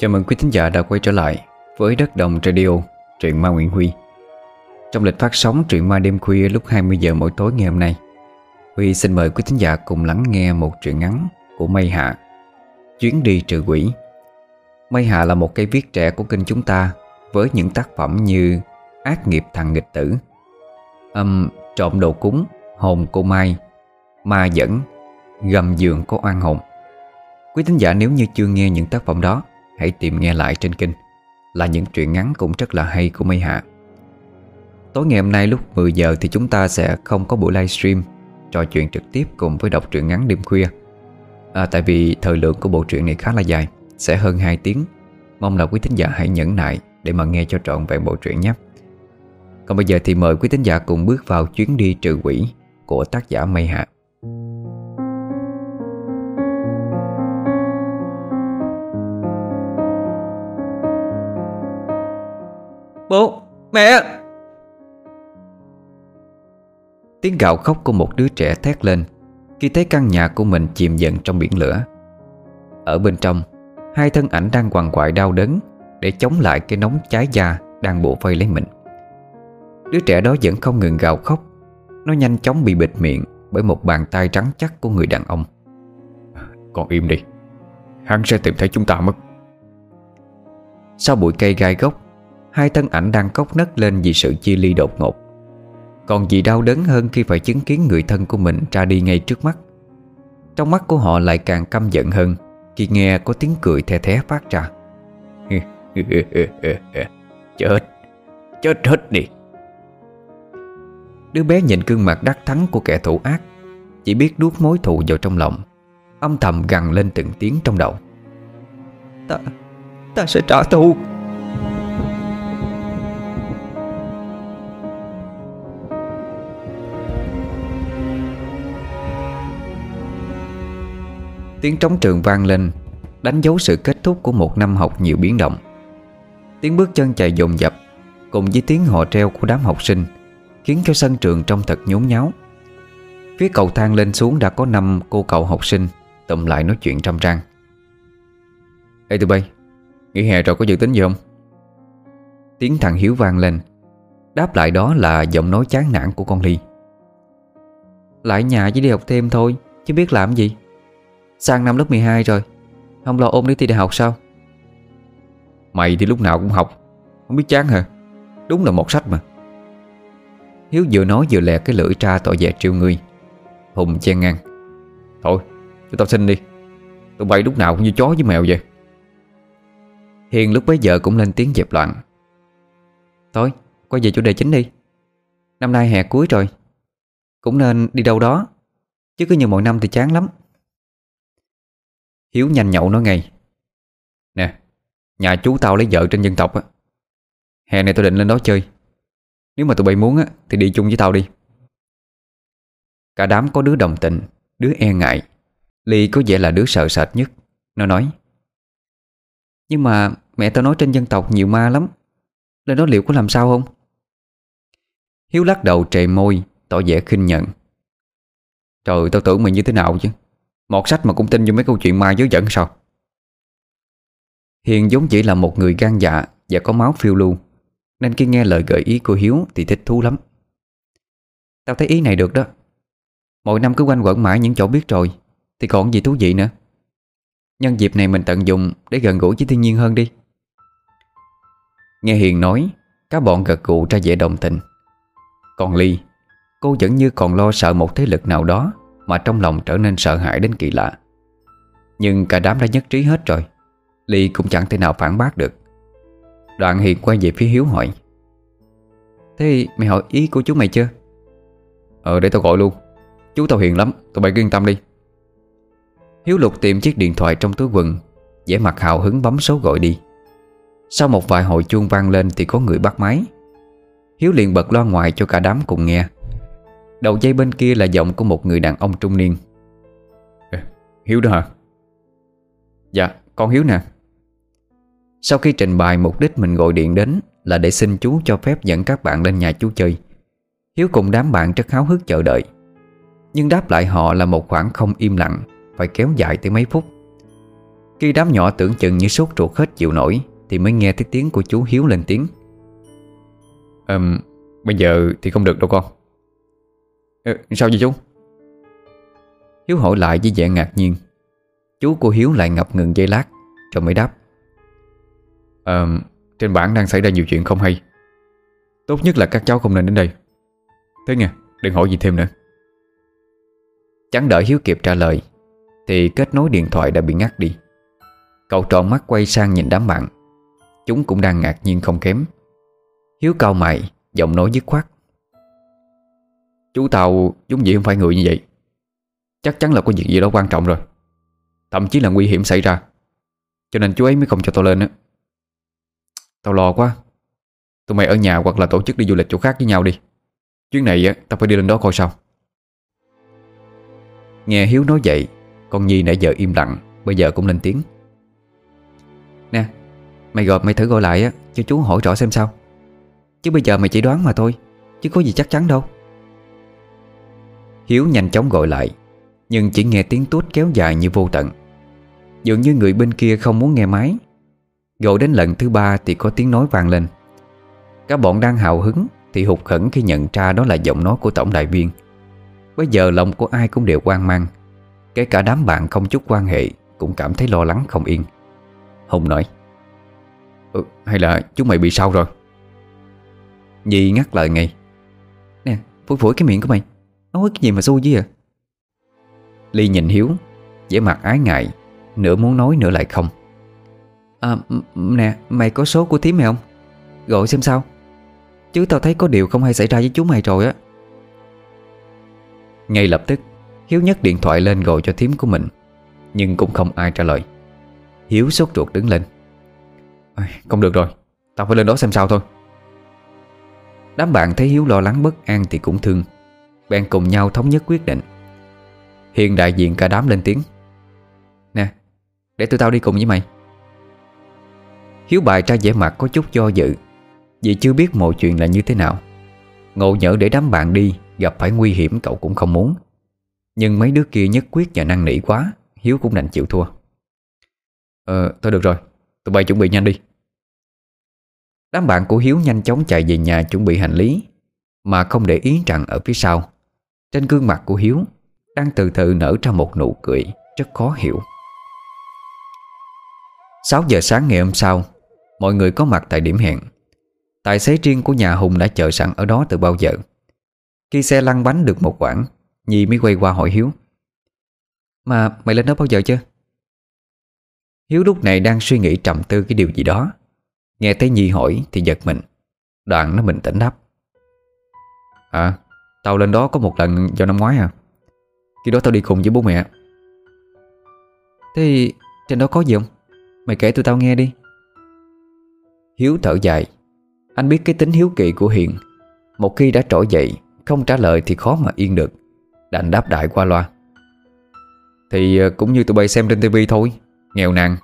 Chào mừng quý thính giả đã quay trở lại với Đất Đồng Radio, truyện ma Nguyễn Huy. Trong lịch phát sóng truyện ma đêm khuya lúc 20 giờ mỗi tối ngày hôm nay, Huy xin mời quý thính giả cùng lắng nghe một truyện ngắn của Mây Hạ, Chuyến đi trừ quỷ. Mây Hạ là một cây viết trẻ của kênh chúng ta với những tác phẩm như Ác nghiệp thằng nghịch tử, Âm trộm đồ cúng, Hồn cô Mai, Ma dẫn, Gầm giường có oan hồn. Quý thính giả nếu như chưa nghe những tác phẩm đó Hãy tìm nghe lại trên kênh. Là những truyện ngắn cũng rất là hay của Mây Hạ. Tối ngày hôm nay lúc 10 giờ Thì chúng ta sẽ không có buổi livestream Trò chuyện trực tiếp cùng với đọc truyện ngắn đêm khuya. À, Tại vì thời lượng của bộ truyện này khá là dài Sẽ hơn 2 tiếng. Mong là quý thính giả hãy nhẫn nại Để mà nghe cho trọn vẹn bộ truyện nhé. Còn bây giờ thì mời quý thính giả cùng bước vào chuyến đi trừ quỷ Của tác giả Mây Hạ. Bố, mẹ. Tiếng gào khóc của một đứa trẻ thét lên Khi thấy căn nhà của mình chìm dần trong biển lửa. Ở bên trong Hai thân ảnh đang quằn quại đau đớn Để chống lại cái nóng cháy da Đang bủa vây lấy mình. Đứa trẻ đó vẫn không ngừng gào khóc. Nó nhanh chóng bị bịt miệng Bởi một bàn tay trắng chắc của người đàn ông. Con im đi. Hắn sẽ tìm thấy chúng ta mất. Sau bụi cây gai gốc Hai thân ảnh đang cốc nấc lên vì sự chia ly đột ngột. Còn gì đau đớn hơn khi phải chứng kiến người thân của mình ra đi ngay trước mắt. Trong mắt của họ lại càng căm giận hơn Khi nghe có tiếng cười the thé phát ra. Chết. Chết hết đi. Đứa bé nhìn gương mặt đắc thắng của kẻ thủ ác, Chỉ biết đuốt mối thù vào trong lòng, Âm thầm gằn lên từng tiếng trong đầu. Ta Ta sẽ trả thù. Tiếng trống trường vang lên, Đánh dấu sự kết thúc của một năm học nhiều biến động. Tiếng bước chân chạy dồn dập, Cùng với tiếng hò treo của đám học sinh, Khiến cho sân trường trông thật nhốn nháo. Phía cầu thang lên xuống đã có năm cô cậu học sinh Tụm lại nói chuyện trăm trang. Ê, tụi bay, Nghỉ hè rồi có dự tính gì không? Tiếng thằng Hiếu vang lên, Đáp lại đó là giọng nói chán nản của con Ly. Lại nhà chỉ đi học thêm thôi, Chứ biết làm gì. Sang năm lớp 12 rồi. Không lo ôm đi thi đại học sao? Mày thì lúc nào cũng học. Không biết chán hả? Đúng là một sách mà. Hiếu vừa nói vừa lẹ cái lưỡi tra tội vẻ triêu người, Hùng chen ngang. Thôi cho tao xin đi. Tụi bay lúc nào cũng như chó với mèo vậy. Hiền lúc bấy giờ cũng lên tiếng dẹp loạn. Thôi quay về chủ đề chính đi. Năm nay hè cuối rồi. Cũng nên đi đâu đó. Chứ cứ như mọi năm thì chán lắm. Hiếu nhanh nhậu nói ngay. Nè, Nhà chú tao lấy vợ trên dân tộc á. Hè này tao định lên đó chơi. Nếu mà tụi bay muốn á, Thì đi chung với tao đi. Cả đám có đứa đồng tình, Đứa e ngại. Ly có vẻ là đứa sợ sệt nhất. Nó nói, Nhưng mà mẹ tao nói trên dân tộc nhiều ma lắm. Lên đó liệu có làm sao không? Hiếu lắc đầu trề môi, Tỏ vẻ khinh nhận. Trời, tao tưởng mày như thế nào chứ? Một sách mà cũng tin vô mấy câu chuyện ma dối dẫn sao? Hiền giống chỉ là một người gan dạ Và có máu phiêu lưu, Nên khi nghe lời gợi ý của Hiếu Thì thích thú lắm. Tao thấy ý này được đó. Mỗi năm cứ quanh quẩn mãi những chỗ biết rồi, Thì còn gì thú vị nữa. Nhân dịp này mình tận dụng Để gần gũi với thiên nhiên hơn đi. Nghe Hiền nói Các bọn gật gù ra vẻ đồng tình. Còn Ly, Cô vẫn như còn lo sợ một thế lực nào đó mà trong lòng trở nên sợ hãi đến kỳ lạ. Nhưng cả đám đã nhất trí hết rồi. Ly cũng chẳng thể nào phản bác được. Đoạn Hiền quay về phía Hiếu hỏi Thế mày hỏi ý của chú mày chưa? Ờ để tao gọi luôn. Chú tao hiền lắm, tụi bay yên tâm đi. Hiếu lục tìm chiếc điện thoại trong túi quần vẻ mặt hào hứng bấm số gọi đi. Sau một vài hồi chuông vang lên Thì có người bắt máy. Hiếu liền bật loa ngoài cho cả đám cùng nghe. Đầu dây bên kia là giọng của một người đàn ông trung niên. Hiếu đó hả? Dạ, con Hiếu nè. Sau khi trình bày mục đích mình gọi điện đến Là để xin chú cho phép dẫn các bạn lên nhà chú chơi. Hiếu cùng đám bạn rất háo hức chờ đợi. Nhưng đáp lại họ là một khoảng không im lặng Phải kéo dài tới mấy phút. Khi đám nhỏ tưởng chừng như sốt ruột hết chịu nổi Thì mới nghe thấy tiếng của chú Hiếu lên tiếng. Um, Bây giờ thì không được đâu con ừ, Sao vậy chú? Hiếu hỏi lại với vẻ ngạc nhiên. Chú của Hiếu lại ngập ngừng giây lát Rồi mới đáp. À, Trên bản đang xảy ra nhiều chuyện không hay. Tốt nhất là các cháu không nên đến đây. Thế nghe đừng hỏi gì thêm nữa. Chẳng đợi Hiếu kịp trả lời Thì kết nối điện thoại đã bị ngắt đi. Cậu tròn mắt quay sang nhìn đám bạn. Chúng cũng đang ngạc nhiên không kém. Hiếu cao mày Giọng nói dứt khoát. Chú Tàu giống gì không phải người như vậy. Chắc chắn là có việc gì đó quan trọng rồi. Thậm chí là nguy hiểm xảy ra. Cho nên chú ấy mới không cho tao lên á. Tao lo quá. Tụi mày ở nhà hoặc là tổ chức đi du lịch chỗ khác với nhau đi. Chuyến này á, tao phải đi lên đó coi sao. Nghe Hiếu nói vậy Con Nhi nãy giờ im lặng Bây giờ cũng lên tiếng. Nè Mày gọi mày thử gọi lại á Cho chú hỏi rõ xem sao. Chứ bây giờ mày chỉ đoán mà thôi Chứ có gì chắc chắn đâu. Hiếu nhanh chóng gọi lại Nhưng chỉ nghe tiếng tút kéo dài như vô tận. Dường như người bên kia không muốn nghe máy. Gọi đến lần thứ ba thì có tiếng nói vang lên. Các bọn đang hào hứng Thì hụt khẩn khi nhận ra đó là giọng nói của tổng đại viên. Bây giờ lòng của ai cũng đều quan mang Kể cả đám bạn không chút quan hệ Cũng cảm thấy lo lắng không yên. Hùng nói ừ, Hay là chúng mày bị sao rồi? Nhi ngắt lời ngay Nè phủi phủi cái miệng của mày. Nói cái gì mà xui chứ à Ly nhìn Hiếu, vẻ mặt ái ngại, Nửa muốn nói nửa lại không. À nè, mày có số của thím mày không? Gọi xem sao. Chứ tao thấy có điều không hay xảy ra với chú mày rồi á. Ngay lập tức, Hiếu nhấc điện thoại lên gọi cho thím của mình, Nhưng cũng không ai trả lời. Hiếu sốt ruột đứng lên. Không được rồi, Tao phải lên đó xem sao thôi. Đám bạn thấy Hiếu lo lắng bất an thì cũng thương. Bèn cùng nhau thống nhất quyết định. Hiền đại diện cả đám lên tiếng. Nè, Để tụi tao đi cùng với mày. Hiếu bài ra vẻ mặt có chút do dự, Vì chưa biết mọi chuyện là như thế nào. Ngộ nhỡ để đám bạn đi, Gặp phải nguy hiểm cậu cũng không muốn. Nhưng mấy đứa kia nhất quyết và năng nỉ quá, Hiếu cũng đành chịu thua. Ờ thôi được rồi, Tụi bay chuẩn bị nhanh đi. Đám bạn của Hiếu nhanh chóng chạy về nhà chuẩn bị hành lý, Mà không để ý rằng ở phía sau trên gương mặt của Hiếu Đang từ từ nở ra một nụ cười Rất khó hiểu. 6 giờ sáng ngày hôm sau, Mọi người có mặt tại điểm hẹn. Tài xế riêng của nhà Hùng đã chờ sẵn ở đó từ bao giờ? Khi xe lăn bánh được một quãng, Nhi mới quay qua hỏi Hiếu. Mà mày lên đó bao giờ chưa? Hiếu lúc này đang suy nghĩ trầm tư cái điều gì đó. Nghe thấy Nhi hỏi thì giật mình. Đoạn nó bình tĩnh đáp. À Tao lên đó có một lần vào năm ngoái à. Khi đó tao đi cùng với bố mẹ. Thế trên đó có gì không? Mày kể tụi tao nghe đi. Hiếu thở dài. Anh biết cái tính hiếu kỳ của Hiền. Một khi đã trỗi dậy, Không trả lời thì khó mà yên được. Đành đáp đại qua loa. Thì ờ, cũng như tụi bay xem trên tivi thôi, Nghèo nàn.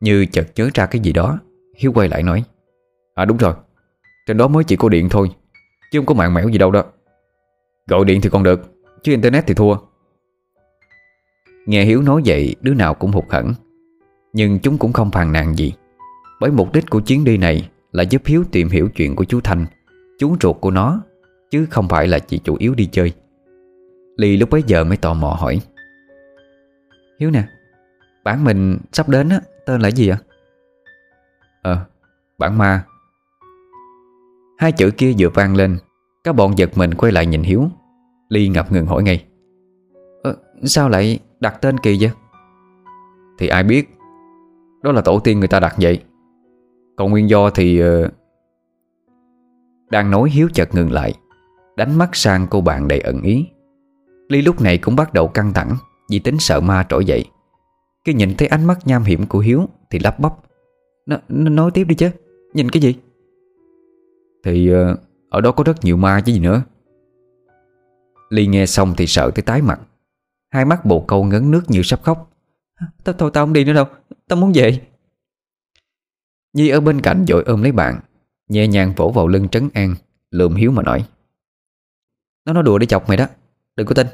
Như chợt nhớ ra cái gì đó, Hiếu quay lại nói. À đúng rồi. Trên đó mới chỉ có điện thôi. Chứ không có mạng mẽo gì đâu đó. Gọi điện thì còn được, Chứ internet thì thua. Nghe Hiếu nói vậy, Đứa nào cũng hụt hẫng. Nhưng chúng cũng không phàn nàn gì. Bởi mục đích của chuyến đi này Là giúp Hiếu tìm hiểu chuyện của chú Thanh, Chú ruột của nó, Chứ không phải là chỉ chủ yếu đi chơi. Ly lúc bấy giờ mới tò mò hỏi. Hiếu nè Bản mình sắp đến á, Tên là gì ạ? Ờ Bản ma. Hai chữ kia vừa vang lên các bọn giật mình quay lại nhìn Hiếu. Ly ngập ngừng hỏi ngay. Ờ, Sao lại đặt tên kỳ vậy? Thì ai biết. Đó là tổ tiên người ta đặt vậy. Còn nguyên do thì uh... Đang nói Hiếu chợt ngừng lại Đánh mắt sang cô bạn đầy ẩn ý. Ly lúc này cũng bắt đầu căng thẳng Vì tính sợ ma trỗi dậy. Khi nhìn thấy ánh mắt nham hiểm của Hiếu Thì lắp bắp. N Nói tiếp đi chứ Nhìn cái gì? Thì uh, ở đó có rất nhiều ma chứ gì nữa. Ly nghe xong thì sợ tới tái mặt. Hai mắt bồ câu ngấn nước như sắp khóc. Thôi tao không đi nữa đâu. Tao muốn về. Nhi ở bên cạnh dội ôm lấy bạn. Nhẹ nhàng vỗ vào lưng trấn an Lượm Hiếu mà nói. Nó nói đùa để chọc mày đó. Đừng có tin.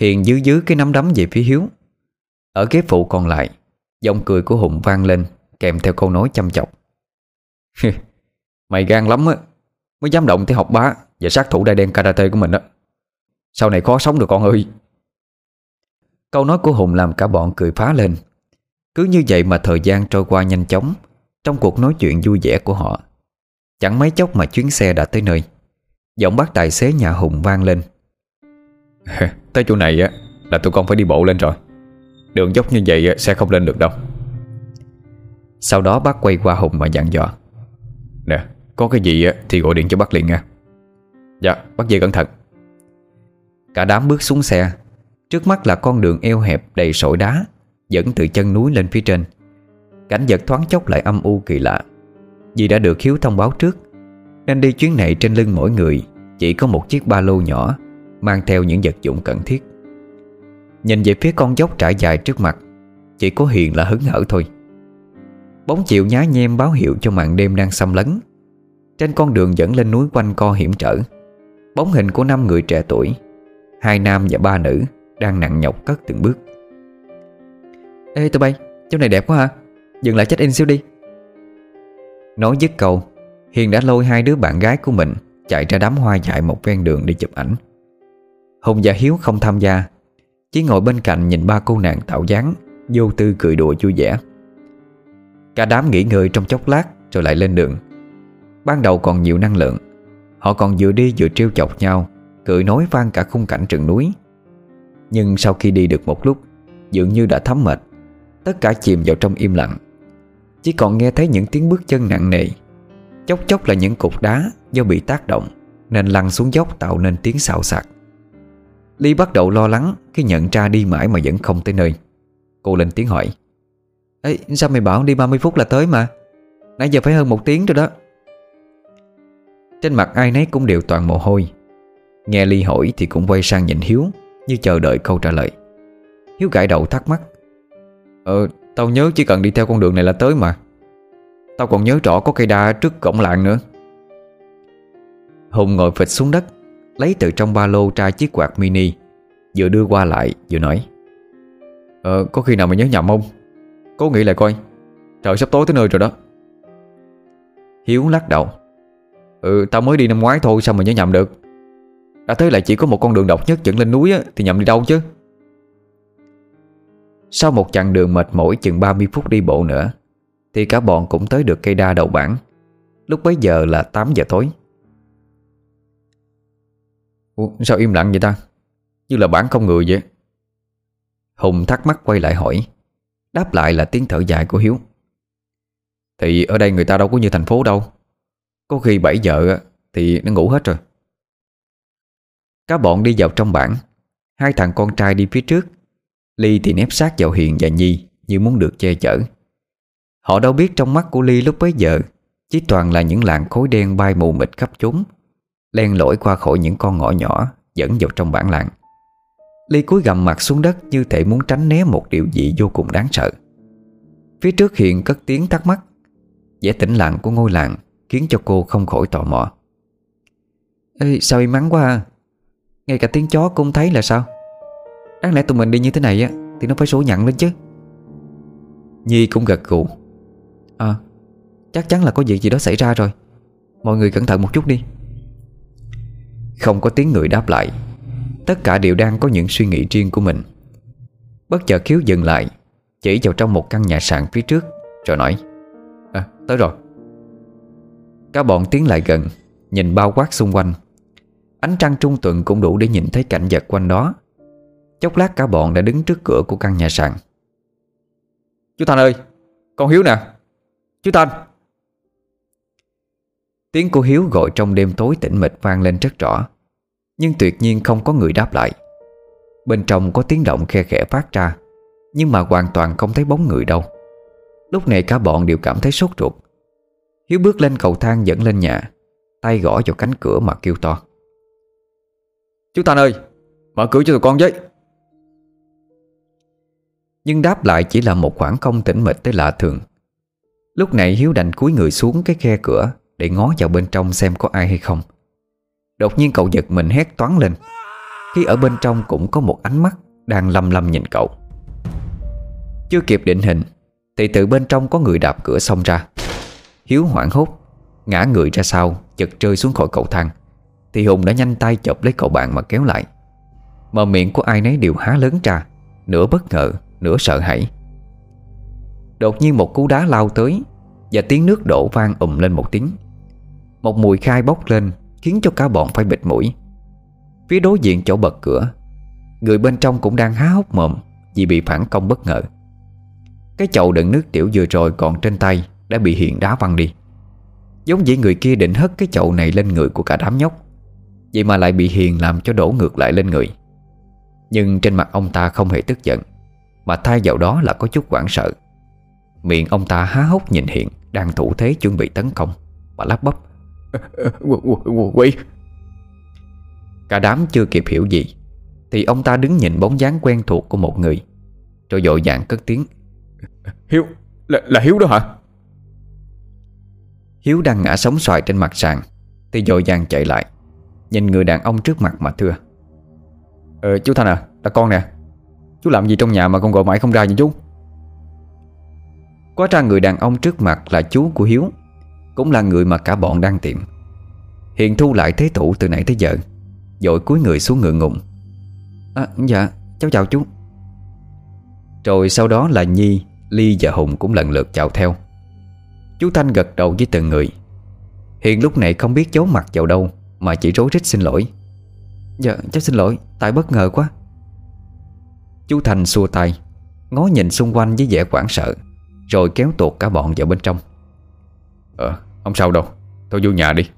Hiền dứ dứ cái nắm đấm về phía Hiếu. Ở ghế phụ còn lại, Giọng cười của Hùng vang lên, Kèm theo câu nói chăm chọc. Mày gan lắm á. Mới dám động tới học bá Và sát thủ đai đen karate của mình á. Sau này khó sống được con ơi. Câu nói của Hùng làm cả bọn cười phá lên. Cứ như vậy mà thời gian trôi qua nhanh chóng, Trong cuộc nói chuyện vui vẻ của họ. Chẳng mấy chốc mà chuyến xe đã tới nơi. Giọng bác tài xế nhà Hùng vang lên. Tới chỗ này á, Là tụi con phải đi bộ lên rồi. Đường dốc như vậy sẽ không lên được đâu. Sau đó bác quay qua Hùng mà dặn dò. Nè có cái gì thì gọi điện cho bác liền nha. Dạ bác về cẩn thận. Cả đám bước xuống xe. Trước mắt là con đường eo hẹp đầy sỏi đá, Dẫn từ chân núi lên phía trên. Cảnh vật thoáng chốc lại âm u kỳ lạ. Vì đã được Hiếu thông báo trước, Nên đi chuyến này trên lưng mỗi người Chỉ có một chiếc ba lô nhỏ, Mang theo những vật dụng cần thiết. Nhìn về phía con dốc trải dài trước mặt, Chỉ có Hiền là hứng hở thôi. Bóng chiều nhá nhem báo hiệu cho màn đêm đang xâm lấn. Trên con đường dẫn lên núi quanh co hiểm trở, Bóng hình của năm người trẻ tuổi, Hai nam và ba nữ Đang nặng nhọc cất từng bước. Ê, tụi bay, Chỗ này đẹp quá ha Dừng lại check in xíu đi. Nói dứt câu, Hiền đã lôi hai đứa bạn gái của mình Chạy ra đám hoa dại một ven đường để chụp ảnh. Hùng và Hiếu không tham gia, Chỉ ngồi bên cạnh nhìn ba cô nàng tạo dáng, Vô tư cười đùa vui vẻ. Cả đám nghỉ ngơi trong chốc lát Rồi lại lên đường. Ban đầu còn nhiều năng lượng. Họ còn vừa đi vừa trêu chọc nhau, Cười nói vang cả khung cảnh rừng núi. Nhưng sau khi đi được một lúc, Dường như đã thấm mệt. Tất cả chìm vào trong im lặng. Chỉ còn nghe thấy những tiếng bước chân nặng nề. Chốc chốc là những cục đá Do bị tác động, Nên lăn xuống dốc tạo nên tiếng xào xạc. Ly bắt đầu lo lắng Khi nhận ra đi mãi mà vẫn không tới nơi. Cô lên tiếng hỏi, Ê, sao mày bảo đi 30 phút là tới mà? Nãy giờ phải hơn một tiếng rồi đó. Trên mặt ai nấy cũng đều toàn mồ hôi. Nghe Ly hỏi thì cũng quay sang nhìn Hiếu, Như chờ đợi câu trả lời. Hiếu gãi đầu thắc mắc Ờ tao nhớ chỉ cần đi theo con đường này là tới mà. Tao còn nhớ rõ có cây đa trước cổng làng nữa. Hùng ngồi phịch xuống đất, Lấy từ trong ba lô ra chiếc quạt mini, Vừa đưa qua lại vừa nói Ờ có khi nào mày nhớ nhầm không? Cố nghĩ lại coi, Trời sắp tối tới nơi rồi đó. Hiếu lắc đầu Ừ tao mới đi năm ngoái thôi sao mà nhớ nhầm được? Đã thế lại chỉ có một con đường độc nhất dẫn lên núi á, Thì nhầm đi đâu chứ? Sau một chặng đường mệt mỏi chừng 30 phút đi bộ nữa Thì cả bọn cũng tới được cây đa đầu bản Lúc bấy giờ là 8 giờ tối. Ủa, Sao im lặng vậy ta? Như là bản không người vậy. Hùng thắc mắc quay lại hỏi Đáp lại là tiếng thở dài của Hiếu. Thì ở đây người ta đâu có như thành phố đâu. Có khi 7 giờ thì nó ngủ hết rồi. Cả bọn đi vào trong bản Hai thằng con trai đi phía trước. Ly thì nép sát vào Hiền và Nhi Như muốn được che chở. Họ đâu biết trong mắt của Ly lúc bấy giờ, Chỉ toàn là những làn khối đen bay mù mịt khắp chúng Len lỏi qua khỏi những con ngõ nhỏ Dẫn vào trong bản làng. Ly cúi gầm mặt xuống đất Như thể muốn tránh né một điều gì vô cùng đáng sợ. Phía trước Hiền cất tiếng thắc mắc, vẻ tĩnh lặng của ngôi làng Khiến cho cô không khỏi tò mò. Ê, sao im mắng quá à? Ngay cả tiếng chó cũng thấy là sao? Đáng lẽ tụi mình đi như thế này á, Thì nó phải số nhận lên chứ. Nhi cũng gật gù. À chắc chắn là có việc gì đó xảy ra rồi. Mọi người cẩn thận một chút đi. Không có tiếng người đáp lại. Tất cả đều đang có những suy nghĩ riêng của mình. Bất chợt khiếu dừng lại, Chỉ vào trong một căn nhà sàn phía trước, Rồi nói À tới rồi. Cả bọn tiến lại gần Nhìn bao quát xung quanh. Ánh trăng trung tuần cũng đủ để nhìn thấy cảnh vật quanh đó. Chốc lát cả bọn đã đứng trước cửa của căn nhà sàn. Chú Thanh ơi Con Hiếu nè. Chú Thanh Tiếng của Hiếu gọi trong đêm tối tĩnh mịch vang lên rất rõ Nhưng tuyệt nhiên không có người đáp lại. Bên trong có tiếng động khe khẽ phát ra Nhưng mà hoàn toàn không thấy bóng người đâu. Lúc này cả bọn đều cảm thấy sốt ruột Hiếu bước lên cầu thang dẫn lên nhà, Tay gõ vào cánh cửa mà kêu to. Chú Thanh ơi, Mở cửa cho tụi con với. Nhưng đáp lại chỉ là một khoảng không tĩnh mịch tới lạ thường. Lúc này Hiếu đành cúi người xuống cái khe cửa Để ngó vào bên trong xem có ai hay không. Đột nhiên cậu giật mình hét toán lên, Khi ở bên trong cũng có một ánh mắt Đang lăm lăm nhìn cậu. Chưa kịp định hình, Thì từ bên trong có người đạp cửa xông ra. Hiếu hoảng hốt, Ngã người ra sau, Chật rơi xuống khỏi cầu thang. Thì Hùng đã nhanh tay chộp lấy cậu bạn mà kéo lại. Mà miệng của ai nấy đều há lớn ra, Nửa bất ngờ, Nửa sợ hãi. Đột nhiên một cú đá lao tới Và tiếng nước đổ vang ùm lên một tiếng. Một mùi khai bốc lên, Khiến cho cả bọn phải bịt mũi. Phía đối diện chỗ bật cửa, Người bên trong cũng đang há hốc mồm Vì bị phản công bất ngờ. Cái chậu đựng nước tiểu vừa rồi còn trên tay. Đã bị hiện đá văng đi. Giống như người kia định hất cái chậu này lên người của cả đám nhóc Vậy mà lại bị Hiền làm cho đổ ngược lại lên người. Nhưng trên mặt ông ta không hề tức giận Mà thay vào đó là có chút hoảng sợ. Miệng ông ta há hốc nhìn Hiền Đang thủ thế chuẩn bị tấn công Mà lắp bắp Quỷ Cả đám chưa kịp hiểu gì Thì ông ta đứng nhìn bóng dáng quen thuộc của một người Rồi dội dàng cất tiếng. Hiếu, là, là Hiếu đó hả? Hiếu đang ngã sóng xoài trên mặt sàn Thì dội dàng chạy lại Nhìn người đàn ông trước mặt mà thưa. Ờ chú Thanh à, là con nè. Chú làm gì trong nhà mà con gọi mãi không ra vậy chú? Quá ra người đàn ông trước mặt là chú của Hiếu Cũng là người mà cả bọn đang tìm. Hiện thu lại thế thủ từ nãy tới giờ Dội cúi người xuống ngượng ngùng À dạ cháu chào chú. Rồi sau đó là Nhi Ly và Hùng cũng lần lượt chào theo. Chú Thanh gật đầu với từng người. Hiện lúc này không biết giấu mặt vào đâu Mà chỉ rối rít xin lỗi. Dạ cháu xin lỗi Tại bất ngờ quá. Chú Thành xua tay Ngó nhìn xung quanh với vẻ quảng sợ Rồi kéo tuột cả bọn vào bên trong. Ờ không sao đâu Thôi vô nhà đi.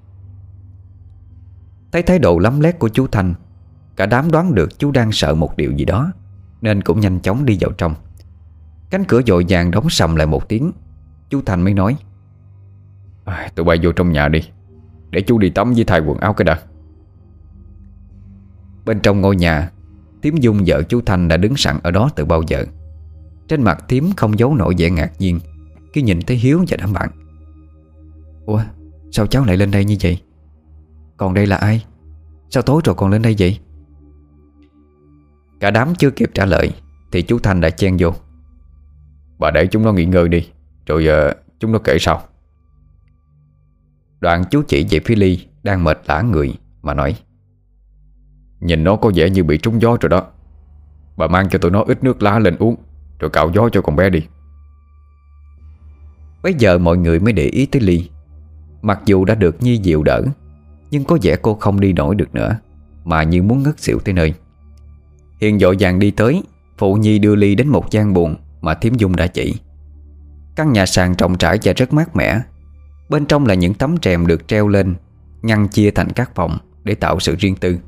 Thấy thái độ lắm lét của chú Thanh Cả đám đoán được chú đang sợ một điều gì đó Nên cũng nhanh chóng đi vào trong. Cánh cửa dội vàng đóng sầm lại một tiếng Chú Thành mới nói à, Tụi bay vô trong nhà đi. Để chú đi tắm với thay quần áo cái đã. Bên trong ngôi nhà Tiếm Dung vợ chú Thanh đã đứng sẵn ở đó từ bao giờ. Trên mặt Tiếm không giấu nổi vẻ ngạc nhiên Khi nhìn thấy Hiếu và đám bạn. Ủa sao cháu lại lên đây như vậy? Còn đây là ai? Sao tối rồi còn lên đây vậy? Cả đám chưa kịp trả lời Thì chú Thanh đã chen vô. Bà để chúng nó nghỉ ngơi đi Rồi uh, chúng nó kể sau. Đoạn chú chỉ về phía Ly, Đang mệt lã người, mà nói, Nhìn nó có vẻ như bị trúng gió rồi đó. Bà mang cho tụi nó ít nước lá lên uống, Rồi cạo gió cho con bé đi. Bây giờ mọi người mới để ý tới Ly. Mặc dù đã được Nhi dịu đỡ, Nhưng có vẻ cô không đi nổi được nữa, Mà như muốn ngất xỉu tới nơi. Hiền dội vàng đi tới, Phụ Nhi đưa Ly đến một gian buồn Mà Thiếm Dung đã chỉ. Căn nhà sàn rộng trải và rất mát mẻ Bên trong là những tấm rèm được treo lên Ngăn chia thành các phòng Để tạo sự riêng tư.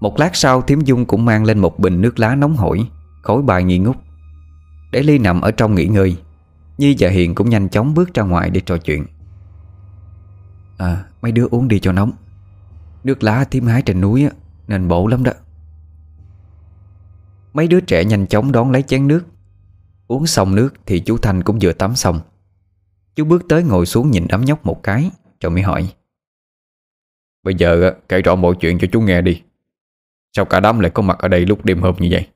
Một lát sau Thiếm Dung cũng mang lên một bình nước lá nóng hổi Khối bài nghi ngút. Để Ly nằm ở trong nghỉ ngơi Nhi và Hiền cũng nhanh chóng bước ra ngoài để trò chuyện. À mấy đứa uống đi cho nóng. Nước lá Thiếm hái trên núi á, Nên bổ lắm đó. Mấy đứa trẻ nhanh chóng đón lấy chén nước. Uống xong nước thì chú Thanh cũng vừa tắm xong. Chú bước tới ngồi xuống nhìn đám nhóc một cái Rồi mới hỏi. Bây giờ ờ, kể rõ mọi chuyện cho chú nghe đi. Sao cả đám lại có mặt ở đây lúc đêm hôm như vậy?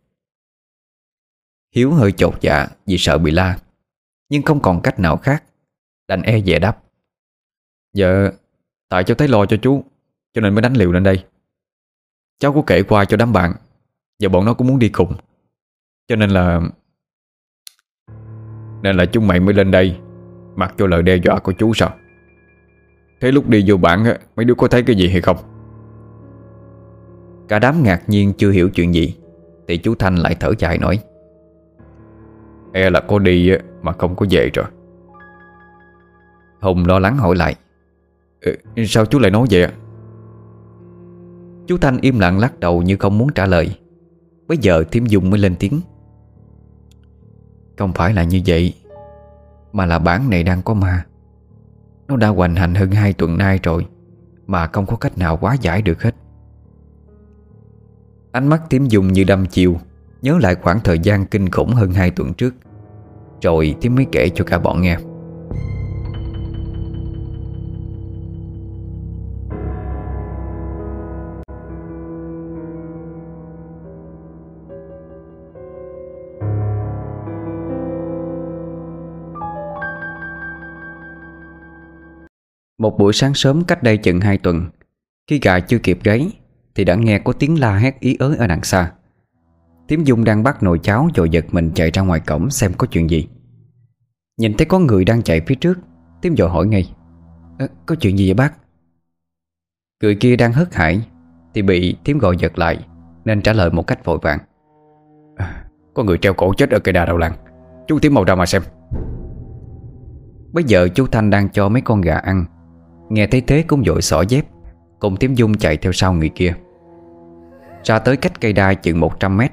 Hiếu hơi chột dạ vì sợ bị la, Nhưng không còn cách nào khác. Đành e dè đáp. Dạ Tại cháu thấy lo cho chú, Cho nên mới đánh liều lên đây. Cháu có kể qua cho đám bạn, Và bọn nó cũng muốn đi cùng. Cho nên là Nên là chúng mày mới lên đây. Mặc cho lời đe dọa của chú sao? Thế lúc đi vô bản Mấy đứa có thấy cái gì hay không? Cả đám ngạc nhiên chưa hiểu chuyện gì Thì chú Thanh lại thở dài nói. E là có đi mà không có về rồi. Hùng lo lắng hỏi lại. Ừ, Sao chú lại nói vậy Chú Thanh im lặng lắc đầu như không muốn trả lời. Bây giờ Thiếm Dung mới lên tiếng. Không phải là như vậy mà là bản này đang có ma. Nó đã hoành hành hơn hai tuần nay rồi, Mà không có cách nào quá giải được hết. Ánh mắt tím dùng như đâm chiều Nhớ lại khoảng thời gian kinh khủng hơn hai tuần trước. Rồi tím mới kể cho cả bọn nghe. Một buổi sáng sớm cách đây chừng hai tuần Khi gà chưa kịp gáy Thì đã nghe có tiếng la hét ý ới ở đằng xa. Tiếm Dung đang bắt nồi cháo Rồi giật mình chạy ra ngoài cổng xem có chuyện gì. Nhìn thấy có người đang chạy phía trước Tiếm dội hỏi ngay à, Có chuyện gì vậy bác? Người kia đang hất hải Thì bị Tiếm gọi giật lại Nên trả lời một cách vội vàng à, Có người treo cổ chết ở cây đà đầu làng Chú Tiếm mau ra mà xem. Bây giờ chú Thanh đang cho mấy con gà ăn Nghe thấy thế cũng dội xỏ dép. Cùng Tiếm Dung chạy theo sau người kia. Ra tới cách cây đa chừng 100 mét,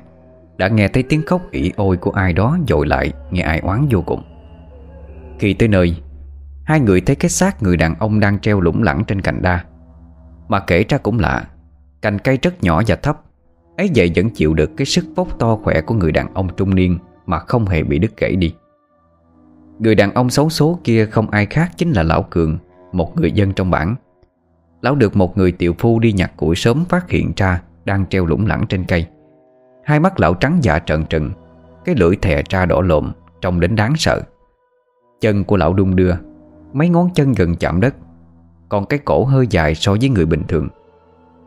Đã nghe thấy tiếng khóc ỉ ôi của ai đó dội lại, Nghe ai oán vô cùng. Khi tới nơi, Hai người thấy cái xác người đàn ông đang treo lủng lẳng trên cành đa. Mà kể ra cũng lạ, Cành cây rất nhỏ và thấp, ấy vậy vẫn chịu được cái sức vóc to khỏe của người đàn ông trung niên Mà không hề bị đứt gãy đi. Người đàn ông xấu số kia không ai khác chính là Lão Cường một người dân trong bản Lão được một người tiểu phu đi nhặt củi sớm phát hiện ra Đang treo lủng lẳng trên cây. Hai mắt lão trắng dạ trợn trừng, Cái lưỡi thè ra đỏ lộm Trông đến đáng sợ. Chân của lão đung đưa, Mấy ngón chân gần chạm đất, Còn cái cổ hơi dài so với người bình thường.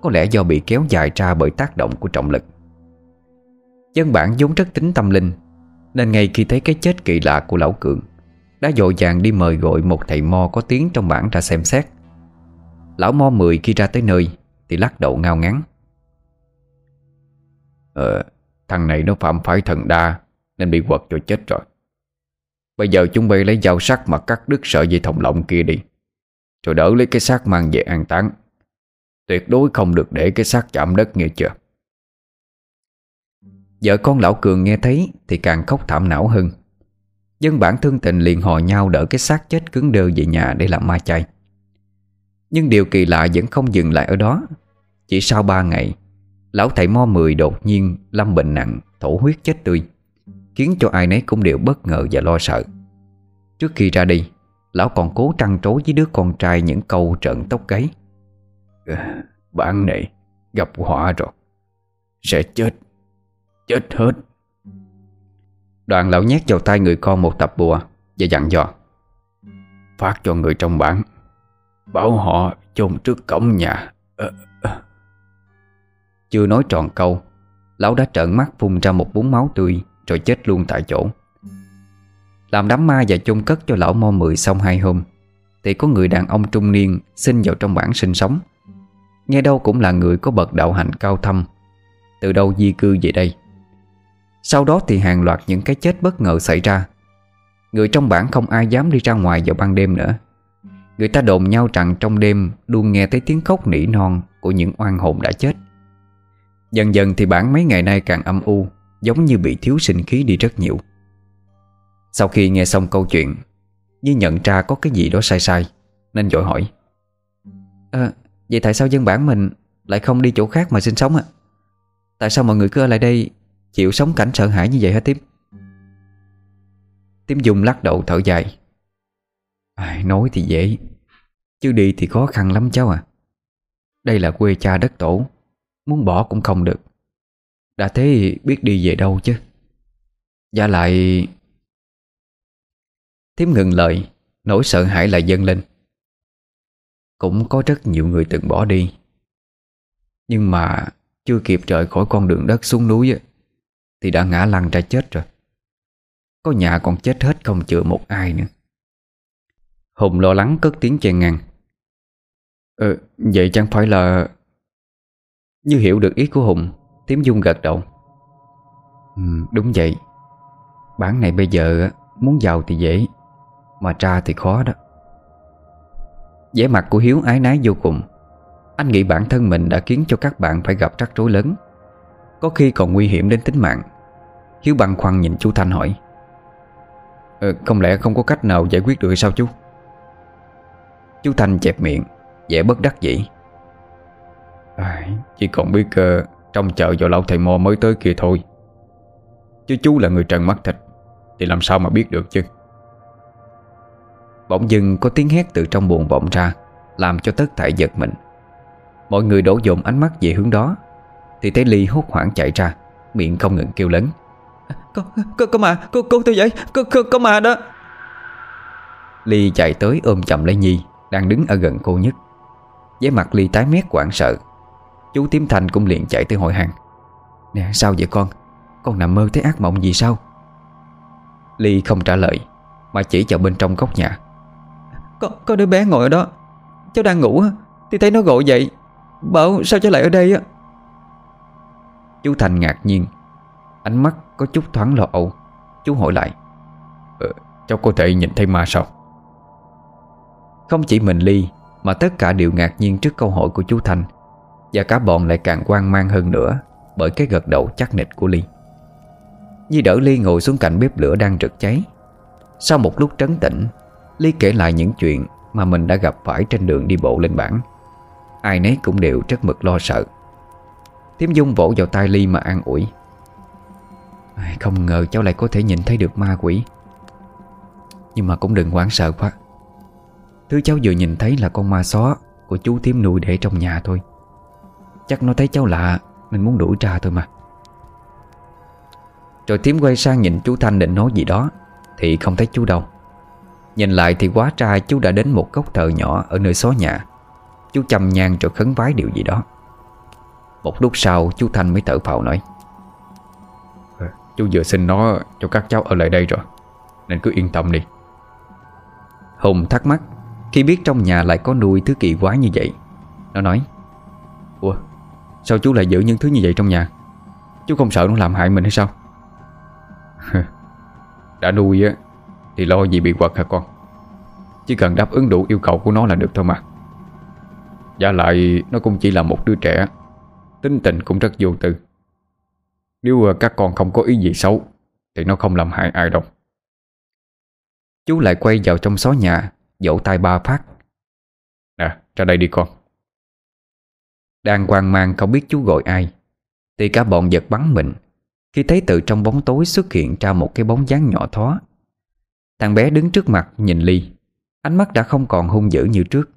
Có lẽ do bị kéo dài ra bởi tác động của trọng lực. Dân bản vốn rất tính tâm linh, Nên ngay khi thấy cái chết kỳ lạ của lão Cường đã dội vàng đi mời gọi một thầy mo có tiếng trong bản ra xem xét. Lão mo mười khi ra tới nơi, Thì lắc đầu ngao ngắn Ờ Thằng này nó phạm phải thần đa, Nên bị quật cho chết rồi. Bây giờ chúng bay lấy dao sắc mà cắt đứt sợi dây thòng lọng kia đi, Rồi đỡ lấy cái xác mang về an táng. Tuyệt đối không được để cái xác chạm đất, nghe chưa? Vợ con lão Cường nghe thấy Thì càng khóc thảm não hơn. Dân bản thương tình liền hò nhau đỡ cái xác chết cứng đơ về nhà để làm ma chay. Nhưng điều kỳ lạ vẫn không dừng lại ở đó. Chỉ sau ba ngày, Lão thầy mo mười đột nhiên lâm bệnh nặng, Thổ huyết chết tươi, Khiến cho ai nấy cũng đều bất ngờ và lo sợ. Trước khi ra đi, Lão còn cố trăn trối với đứa con trai những câu trận tóc gáy. Ờ, bản này gặp họa rồi. Sẽ chết. Chết hết. Đoạn lão nhét vào tay người con một tập bùa Và dặn dò Phát cho người trong bản Bảo họ chôn trước cổng nhà. À, à. Chưa nói tròn câu Lão đã trợn mắt phun ra một búng máu tươi Rồi chết luôn tại chỗ. Làm đám ma và chôn cất cho lão mo mười xong hai hôm Thì có người đàn ông trung niên Xin vào trong bản sinh sống. Nghe đâu cũng là người có bậc đạo hành cao thâm. Từ đâu di cư về đây? Sau đó thì hàng loạt những cái chết bất ngờ xảy ra. Người trong bản không ai dám đi ra ngoài vào ban đêm nữa. Người ta đồn nhau rằng trong đêm Luôn nghe thấy tiếng khóc nỉ non Của những oan hồn đã chết. Dần dần thì bản mấy ngày nay càng âm u Giống như bị thiếu sinh khí đi rất nhiều. Sau khi nghe xong câu chuyện Như nhận ra có cái gì đó sai sai Nên dội hỏi. À, Vậy tại sao dân bản mình Lại không đi chỗ khác mà sinh sống ạ? Tại sao mọi người cứ ở lại đây Chịu sống cảnh sợ hãi như vậy hả Tiếm Tiếm Dung lắc đầu thở dài. À, Nói thì dễ. Chứ đi thì khó khăn lắm cháu à. Đây là quê cha đất tổ. Muốn bỏ cũng không được. Đã thế biết đi về đâu chứ? Và lại Tiếm ngừng lời. Nỗi sợ hãi lại dâng lên. Cũng có rất nhiều người từng bỏ đi. Nhưng mà Chưa kịp rời khỏi con đường đất xuống núi thì đã ngã lăn ra chết rồi. Có nhà còn chết hết không chữa một ai nữa. Hùng lo lắng cất tiếng chen ngang Ờ, vậy chẳng phải là Như hiểu được ý của Hùng Tiếm Dung gật đầu. Ừ, Đúng vậy. Bản này bây giờ muốn giàu thì dễ Mà tra thì khó đó. Vẻ mặt của Hiếu ái nái vô cùng. Anh nghĩ bản thân mình đã khiến cho các bạn phải gặp rắc rối lớn có khi còn nguy hiểm đến tính mạng. Hiếu băn khoăn nhìn chú Thanh hỏi. Ờ, Không lẽ không có cách nào giải quyết được sao chú? Chú Thanh chẹp miệng vẻ bất đắc dĩ. À, Chỉ còn biết ờ, uh, Trong chợ vào lão thầy mò mới tới kia thôi. Chứ chú là người trần mắt thịt Thì làm sao mà biết được chứ? Bỗng dưng có tiếng hét từ trong buồn vọng ra Làm cho tất thảy giật mình. Mọi người đổ dồn ánh mắt về hướng đó thì thấy Ly hốt hoảng chạy ra Miệng không ngừng kêu lớn. Có, có, có mà, có, có tôi vậy Có, có, có mà đó. Ly chạy tới ôm chậm lấy Nhi Đang đứng ở gần cô nhất. Với mặt Ly tái mét quảng sợ. Chú Tím Thành cũng liền chạy tới hội hàng. Nè sao vậy con? Con nằm mơ thấy ác mộng gì sao? Ly không trả lời Mà chỉ vào bên trong góc nhà. Có, có đứa bé ngồi ở đó. Cháu đang ngủ Thì thấy nó gọi dậy. Bảo sao cháu lại ở đây á Chú Thành ngạc nhiên. Ánh mắt có chút thoáng lo âu. Chú hỏi lại. Ờ, Cháu có thể nhìn thấy ma sao? Không chỉ mình Ly Mà tất cả đều ngạc nhiên trước câu hỏi của chú Thành. Và cả bọn lại càng quan mang hơn nữa Bởi cái gật đầu chắc nịch của Ly. Nhi đỡ Ly ngồi xuống cạnh bếp lửa đang rực cháy. Sau một lúc trấn tĩnh Ly kể lại những chuyện Mà mình đã gặp phải trên đường đi bộ lên bản Ai nấy cũng đều rất mực lo sợ. Tiếm Dung vỗ vào tay Ly mà an ủi. Không ngờ cháu lại có thể nhìn thấy được ma quỷ. Nhưng mà cũng đừng hoảng sợ quá. Thứ cháu vừa nhìn thấy là con ma xó Của chú tiếm nuôi để trong nhà thôi. Chắc nó thấy cháu lạ, Nên muốn đuổi ra thôi mà. Rồi tiếm quay sang nhìn chú Thanh định nói gì đó, Thì không thấy chú đâu. Nhìn lại thì quá trai chú đã đến một góc thờ nhỏ Ở nơi xó nhà. Chú chầm nhang rồi khấn vái điều gì đó. Một lúc sau chú Thanh mới thở phào nói. Ờ, Chú vừa xin nó cho các cháu ở lại đây rồi Nên cứ yên tâm đi. Hùng thắc mắc Khi biết trong nhà lại có nuôi thứ kỳ quái như vậy Nó nói Ủa sao chú lại giữ những thứ như vậy trong nhà? Chú không sợ nó làm hại mình hay sao? Đã nuôi á Thì lo gì bị quật hả con? Chỉ cần đáp ứng đủ yêu cầu của nó là được thôi mà. Và lại nó cũng chỉ là một đứa trẻ Tính tình cũng rất vô tư. Nếu ờ, các con không có ý gì xấu, Thì nó không làm hại ai đâu. Chú lại quay vào trong xó nhà Dỗ tay ba phát. Nè, ra đây đi con. Đang hoang mang không biết chú gọi ai. Thì cả bọn giật bắn mình, Khi thấy từ trong bóng tối xuất hiện ra một cái bóng dáng nhỏ thó. Thằng bé đứng trước mặt nhìn Ly, Ánh mắt đã không còn hung dữ như trước.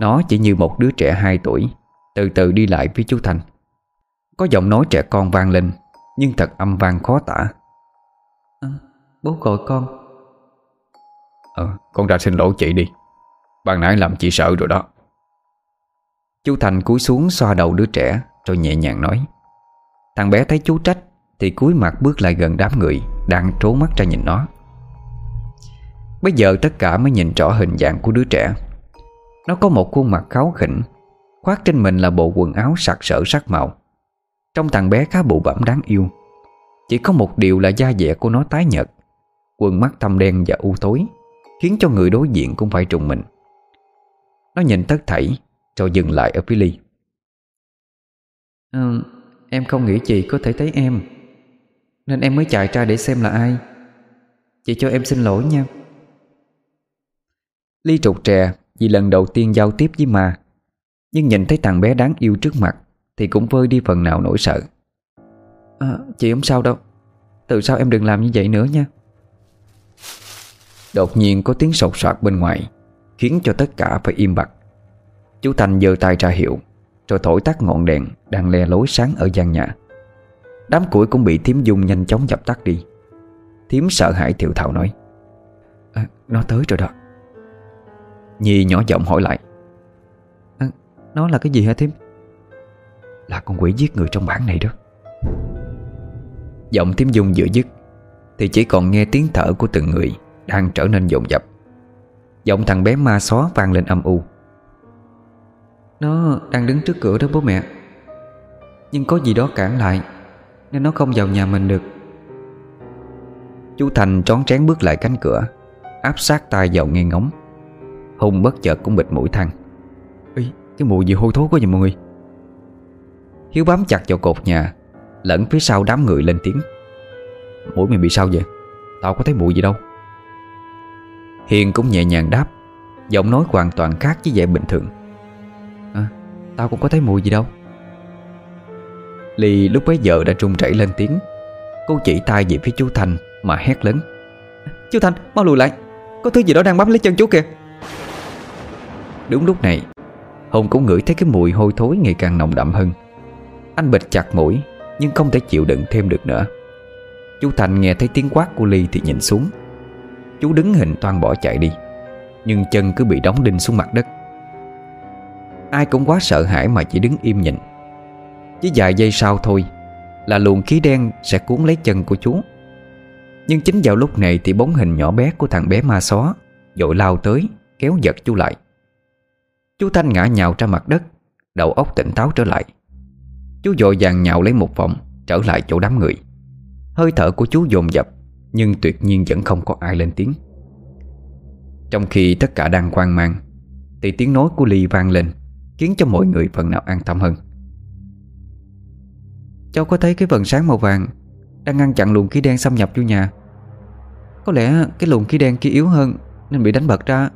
Nó chỉ như một đứa trẻ 2 tuổi. Từ từ đi lại với chú Thành. Có giọng nói trẻ con vang lên Nhưng thật âm vang khó tả. À, Bố gọi con. Ờ, con ra xin lỗi chị đi. Ban nãy làm chị sợ rồi đó. Chú Thành cúi xuống xoa đầu đứa trẻ Rồi nhẹ nhàng nói. Thằng bé thấy chú trách Thì cúi mặt bước lại gần đám người Đang trố mắt ra nhìn nó. Bây giờ tất cả mới nhìn rõ hình dạng của đứa trẻ. Nó có một khuôn mặt kháu khỉnh Khoác trên mình là bộ quần áo sặc sỡ sắc màu. Trong thằng bé khá bụ bẩm đáng yêu. Chỉ có một điều là da dẻ của nó tái nhợt. Quần mắt thâm đen và u tối Khiến cho người đối diện cũng phải trùng mình. Nó nhìn tất thảy Rồi dừng lại ở phía Ly. Ừ, Em không nghĩ chị có thể thấy em Nên em mới chạy ra để xem là ai. Chị cho em xin lỗi nha. Ly trục trè Vì lần đầu tiên giao tiếp với ma nhưng nhìn thấy thằng bé đáng yêu trước mặt Thì cũng vơi đi phần nào nỗi sợ. À, Chị không sao đâu. Từ sau em đừng làm như vậy nữa nha. Đột nhiên có tiếng sột soạt bên ngoài Khiến cho tất cả phải im bặt. Chú Thành giơ tay ra hiệu Rồi thổi tắt ngọn đèn Đang le lối sáng ở gian nhà. Đám củi cũng bị Thiếm Dung nhanh chóng dập tắt đi. Thiếm sợ hãi thiệu thảo nói à, Nó tới rồi đó. Nhi nhỏ giọng hỏi lại nó là cái gì hả Thiếm Là con quỷ giết người trong bản này đó. Giọng Thiếm Dung vừa dứt Thì chỉ còn nghe tiếng thở của từng người đang trở nên dồn dập. Giọng thằng bé ma xó vang lên âm u. Nó đang đứng trước cửa đó bố mẹ. Nhưng có gì đó cản lại Nên nó không vào nhà mình được. Chú Thành trón trén bước lại cánh cửa Áp sát tay vào nghe ngóng. Hùng bất chợt cũng bịt mũi thăng cái mùi gì hôi thối quá vậy mọi người? Hiếu bám chặt vào cột nhà, Lẫn phía sau đám người lên tiếng. Mũi mày bị sao vậy? Tao có thấy mùi gì đâu. Hiền cũng nhẹ nhàng đáp, Giọng nói hoàn toàn khác với vẻ bình thường. À Tao cũng có thấy mùi gì đâu. Ly lúc bấy giờ đã trung chảy lên tiếng. Cô chỉ tay về phía chú Thành Mà hét lớn. Chú Thành, mau lùi lại. Có thứ gì đó đang bám lấy chân chú kìa. Đúng lúc này Hùng cũng ngửi thấy cái mùi hôi thối ngày càng nồng đậm hơn. Anh bịt chặt mũi, Nhưng không thể chịu đựng thêm được nữa. Chú Thành nghe thấy tiếng quát của Ly thì nhìn xuống. Chú đứng hình toan bỏ chạy đi, Nhưng chân cứ bị đóng đinh xuống mặt đất. Ai cũng quá sợ hãi mà chỉ đứng im nhìn. Chỉ vài giây sau thôi Là luồng khí đen sẽ cuốn lấy chân của chú. Nhưng chính vào lúc này Thì bóng hình nhỏ bé của thằng bé ma xó Dội lao tới, Kéo giật chú lại. Chú Thanh ngã nhào ra mặt đất, Đầu óc tỉnh táo trở lại. Chú dội vàng nhào lấy một vòng, Trở lại chỗ đám người. Hơi thở của chú dồn dập, Nhưng tuyệt nhiên vẫn không có ai lên tiếng. Trong khi tất cả đang quan mang, Thì tiếng nói của Ly vang lên, Khiến cho mọi người phần nào an tâm hơn. Cháu có thấy cái vần sáng màu vàng Đang ngăn chặn luồng khí đen xâm nhập vô nhà? Có lẽ cái luồng khí đen kia yếu hơn Nên bị đánh bật ra.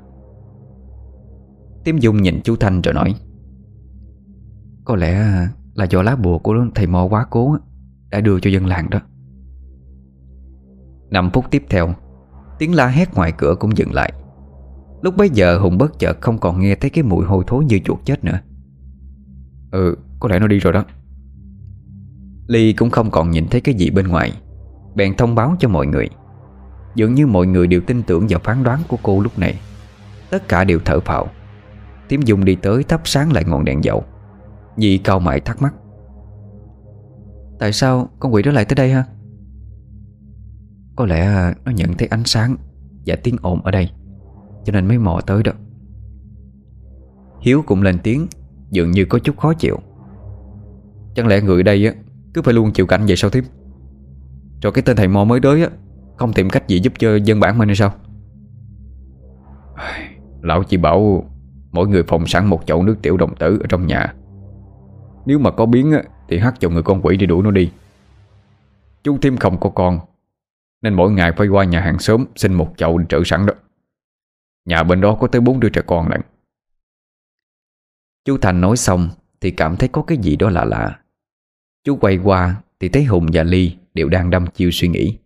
Tiếm Dung nhìn chú Thanh rồi nói, Có lẽ là do lá bùa của thầy mò quá cố Đã đưa cho dân làng đó. 5 phút tiếp theo, Tiếng la hét ngoài cửa cũng dừng lại. Lúc bấy giờ Hùng bất chợt không còn nghe thấy cái mùi hôi thối như chuột chết nữa. Ừ có lẽ nó đi rồi đó. Ly cũng không còn nhìn thấy cái gì bên ngoài, Bèn thông báo cho mọi người. Dường như mọi người đều tin tưởng vào phán đoán của cô lúc này. Tất cả đều thở phào. Tiếm Dung đi tới thắp sáng lại ngọn đèn dầu. Nhi cao mày thắc mắc. Tại sao con quỷ đó lại tới đây ha? Có lẽ nó nhận thấy ánh sáng Và tiếng ồn ở đây Cho nên mới mò tới đó. Hiếu cũng lên tiếng Dường như có chút khó chịu. Chẳng lẽ người đây á Cứ phải luôn chịu cảnh vậy sao tiếp Rồi cái tên thầy mò mới tới á Không tìm cách gì giúp cho dân bản mình hay sao? Lão chỉ bảo Mỗi người phòng sẵn một chậu nước tiểu đồng tử Ở trong nhà. Nếu mà có biến á, thì hắt cho người con quỷ đi đuổi nó đi. Chú thêm không có con Nên mỗi ngày phải qua nhà hàng xóm Xin một chậu trữ sẵn đó. Nhà bên đó có tới bốn đứa trẻ con lận. Chú Thành nói xong Thì cảm thấy có cái gì đó lạ lạ. Chú quay qua Thì thấy Hùng và Ly đều đang đâm chiêu suy nghĩ.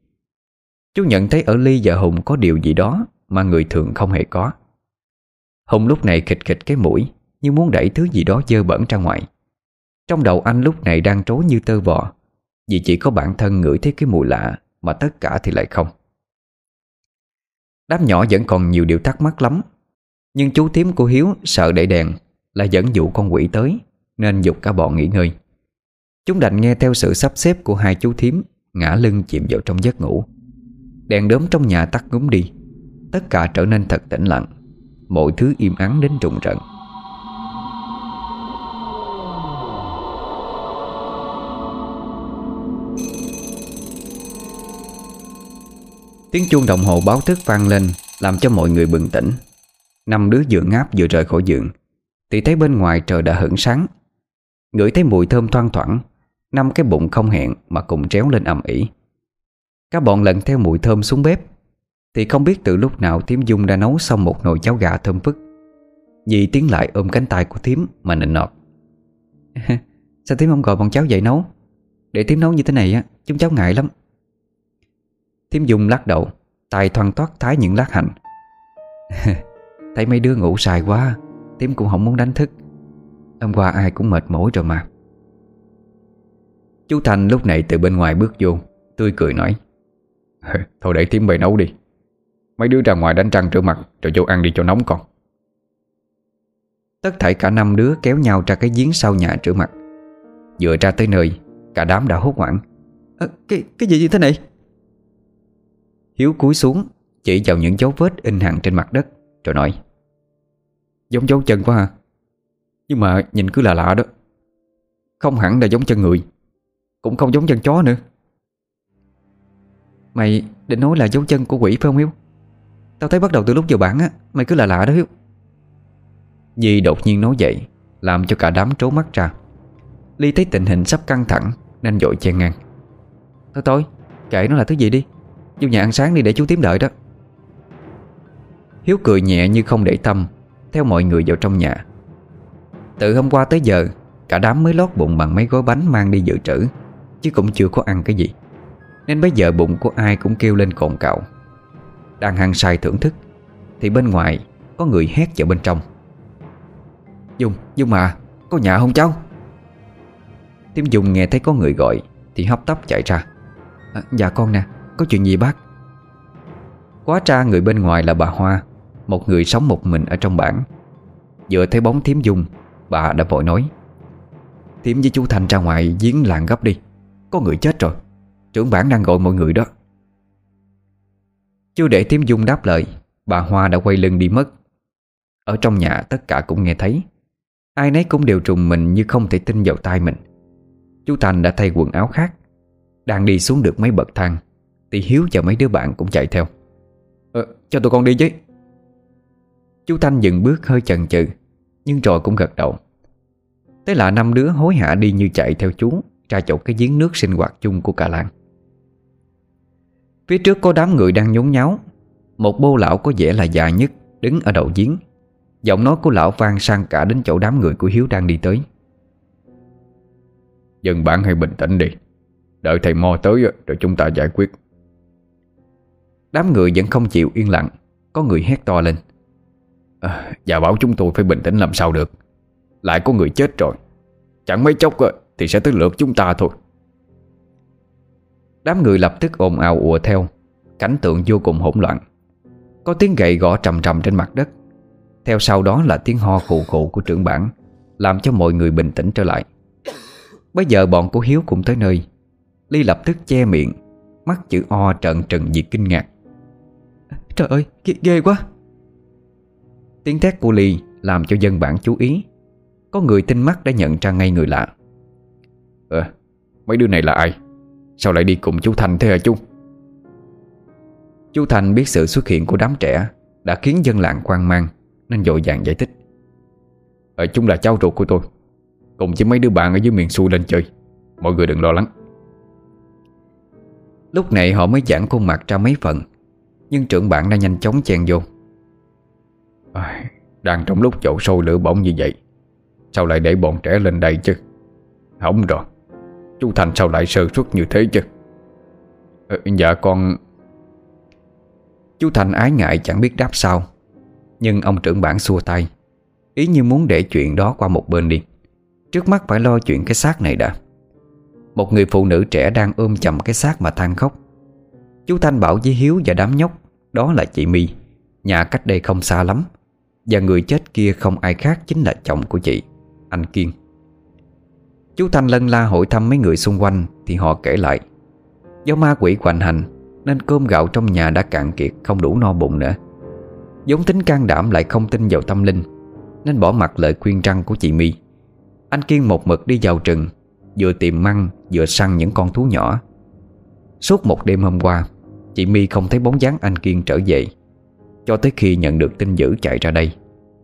Chú nhận thấy ở Ly và Hùng có điều gì đó Mà người thường không hề có. Hùng lúc này khịch khịch cái mũi, Như muốn đẩy thứ gì đó dơ bẩn ra ngoài. Trong đầu anh lúc này đang trối như tơ vò, Vì chỉ có bản thân ngửi thấy cái mùi lạ Mà tất cả thì lại không. Đám nhỏ vẫn còn nhiều điều thắc mắc lắm, Nhưng chú tím của Hiếu sợ đẩy đèn Là dẫn dụ con quỷ tới, Nên dục cả bọn nghỉ ngơi. Chúng đành nghe theo sự sắp xếp của hai chú thím, Ngã lưng chìm vào trong giấc ngủ. Đèn đốm trong nhà tắt ngúng đi, Tất cả trở nên thật tĩnh lặng. Mọi thứ im ắng đến trùng trận Tiếng chuông đồng hồ báo thức vang lên, Làm cho mọi người bừng tỉnh. Năm đứa vừa ngáp vừa rời khỏi giường. Thì thấy bên ngoài trời đã hửng sáng. Ngửi thấy mùi thơm thoang thoảng, Năm cái bụng không hẹn mà cùng tréo lên ầm ĩ. Các bọn lần theo mùi thơm xuống bếp thì không biết từ lúc nào Thiếm Dung đã nấu xong một nồi cháo gà thơm phức. Dì tiến lại ôm cánh tay của Thiếm mà nịnh nọt. Sao Thiếm không gọi bọn cháu dậy nấu? Để Thiếm nấu như thế này á, Chúng cháu ngại lắm. Thiếm Dung lắc đầu, tay thoăn toát thái những lát hành. Thấy mấy đứa ngủ xài quá, Thiếm cũng không muốn đánh thức. Hôm qua ai cũng mệt mỏi rồi mà. Chú Thành lúc này từ bên ngoài bước vô, Tươi cười nói, Thôi để Thiếm về nấu đi. Mấy đứa ra ngoài đánh răng rửa mặt Rồi vô ăn đi cho nóng con. Tất thảy cả năm đứa kéo nhau ra cái giếng sau nhà rửa mặt. Vừa ra tới nơi Cả đám đã hốt hoảng. À, Cái cái gì như thế này? Hiếu cúi xuống Chỉ vào những dấu vết in hằn trên mặt đất Rồi nói Giống dấu chân quá ha. Nhưng mà nhìn cứ là lạ đó. Không hẳn là giống chân người Cũng không giống chân chó nữa. Mày định nói là dấu chân của quỷ phải không Hiếu Tao thấy bắt đầu từ lúc vào bản á Mày cứ là lạ đó Hiếu. Di đột nhiên nói vậy Làm cho cả đám trố mắt ra. Ly thấy tình hình sắp căng thẳng Nên dội chen ngang. Thôi thôi kệ nó là thứ gì đi. Vô nhà ăn sáng đi để chú tím đợi đó. Hiếu cười nhẹ như không để tâm Theo mọi người vào trong nhà. Từ hôm qua tới giờ Cả đám mới lót bụng bằng mấy gói bánh mang đi dự trữ Chứ cũng chưa có ăn cái gì. Nên bây giờ bụng của ai cũng kêu lên cồn cạo đang hăng say thưởng thức Thì bên ngoài có người hét vào bên trong. Dung, Dung mà Có nhà không cháu? Tiếm Dung nghe thấy có người gọi Thì hấp tấp chạy ra. À, Dạ con nè, có chuyện gì bác? Quá tra người bên ngoài là bà Hoa Một người sống một mình ở trong bản Vừa thấy bóng thiếm dung Bà đã vội nói Thiếm với chú Thành ra ngoài giếng làng gấp đi Có người chết rồi. Trưởng bản đang gọi mọi người đó. Chưa để Tiếm dung đáp lời Bà Hoa đã quay lưng đi mất. Ở trong nhà tất cả cũng nghe thấy. Ai nấy cũng đều trùng mình như không thể tin vào tai mình. Chú Thành đã thay quần áo khác Đang đi xuống được mấy bậc thang. Thì Hiếu và mấy đứa bạn cũng chạy theo. Ờ, Cho tụi con đi chứ. Chú Thanh dừng bước hơi chần chừ Nhưng rồi cũng gật đầu. Thế là năm đứa hối hả đi như chạy theo chú Ra chỗ cái giếng nước sinh hoạt chung của cả làng. Phía trước có đám người đang nhốn nháo. Một bô lão có vẻ là già nhất Đứng ở đầu giếng. Giọng nói của lão vang sang cả đến chỗ đám người của Hiếu đang đi tới. Dân bản hãy bình tĩnh đi. Đợi thầy Mo tới rồi chúng ta giải quyết. Đám người vẫn không chịu yên lặng. Có người hét to lên. À, Và bảo chúng tôi phải bình tĩnh làm sao được. Lại có người chết rồi. Chẳng mấy chốc thì sẽ tới lượt chúng ta thôi Đám người lập tức ồn ào ùa theo. Cảnh tượng vô cùng hỗn loạn. Có tiếng gậy gõ trầm trầm trên mặt đất. Theo sau đó là tiếng ho khụ khụ của trưởng bản Làm cho mọi người bình tĩnh trở lại. Bây giờ bọn của Hiếu cũng tới nơi. Ly lập tức che miệng Mắt chữ O trợn trừng vì kinh ngạc. Trời ơi, ghê, ghê quá. Tiếng thét của Ly làm cho dân bản chú ý. Có người tinh mắt đã nhận ra ngay người lạ. Ờ, mấy đứa này là ai? Sao lại đi cùng chú Thành thế hả chú? Chú Thành biết sự xuất hiện của đám trẻ Đã khiến dân làng quan mang Nên dội vàng giải thích. Ờ, ở chúng là cháu ruột của tôi. Cùng với mấy đứa bạn ở dưới miền xuôi lên chơi. Mọi người đừng lo lắng. Lúc này họ mới giãn khuôn mặt ra mấy phần Nhưng trưởng bạn đã nhanh chóng chen vô. À, Đang trong lúc chậu sôi lửa bỏng như vậy Sao lại để bọn trẻ lên đây chứ? Hỏng rồi. Chú Thành sao lại sơ suất như thế chứ? Ờ, Dạ con Chú Thành ái ngại chẳng biết đáp sao. Nhưng ông trưởng bản xua tay. Ý như muốn để chuyện đó qua một bên đi. Trước mắt phải lo chuyện cái xác này đã. Một người phụ nữ trẻ đang ôm chầm cái xác mà than khóc. Chú Thanh bảo với Hiếu và đám nhóc Đó là chị My. Nhà cách đây không xa lắm. Và người chết kia không ai khác chính là chồng của chị Anh Kiên. Chú Thanh lân la hội thăm mấy người xung quanh, Thì họ kể lại. Do ma quỷ hoành hành, Nên cơm gạo trong nhà đã cạn kiệt, Không đủ no bụng nữa. Giống tính can đảm lại không tin vào tâm linh, Nên bỏ mặt lời khuyên răng của chị My. Anh Kiên một mực đi vào rừng, Vừa tìm măng, vừa săn những con thú nhỏ. Suốt một đêm hôm qua, Chị My không thấy bóng dáng anh Kiên trở về. Cho tới khi nhận được tin dữ chạy ra đây,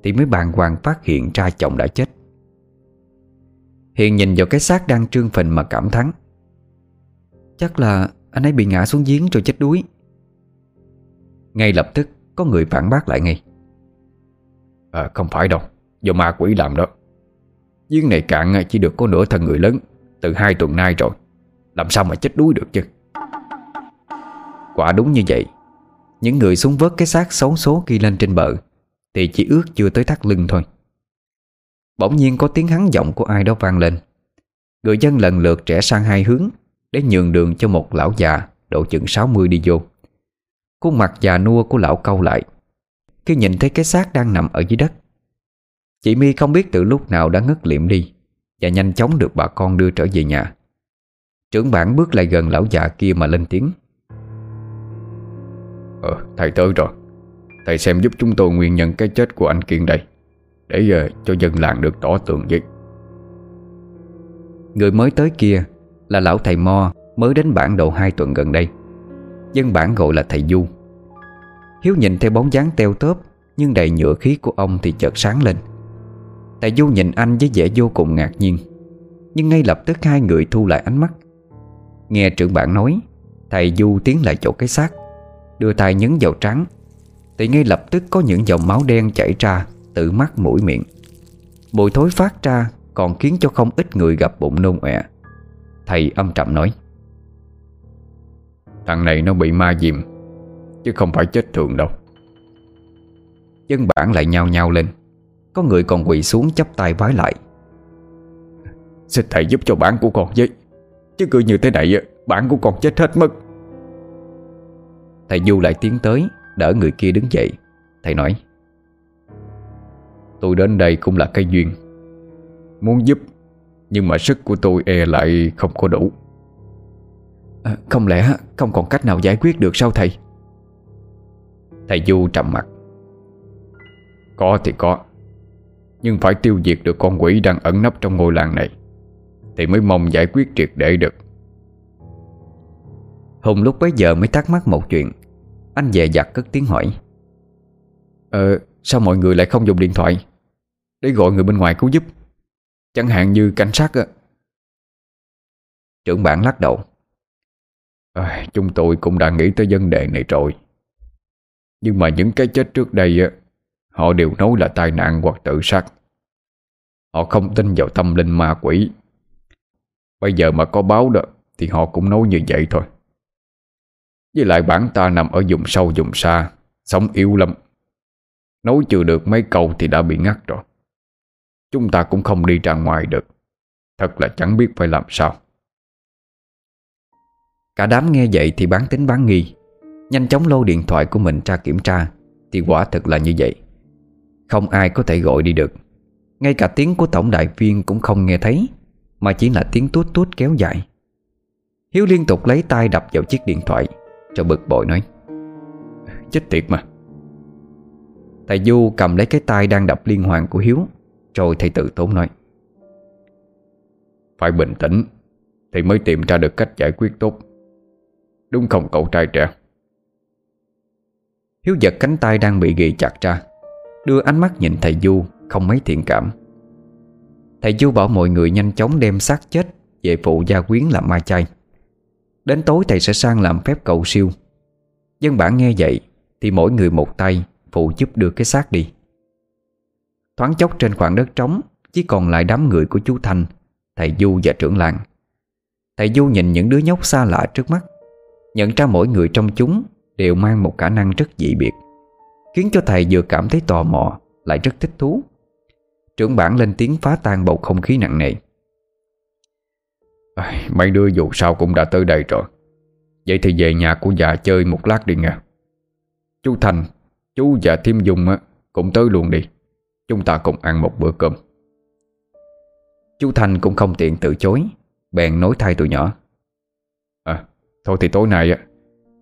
Thì mới bàng hoàng phát hiện ra chồng đã chết. Hiền nhìn vào cái xác đang trương phình mà cảm thắng. Chắc là anh ấy bị ngã xuống giếng rồi chết đuối. Ngay lập tức có người phản bác lại ngay. À không phải đâu Do ma quỷ làm đó. Giếng này cạn chỉ được có nửa thân người lớn Từ hai tuần nay rồi. Làm sao mà chết đuối được chứ? Quả đúng như vậy. Những người xuống vớt cái xác xấu số kia lên trên bờ Thì chỉ ước chưa tới thắt lưng thôi Bỗng nhiên có tiếng hắn giọng của ai đó vang lên. Người dân lần lượt trẻ sang hai hướng Để nhường đường cho một lão già Độ chừng 60 đi vô. Khuôn mặt già nua của lão câu lại Khi nhìn thấy cái xác đang nằm ở dưới đất. Chị My không biết từ lúc nào đã ngất liệm đi Và nhanh chóng được bà con đưa trở về nhà. Trưởng bản bước lại gần lão già kia mà lên tiếng. Ờ, thầy tới rồi. Thầy xem giúp chúng tôi nguyên nhân cái chết của anh Kiên đây. Để uh, cho dân làng được tỏ tường với Người mới tới kia Là lão thầy Mo Mới đến bản độ 2 tuần gần đây. Dân bản gọi là thầy Du. Hiếu nhìn theo bóng dáng teo tớp Nhưng đầy nhựa khí của ông thì chợt sáng lên. Thầy Du nhìn anh với vẻ vô cùng ngạc nhiên Nhưng ngay lập tức hai người thu lại ánh mắt. Nghe trưởng bản nói Thầy Du tiến lại chỗ cái xác Đưa tay nhấn vào trắng Thì ngay lập tức có những dòng máu đen chảy ra. Từ mắt mũi miệng. Mùi thối phát ra Còn khiến cho không ít người gặp bụng nôn ọe. Thầy âm trầm nói Thằng này nó bị ma dìm Chứ không phải chết thường đâu. Dân bản lại nhao nhao lên. Có người còn quỳ xuống chắp tay vái lại. Xin thầy giúp cho bản của con với Chứ cứ như thế này Bản của con chết hết mất. Thầy Du lại tiến tới Đỡ người kia đứng dậy. Thầy nói Tôi đến đây cũng là cái duyên. Muốn giúp Nhưng mà sức của tôi e lại không có đủ. À, Không lẽ không còn cách nào giải quyết được sao thầy? Thầy Du trầm mặt. Có thì có Nhưng phải tiêu diệt được con quỷ đang ẩn nấp trong ngôi làng này Thì mới mong giải quyết triệt để được. Hùng lúc bấy giờ mới thắc mắc một chuyện. Anh dè dặt cất tiếng hỏi. Ờ sao mọi người lại không dùng điện thoại? Để gọi người bên ngoài cứu giúp. Chẳng hạn như cảnh sát á. Trưởng bản lắc đầu. À, Chúng tôi cũng đã nghĩ tới vấn đề này rồi. Nhưng mà những cái chết trước đây á Họ đều nói là tai nạn hoặc tự sát. Họ không tin vào tâm linh ma quỷ. Bây giờ mà có báo đó Thì họ cũng nói như vậy thôi. Với lại bản ta nằm ở vùng sâu vùng xa Sống yếu lắm. Nói chưa được mấy câu thì đã bị ngắt rồi. Chúng ta cũng không đi ra ngoài được. Thật là chẳng biết phải làm sao. Cả đám nghe vậy thì bán tính bán nghi. Nhanh chóng lôi điện thoại của mình ra kiểm tra. Thì quả thật là như vậy. Không ai có thể gọi đi được. Ngay cả tiếng của tổng đại viên cũng không nghe thấy, Mà chỉ là tiếng tuốt tuốt kéo dài. Hiếu liên tục lấy tay đập vào chiếc điện thoại cho bực bội nói, Chết tiệt mà. Thầy Du cầm lấy cái tay đang đập liên hoàn của Hiếu Rồi thầy tự tốn nói. Phải bình tĩnh Thì mới tìm ra được cách giải quyết tốt. Đúng không cậu trai trẻ? Hiếu giật cánh tay đang bị ghi chặt ra Đưa ánh mắt nhìn thầy Du Không mấy thiện cảm. Thầy Du bảo mọi người nhanh chóng đem xác chết Về phụ gia quyến làm ma chay Đến tối thầy sẽ sang làm phép cầu siêu. Dân bản nghe vậy Thì mỗi người một tay Phụ giúp đưa cái xác đi. Thoáng chốc trên khoảng đất trống, Chỉ còn lại đám người của chú Thanh Thầy Du và trưởng làng. Thầy Du nhìn những đứa nhóc xa lạ trước mắt, Nhận ra mỗi người trong chúng Đều mang một khả năng rất dị biệt, Khiến cho thầy vừa cảm thấy tò mò, Lại rất thích thú. Trưởng bản lên tiếng phá tan bầu không khí nặng nề. Mấy đứa dù sao cũng đã tới đây rồi. Vậy thì về nhà của già chơi một lát đi nha. Chú Thành Chú và Thiêm Dung cũng tới luôn đi. Chúng ta cùng ăn một bữa cơm. Chú Thành cũng không tiện từ chối, Bèn nối thay tụi nhỏ. À Thôi thì tối nay á,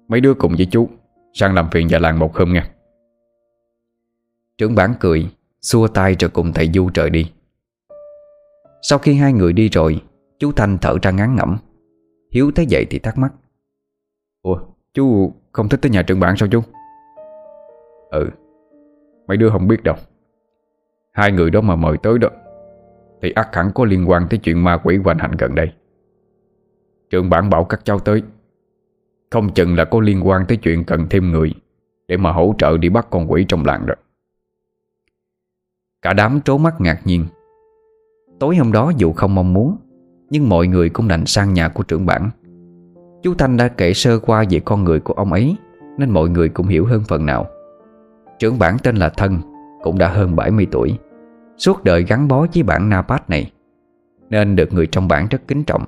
Mấy đứa cùng với chú Sang làm phiền già làng một hôm nha. Trưởng bản cười, Xua tay rồi cùng thầy Du trời đi. Sau khi hai người đi rồi, Chú Thanh thở ra ngán ngẩm. Hiếu thấy vậy thì thắc mắc. Ủa, chú không thích tới nhà trưởng bản sao chú? Ừ Mấy đứa không biết đâu. Hai người đó mà mời tới đó, Thì ắt hẳn có liên quan tới chuyện ma quỷ hoành hành gần đây. Trưởng bản bảo các cháu tới, Không chừng là có liên quan tới chuyện cần thêm người Để mà hỗ trợ đi bắt con quỷ trong làng rồi Cả đám trố mắt ngạc nhiên. Tối hôm đó dù không mong muốn, Nhưng mọi người cũng đành sang nhà của trưởng bản. Chú Thanh đã kể sơ qua về con người của ông ấy, Nên mọi người cũng hiểu hơn phần nào. Trưởng bản tên là Thân, Cũng đã hơn 70 tuổi, Suốt đời gắn bó với bản Napat này, Nên được người trong bản rất kính trọng.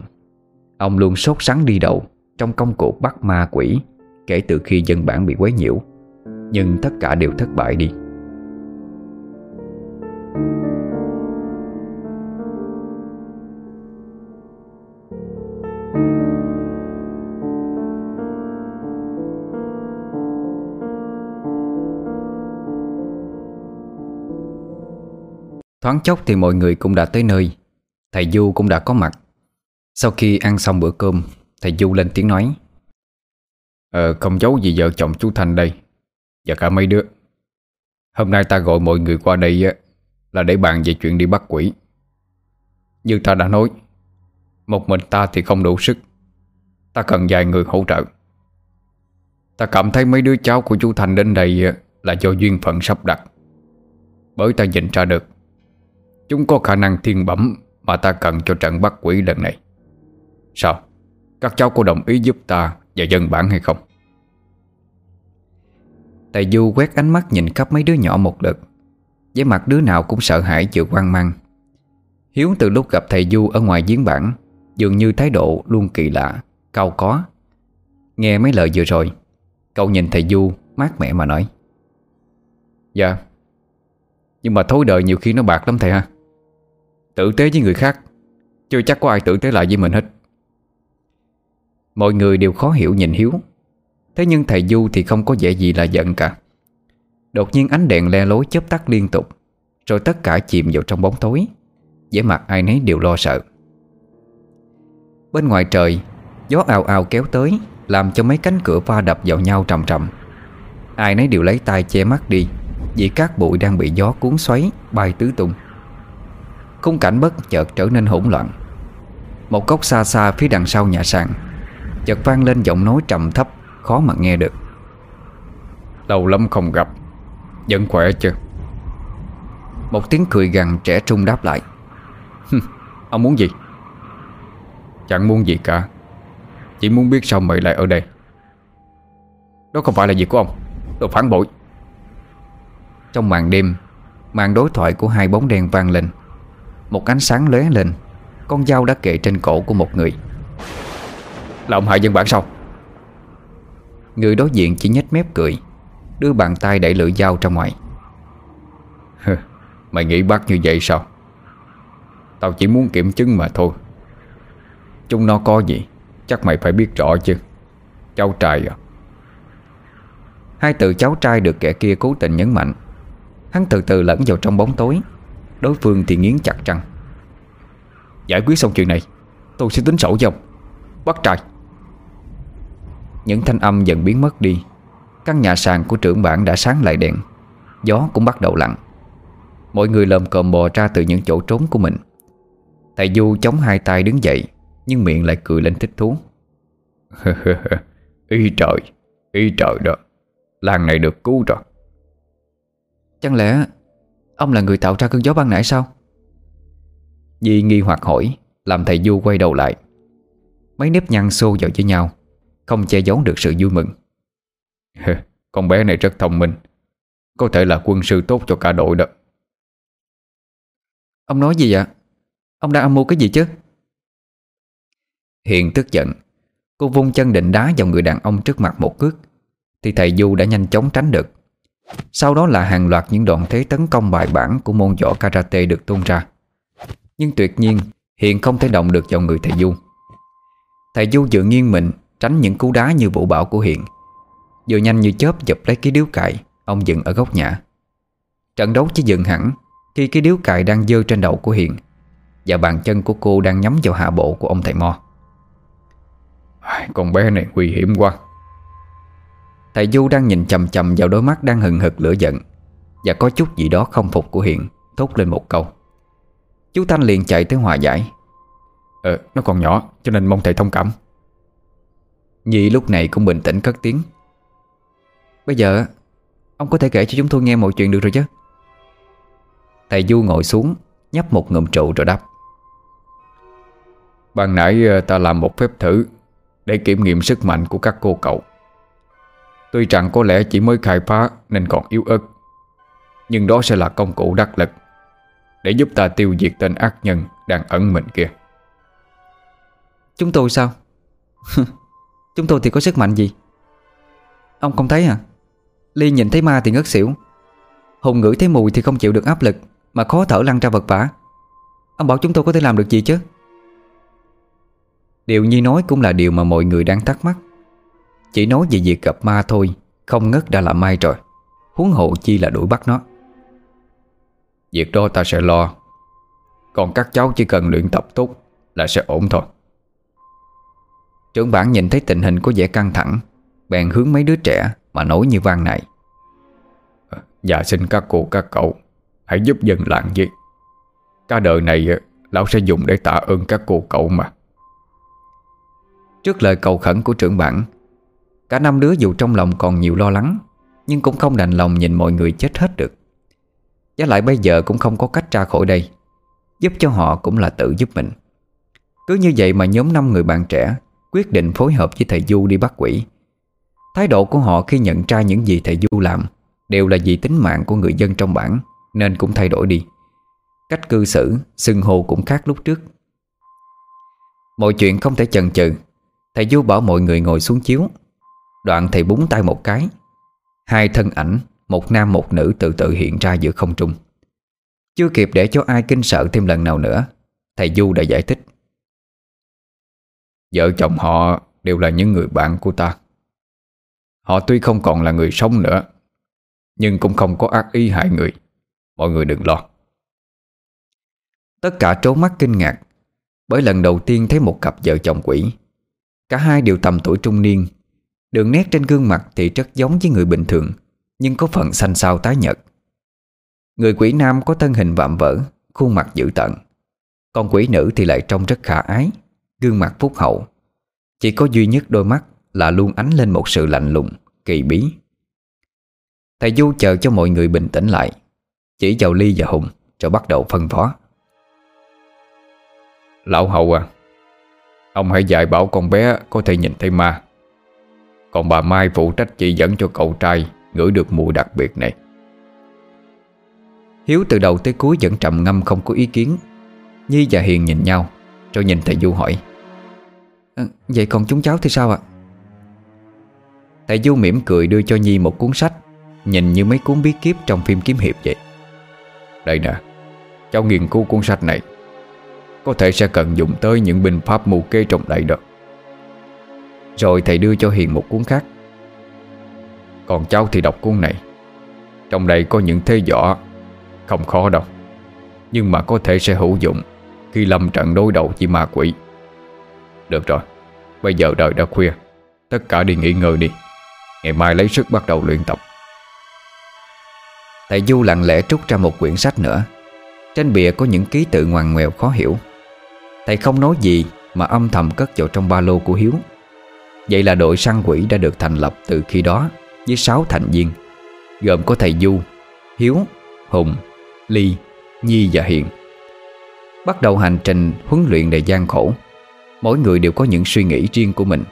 Ông luôn sốt sắng đi đầu Trong công cuộc bắt ma quỷ Kể từ khi dân bản bị quấy nhiễu, Nhưng tất cả đều thất bại đi. Thoáng chốc thì mọi người cũng đã tới nơi. Thầy Du cũng đã có mặt. Sau khi ăn xong bữa cơm, Thầy Du lên tiếng nói. Ờ không giấu gì vợ chồng chú Thành đây, Và cả mấy đứa. Hôm nay ta gọi mọi người qua đây Là để bàn về chuyện đi bắt quỷ. Như ta đã nói, Một mình ta thì không đủ sức. Ta cần vài người hỗ trợ. Ta cảm thấy mấy đứa cháu của chú Thành đến đây Là do duyên phận sắp đặt. Bởi ta nhìn ra được Chúng có khả năng thiên bẩm Mà ta cần cho trận bắt quỷ lần này. Sao? Các cháu có đồng ý giúp ta Và dân bản hay không? Thầy Du quét ánh mắt nhìn khắp mấy đứa nhỏ một lượt. Với mặt đứa nào cũng sợ hãi chịu quan mang. Hiếu từ lúc gặp thầy Du ở ngoài giếng bản, Dường như thái độ luôn kỳ lạ, Cao có. Nghe mấy lời vừa rồi, Cậu nhìn thầy Du mát mẻ mà nói. Dạ Nhưng mà thối đời nhiều khi nó bạc lắm thầy ha. Tử tế với người khác. Chưa chắc có ai tử tế lại với mình hết. Mọi người đều khó hiểu nhìn Hiếu. Thế nhưng thầy Du thì không có vẻ gì là giận cả. Đột nhiên ánh đèn le lối chớp tắt liên tục, Rồi tất cả chìm vào trong bóng tối. Vẻ mặt ai nấy đều lo sợ. Bên ngoài trời, Gió ào ào kéo tới, Làm cho mấy cánh cửa va đập vào nhau trầm trầm. Ai nấy đều lấy tay che mắt đi, Vì các bụi đang bị gió cuốn xoáy, Bay tứ tung. Khung cảnh bất chợt trở nên hỗn loạn. Một góc xa xa phía đằng sau nhà sàn, Chợt vang lên giọng nói trầm thấp, Khó mà nghe được. Lâu lắm không gặp, Vẫn khỏe chưa Một tiếng cười gằn trẻ trung đáp lại. Ông muốn gì? Chẳng muốn gì cả, Chỉ muốn biết sao mày lại ở đây. Đó không phải là việc của ông Đồ phản bội. Trong màn đêm, Màn đối thoại của hai bóng đen vang lên. Một ánh sáng lóe lên. Con dao đã kệ trên cổ của một người. Là ông hại dân bản sao? Người đối diện chỉ nhếch mép cười, Đưa bàn tay đẩy lưỡi dao ra ngoài. Mày nghĩ bắt như vậy sao? Tao chỉ muốn kiểm chứng mà thôi. Chúng nó có gì? Chắc mày phải biết rõ chứ. Cháu trai à? Hai từ cháu trai được kẻ kia cố tình nhấn mạnh. Hắn từ từ lẫn vào trong bóng tối. Đối phương thì nghiến chặt răng. Giải quyết xong chuyện này, Tôi sẽ tính sổ với ông. Bắt trai. Những thanh âm dần biến mất đi. Căn nhà sàn của trưởng bản đã sáng lại đèn. Gió cũng bắt đầu lặng Mọi người lồm cồm bò ra từ những chỗ trốn của mình. Thầy Du chống hai tay đứng dậy, Nhưng miệng lại cười lên thích thú. Y trời y trời đó. Làng này được cứu rồi. Chẳng lẽ Ông là người tạo ra cơn gió băng nãy sao? Di nghi hoặc hỏi, Làm thầy Du quay đầu lại. Mấy nếp nhăn xô vào với nhau, Không che giấu được sự vui mừng. Con bé này rất thông minh. Có thể là quân sư tốt cho cả đội đó. Ông nói gì vậy? Ông đang âm mưu cái gì chứ? Hiền tức giận, Cô vung chân định đá vào người đàn ông trước mặt một cước, Thì thầy Du đã nhanh chóng tránh được. Sau đó là hàng loạt những đoạn thế tấn công bài bản Của môn võ karate được tung ra. Nhưng tuyệt nhiên, hiện không thể động được vào người thầy Du. Thầy Du dựa nghiêng mình, Tránh những cú đá như vũ bảo của hiện Vừa nhanh như chớp dập lấy cái điếu cại Ông dừng ở góc nhà. Trận đấu chỉ dừng hẳn Khi cái điếu cại đang dơ trên đầu của Hiền Và bàn chân của cô đang nhắm vào hạ bộ của ông thầy Mo. Con bé này nguy hiểm quá. Thầy Du đang nhìn chầm chầm vào đôi mắt đang hừng hực lửa giận Và có chút gì đó không phục của Hiền Thốt lên một câu. Chú Thanh liền chạy tới hòa giải. Ờ, nó còn nhỏ cho nên mong thầy thông cảm. Nhi lúc này cũng bình tĩnh cất tiếng. Bây giờ Ông có thể kể cho chúng tôi nghe mọi chuyện được rồi chứ? Thầy Du ngồi xuống Nhấp một ngụm trụ rồi đáp. Ban nãy ờ, ta làm một phép thử Để kiểm nghiệm sức mạnh của các cô cậu. Tuy rằng có lẽ chỉ mới khai phá Nên còn yếu ớt, Nhưng đó sẽ là công cụ đắc lực Để giúp ta tiêu diệt tên ác nhân Đang ẩn mình kia. Chúng tôi sao? Chúng tôi thì có sức mạnh gì? Ông không thấy à? Ly nhìn thấy ma thì ngất xỉu. Hùng ngửi thấy mùi thì không chịu được áp lực, Mà khó thở lăn ra vật vả Ông bảo chúng tôi có thể làm được gì chứ? Điều Nhi nói cũng là điều mà mọi người đang thắc mắc. Chỉ nói về việc gặp ma thôi, Không ngất đã là may rồi. Huống hộ chi là đuổi bắt nó. Việc đó ta sẽ lo. Còn các cháu chỉ cần luyện tập tốt Là sẽ ổn thôi. Trưởng bản nhìn thấy tình hình có vẻ căng thẳng, Bèn hướng mấy đứa trẻ Mà nói như vang này. Dạ xin các cô, các cậu, Hãy giúp dân làng gì Cả đời này, Lão sẽ dùng để tạ ơn các cô, cậu mà. Trước lời cầu khẩn của trưởng bản Cả năm đứa dù trong lòng còn nhiều lo lắng Nhưng cũng không đành lòng nhìn mọi người chết hết được. Giá lại bây giờ cũng không có cách ra khỏi đây Giúp cho họ cũng là tự giúp mình. Cứ như vậy mà nhóm năm người bạn trẻ Quyết định phối hợp với thầy Du đi bắt quỷ. Thái độ của họ khi nhận ra những gì thầy Du làm Đều là vì tính mạng của người dân trong bản Nên cũng thay đổi đi. Cách cư xử, xưng hô cũng khác lúc trước. Mọi chuyện không thể chần chừ Thầy Du bảo mọi người ngồi xuống chiếu. Đoạn thầy búng tay một cái. Hai thân ảnh, Một nam một nữ tự tự hiện ra giữa không trung. Chưa kịp để cho ai kinh sợ thêm lần nào nữa, Thầy Du đã giải thích. Vợ chồng họ đều là những người bạn của ta. Họ tuy không còn là người sống nữa, Nhưng cũng không có ác ý hại người. Mọi người đừng lo. Tất cả trố mắt kinh ngạc, Bởi lần đầu tiên thấy một cặp vợ chồng quỷ. Cả hai đều tầm tuổi trung niên Đường nét trên gương mặt thì rất giống với người bình thường, Nhưng có phần xanh xao tái nhợt. Người quỷ nam có thân hình vạm vỡ, Khuôn mặt dữ tợn. Còn quỷ nữ thì lại trông rất khả ái, Gương mặt phúc hậu. Chỉ có duy nhất đôi mắt là luôn ánh lên một sự lạnh lùng, Kỳ bí. Thầy Du chờ cho mọi người bình tĩnh lại. Chỉ vào Ly và Hùng, Rồi bắt đầu phân phó. Lão hậu à Ông hãy dạy bảo con bé có thể nhìn thấy ma. Còn bà Mai phụ trách chỉ dẫn cho cậu trai Ngửi được mùi đặc biệt này. Hiếu từ đầu tới cuối vẫn trầm ngâm không có ý kiến. Nhi và Hiền nhìn nhau Rồi nhìn thầy Du hỏi à, Vậy còn chúng cháu thì sao ạ? Thầy Du mỉm cười đưa cho Nhi một cuốn sách Nhìn như mấy cuốn bí kíp trong phim kiếm hiệp vậy. Đây nè Cháu nghiên cứu cuốn sách này. Có thể sẽ cần dùng tới những binh pháp mù kê trong đây đó. Rồi thầy đưa cho Hiền một cuốn khác. Còn cháu thì đọc cuốn này. Trong đây có những thế võ, Không khó đâu. Nhưng mà có thể sẽ hữu dụng Khi lâm trận đối đầu với ma quỷ. Được rồi, Bây giờ đời đã khuya. Tất cả đi nghỉ ngơi đi. Ngày mai lấy sức bắt đầu luyện tập. Thầy Du lặng lẽ trút ra một quyển sách nữa. Trên bìa có những ký tự ngoằn ngoèo khó hiểu. Thầy không nói gì Mà âm thầm cất vào trong ba lô của Hiếu. Vậy là đội săn quỷ đã được thành lập từ khi đó Với 6 thành viên Gồm có thầy Du, Hiếu, Hùng, Ly, Nhi và Hiền. Bắt đầu hành trình huấn luyện đầy gian khổ Mỗi người đều có những suy nghĩ riêng của mình.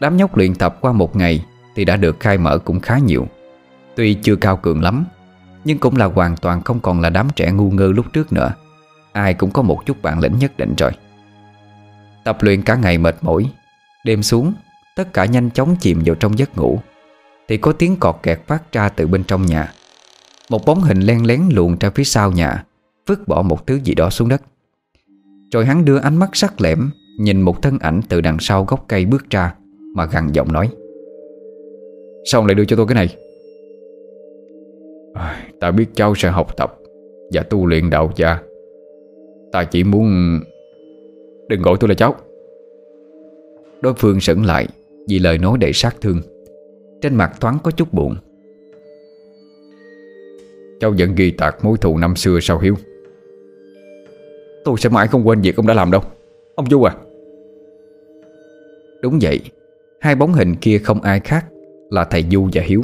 Đám nhóc luyện tập qua một ngày Thì đã được khai mở cũng khá nhiều. Tuy chưa cao cường lắm Nhưng cũng là hoàn toàn không còn là đám trẻ ngu ngơ lúc trước nữa. Ai cũng có một chút bản lĩnh nhất định rồi. Tập luyện cả ngày mệt mỏi Đêm xuống Tất cả nhanh chóng chìm vào trong giấc ngủ. Thì có tiếng cọt kẹt phát ra từ bên trong nhà. Một bóng hình len lén luồn ra phía sau nhà Vứt bỏ một thứ gì đó xuống đất. Rồi hắn đưa ánh mắt sắc lẻm Nhìn một thân ảnh từ đằng sau gốc cây bước ra Mà gằn giọng nói. Sao ông lại đưa cho tôi cái này. À, Ta biết cháu sẽ học tập Và tu luyện đạo gia. Ta chỉ muốn Đừng gọi tôi là cháu. Đối phương sững lại Vì lời nói đầy sát thương. Trên mặt thoáng có chút buồn. Cháu vẫn ghi tạc mối thù năm xưa sao Hiếu? Tôi sẽ mãi không quên việc ông đã làm đâu. Ông Du à. Đúng vậy, Hai bóng hình kia không ai khác Là thầy Du và Hiếu.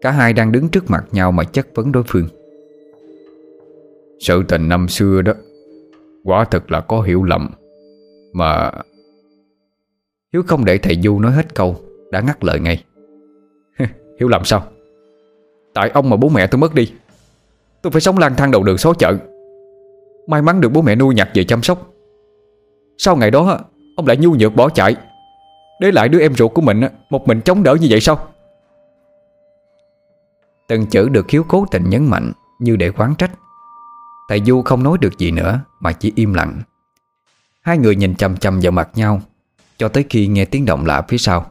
Cả hai đang đứng trước mặt nhau mà chất vấn đối phương. Sự tình năm xưa đó, Quả thực là có hiểu lầm, Mà Hiếu không để thầy Du nói hết câu, Đã ngắt lời ngay. Hiếu làm sao? Tại ông mà bố mẹ tôi mất đi, Tôi phải sống lang thang đầu đường xó chợ. May mắn được bố mẹ nuôi nhặt về chăm sóc. Sau ngày đó, Ông lại nhu nhược bỏ chạy, Để lại đứa em ruột của mình Một mình chống đỡ như vậy sao? Từng chữ được Hiếu cố tình nhấn mạnh Như để quán trách. Thầy Du không nói được gì nữa, Mà chỉ im lặng. Hai người nhìn chầm chầm vào mặt nhau cho tới khi nghe tiếng động lạ phía sau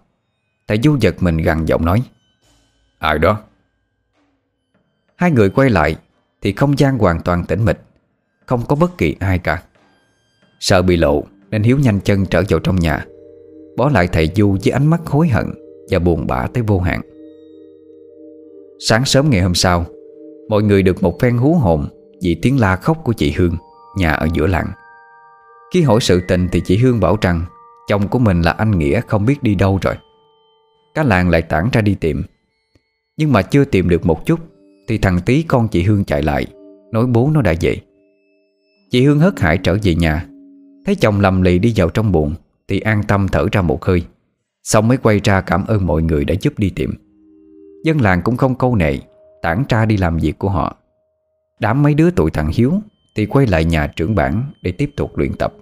Thầy Du giật mình gằn giọng nói. Ai đó? Hai người quay lại Thì không gian hoàn toàn tĩnh mịch Không có bất kỳ ai cả. Sợ bị lộ Nên Hiếu nhanh chân trở vào trong nhà Bỏ lại thầy Du với ánh mắt hối hận Và buồn bã tới vô hạn. Sáng sớm ngày hôm sau Mọi người được một phen hú hồn Vì tiếng la khóc của chị Hương Nhà ở giữa làng. Khi hỏi sự tình thì chị Hương bảo rằng Chồng của mình là anh Nghĩa không biết đi đâu rồi. Cả làng lại tản ra đi tìm. Nhưng mà chưa tìm được một chút, Thì thằng tí con chị Hương chạy lại, Nói bố nó đã về. Chị Hương hớt hải trở về nhà. Thấy chồng lầm lì đi vào trong buồn Thì an tâm thở ra một hơi. Xong mới quay ra cảm ơn mọi người đã giúp đi tìm. Dân làng cũng không câu nệ, Tản ra đi làm việc của họ. Đám mấy đứa tụi thằng Hiếu Thì quay lại nhà trưởng bản Để tiếp tục luyện tập.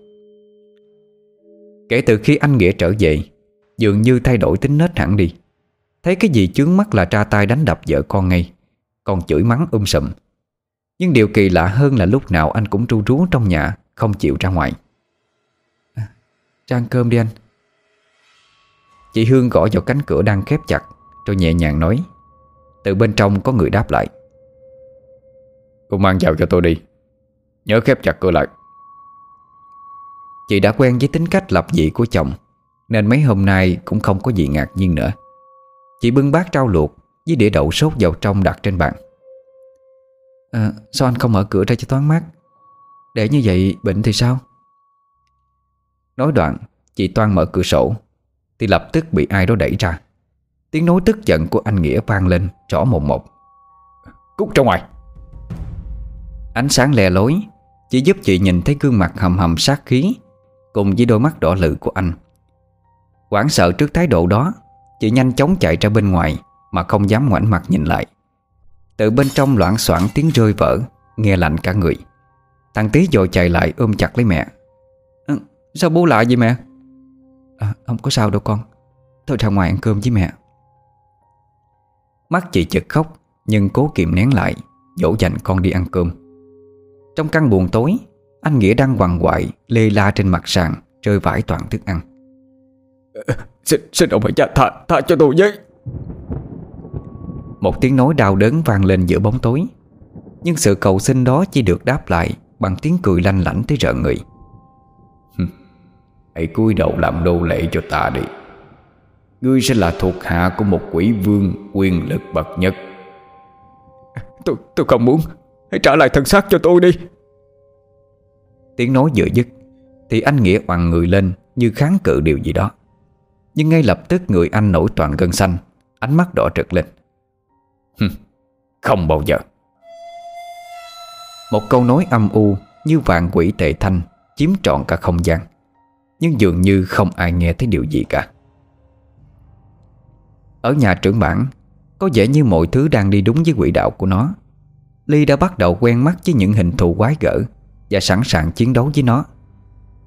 Kể từ khi anh Nghĩa trở về Dường như thay đổi tính nết hẳn đi. Thấy cái gì chướng mắt là tra tay đánh đập vợ con ngay Còn chửi mắng um sùm. Nhưng điều kỳ lạ hơn là lúc nào anh cũng tru rú trong nhà Không chịu ra ngoài. À, cơm đi anh. Chị Hương gõ vào cánh cửa đang khép chặt Rồi nhẹ nhàng nói. Từ bên trong có người đáp lại. Cô mang vào cho tôi đi. Nhớ khép chặt cửa lại. Chị đã quen với tính cách lập dị của chồng Nên mấy hôm nay cũng không có gì ngạc nhiên nữa. Chị bưng bát rau luộc Với đĩa đậu sốt vào trong đặt trên bàn. À, Sao anh không mở cửa ra cho thoáng mát? Để như vậy bệnh thì sao? Nói đoạn Chị Toan mở cửa sổ Thì lập tức bị ai đó đẩy ra. Tiếng nói tức giận của anh Nghĩa vang lên Rõ mồm một. Cút ra ngoài! Ánh sáng lè lối Chỉ giúp chị nhìn thấy gương mặt hầm hầm sát khí Cùng với đôi mắt đỏ lự của anh. Quảng sợ trước thái độ đó Chị nhanh chóng chạy ra bên ngoài Mà không dám ngoảnh mặt nhìn lại. Từ bên trong loạn soạn tiếng rơi vỡ Nghe lạnh cả người. Thằng Tý dội chạy lại ôm chặt lấy mẹ. À, Sao bố lại vậy mẹ? À, Không có sao đâu con. Tôi ra ngoài ăn cơm với mẹ. Mắt chị chật khóc Nhưng cố kiềm nén lại Dỗ dành con đi ăn cơm. Trong căn buồng tối anh Nghĩa đang quằn quại Lê la trên mặt sàn Rơi vãi toàn thức ăn. Xin, xin ông hãy tha, tha, tha cho tôi với Một tiếng nói đau đớn vang lên giữa bóng tối. Nhưng sự cầu xin đó chỉ được đáp lại Bằng tiếng cười lanh lảnh tới rợn người. Hãy cúi đầu làm đô lệ cho ta đi. Ngươi sẽ là thuộc hạ của một quỷ vương quyền lực bậc nhất. Tôi tôi không muốn. Hãy trả lại thân xác cho tôi đi Tiếng nói vừa dứt, Thì anh Nghĩa oằn người lên Như kháng cự điều gì đó. Nhưng ngay lập tức người anh nổi toàn gân xanh, Ánh mắt đỏ trực lên. Không bao giờ. Một câu nói âm u Như vạn quỷ tệ thanh Chiếm trọn cả không gian, Nhưng dường như không ai nghe thấy điều gì cả. Ở nhà trưởng bản, Có vẻ như mọi thứ đang đi đúng với quỹ đạo của nó. Ly đã bắt đầu quen mắt với những hình thù quái gở. Và sẵn sàng chiến đấu với nó.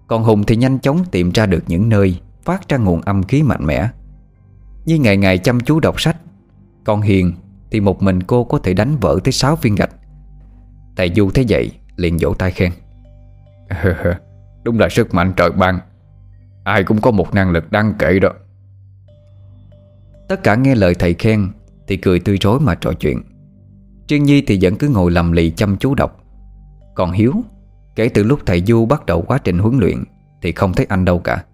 Còn Hùng thì nhanh chóng tìm ra được những nơi Phát ra nguồn âm khí mạnh mẽ. Như ngày ngày chăm chú đọc sách, Còn Hiền thì một mình cô có thể đánh vỡ tới 6 viên gạch. Thầy Du thấy vậy, liền vỗ tay khen. Đúng là sức mạnh trời ban. Ai cũng có một năng lực đáng kể đó. Tất cả nghe lời thầy khen Thì cười tươi rối mà trò chuyện. Trương Nhi thì vẫn cứ ngồi lầm lì chăm chú đọc. Còn Hiếu Kể từ lúc thầy Du bắt đầu quá trình huấn luyện Thì không thấy anh đâu cả.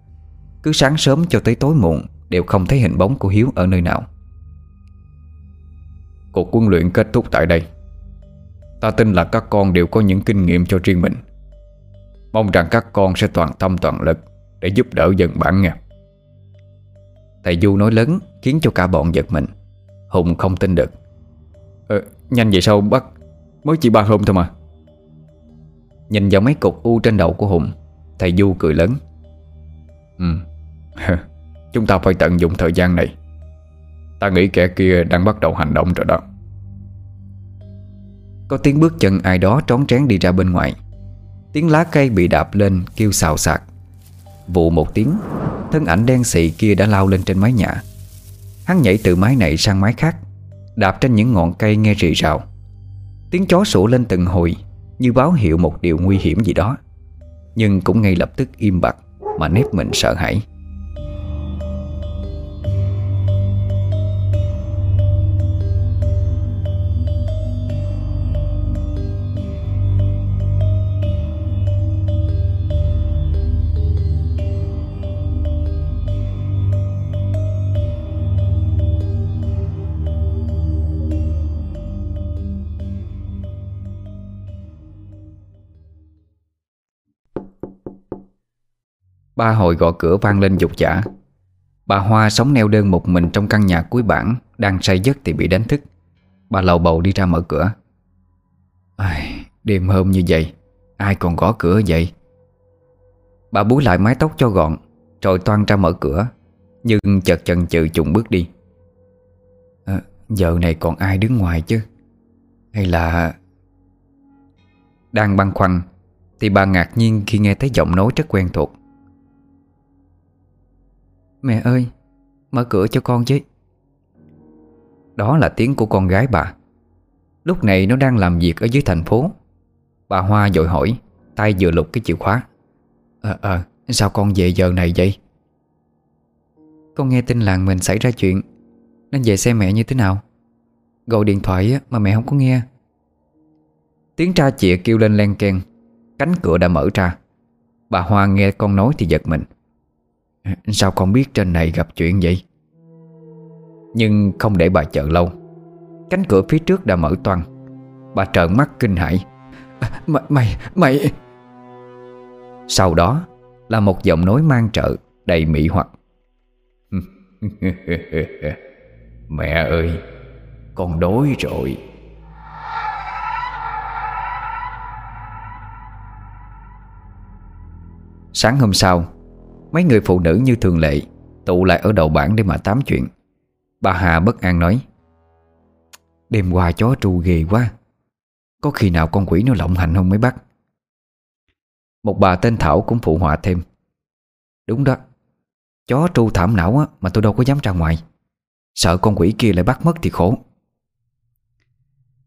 Cứ sáng sớm cho tới tối muộn Đều không thấy hình bóng của Hiếu ở nơi nào. Cuộc huấn luyện kết thúc tại đây. Ta tin là các con đều có những kinh nghiệm cho riêng mình. Mong rằng các con sẽ toàn tâm toàn lực Để giúp đỡ dân bản nghe Thầy Du nói lớn Khiến cho cả bọn giật mình. Hùng không tin được. Ờ, Nhanh vậy sao bác? Mới chỉ ba hôm thôi mà. Nhìn vào mấy cục u trên đầu của Hùng, Thầy Du cười lớn. Ừ Chúng ta phải tận dụng thời gian này. Ta nghĩ kẻ kia đang bắt đầu hành động rồi đó. Có tiếng bước chân ai đó trón trén đi ra bên ngoài. Tiếng lá cây bị đạp lên kêu xào xạc. Vụ một tiếng, Thân ảnh đen xị kia đã lao lên trên mái nhà. Hắn nhảy từ mái này sang mái khác, Đạp trên những ngọn cây nghe rì rào. Tiếng chó sủa lên từng hồi như báo hiệu một điều nguy hiểm gì đó. Nhưng cũng ngay lập tức im bặt Mà nếp mình sợ hãi. Ba hồi gõ cửa vang lên dục giả. Bà Hoa sống neo đơn một mình trong căn nhà cuối bản Đang say giấc thì bị đánh thức. Bà lầu bầu đi ra mở cửa. Ai, Đêm hôm như vậy Ai còn gõ cửa vậy? Bà búi lại mái tóc cho gọn Rồi toan ra mở cửa Nhưng chợt chần chừ trùng bước đi. À, Giờ này còn ai đứng ngoài chứ? Hay là Đang băn khoăn Thì bà ngạc nhiên khi nghe thấy giọng nói rất quen thuộc. Mẹ ơi, Mở cửa cho con chứ. Đó là tiếng của con gái bà. Lúc này nó đang làm việc ở dưới thành phố. Bà Hoa dội hỏi, Tay vừa lục cái chìa khóa. Ờ ờ sao con về giờ này vậy? Con nghe tin làng mình xảy ra chuyện, Nên về xem mẹ như thế nào. Gọi điện thoại mà mẹ không có nghe. Tiếng tra chịa kêu lên len keng, Cánh cửa đã mở ra. Bà Hoa nghe con nói thì giật mình. Sao con biết trên này gặp chuyện vậy? Nhưng không để bà chờ lâu. Cánh cửa phía trước đã mở toang. Bà trợn mắt kinh hãi. À, Mày, mày, mày. Sau đó là một giọng nói mang trợ Đầy mỹ hoặc. Mẹ ơi Con đói rồi. Sáng hôm sau Mấy người phụ nữ như thường lệ Tụ lại ở đầu bảng để mà tám chuyện. Bà Hà bất an nói Đêm qua chó tru ghê quá. Có khi nào con quỷ nó lộng hành không mới bắt Một bà tên Thảo cũng phụ họa thêm Đúng đó Chó tru thảm não á, mà tôi đâu có dám ra ngoài. Sợ con quỷ kia lại bắt mất thì khổ.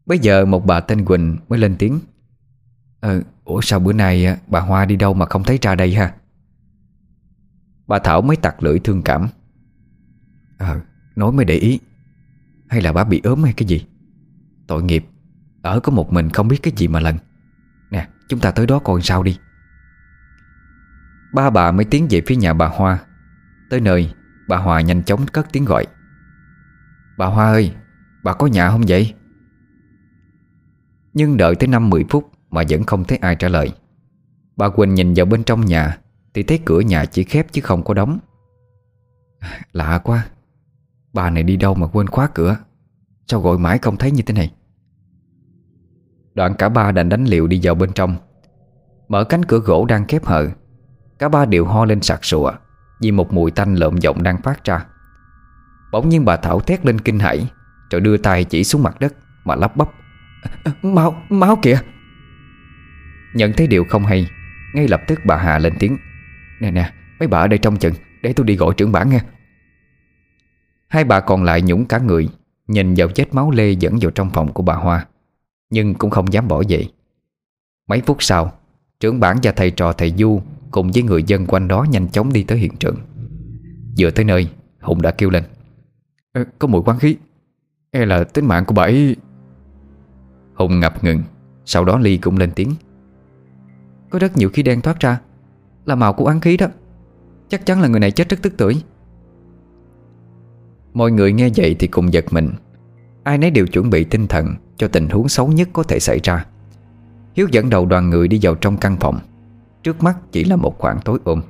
Bây giờ một bà tên Quỳnh mới lên tiếng Ờ, ủa sao bữa nay à, bà Hoa đi đâu mà không thấy ra đây ha? Bà Thảo mới tặc lưỡi thương cảm. Ờ, nói mới để ý. Hay là bà bị ốm hay cái gì? Tội nghiệp. Ở có một mình không biết cái gì mà lần. Nè, chúng ta tới đó coi sao đi. Ba bà mới tiến về phía nhà bà Hoa. Tới nơi Bà Hoa nhanh chóng cất tiếng gọi. Bà Hoa ơi Bà có nhà không vậy? Nhưng đợi tới 5-10 phút Mà vẫn không thấy ai trả lời. Bà Quỳnh nhìn vào bên trong nhà thì thấy cửa nhà chỉ khép chứ không có đóng. Lạ quá. Bà này đi đâu mà quên khóa cửa? Sao gọi mãi không thấy như thế này? Đoạn cả ba đành đánh liều đi vào bên trong. Mở cánh cửa gỗ đang khép hờ Cả ba đều ho lên sặc sụa Vì một mùi tanh lợm giọng đang phát ra. Bỗng nhiên bà Thảo thét lên kinh hãi Rồi đưa tay chỉ xuống mặt đất Mà lắp bắp. Máu, máu kìa. Nhận thấy điều không hay Ngay lập tức bà Hà lên tiếng. Nè nè, mấy bà ở đây trong chừng Để tôi đi gọi trưởng bản nghe. Hai bà còn lại nhũng cả người Nhìn vào vết máu lê dẫn vào trong phòng của bà Hoa Nhưng cũng không dám bỏ dậy Mấy phút sau Trưởng bản và thầy trò thầy Du Cùng với người dân quanh đó nhanh chóng đi tới hiện trường. Vừa tới nơi Hùng đã kêu lên. Ê, Có mùi quán khí E là tính mạng của bà ấy. Hùng ngập ngừng Sau đó Ly cũng lên tiếng. Có rất nhiều khí đen thoát ra là màu của oán khí đó. Chắc chắn là người này chết rất tức tuổi Mọi người nghe vậy thì cùng giật mình. Ai nấy đều chuẩn bị tinh thần Cho tình huống xấu nhất có thể xảy ra. Hiếu dẫn đầu đoàn người đi vào trong căn phòng. Trước mắt chỉ là một khoảng tối ôm.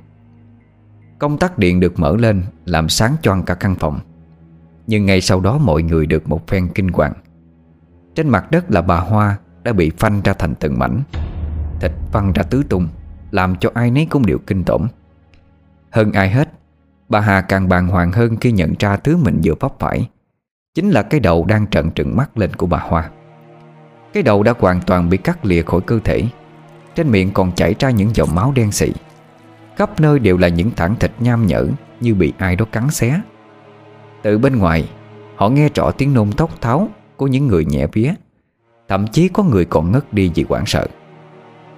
Công tắc điện được mở lên Làm sáng choang cả căn phòng. Nhưng ngay sau đó mọi người được một phen kinh hoàng. Trên mặt đất là bà Hoa Đã bị phanh ra thành từng mảnh, Thịt văng ra tứ tung. Làm cho ai nấy cũng đều kinh tởm Hơn ai hết, Bà Hà càng bàng hoàng hơn khi nhận ra thứ mình vừa vấp phải, Chính là cái đầu đang trận trừng mắt lên của bà Hoa. Cái đầu đã hoàn toàn bị cắt lìa khỏi cơ thể, Trên miệng còn chảy ra những dòng máu đen xị Khắp nơi đều là những thẳng thịt nham nhở Như bị ai đó cắn xé. Từ bên ngoài, Họ nghe rõ tiếng nôn thốc tháo Của những người nhẹ vía, Thậm chí có người còn ngất đi vì quảng sợ.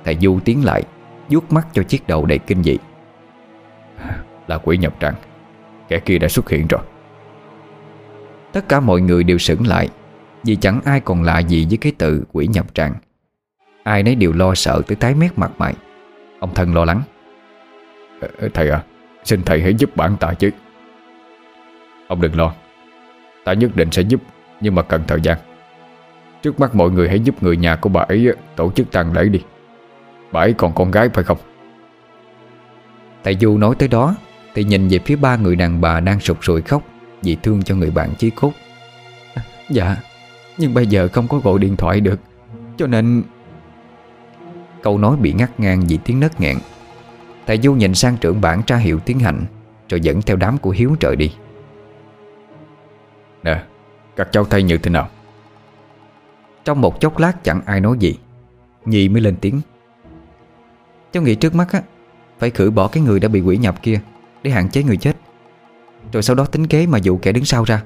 Thầy Du tiến lại vuốt mắt cho chiếc đầu đầy kinh dị. Là quỷ nhập tràng, Kẻ kia đã xuất hiện rồi. Tất cả mọi người đều sững lại, Vì chẳng ai còn lạ gì với cái từ quỷ nhập tràng. Ai nấy đều lo sợ tới tái mét mặt mày. Ông thân lo lắng. Thầy à Xin thầy hãy giúp bản tạ chứ. Ông đừng lo, Ta nhất định sẽ giúp, Nhưng mà cần thời gian. Trước mắt mọi người hãy giúp người nhà của bà ấy Tổ chức tang lễ đi. Bà ấy còn con gái phải không? Thầy Du nói tới đó Thì nhìn về phía ba người đàn bà đang sụt sùi khóc Vì thương cho người bạn chí cốt. Dạ Nhưng bây giờ không có gọi điện thoại được Cho nên Câu nói bị ngắt ngang vì tiếng nấc nghẹn. Thầy Du nhìn sang trưởng bản tra hiệu tiến hành Rồi dẫn theo đám của Hiếu trời đi. Nè Các cháu thấy như thế nào? Trong một chốc lát chẳng ai nói gì Nhi mới lên tiếng Cháu nghĩ trước mắt á, Phải khử bỏ cái người đã bị quỷ nhập kia Để hạn chế người chết. Rồi sau đó tính kế mà dụ kẻ đứng sau ra.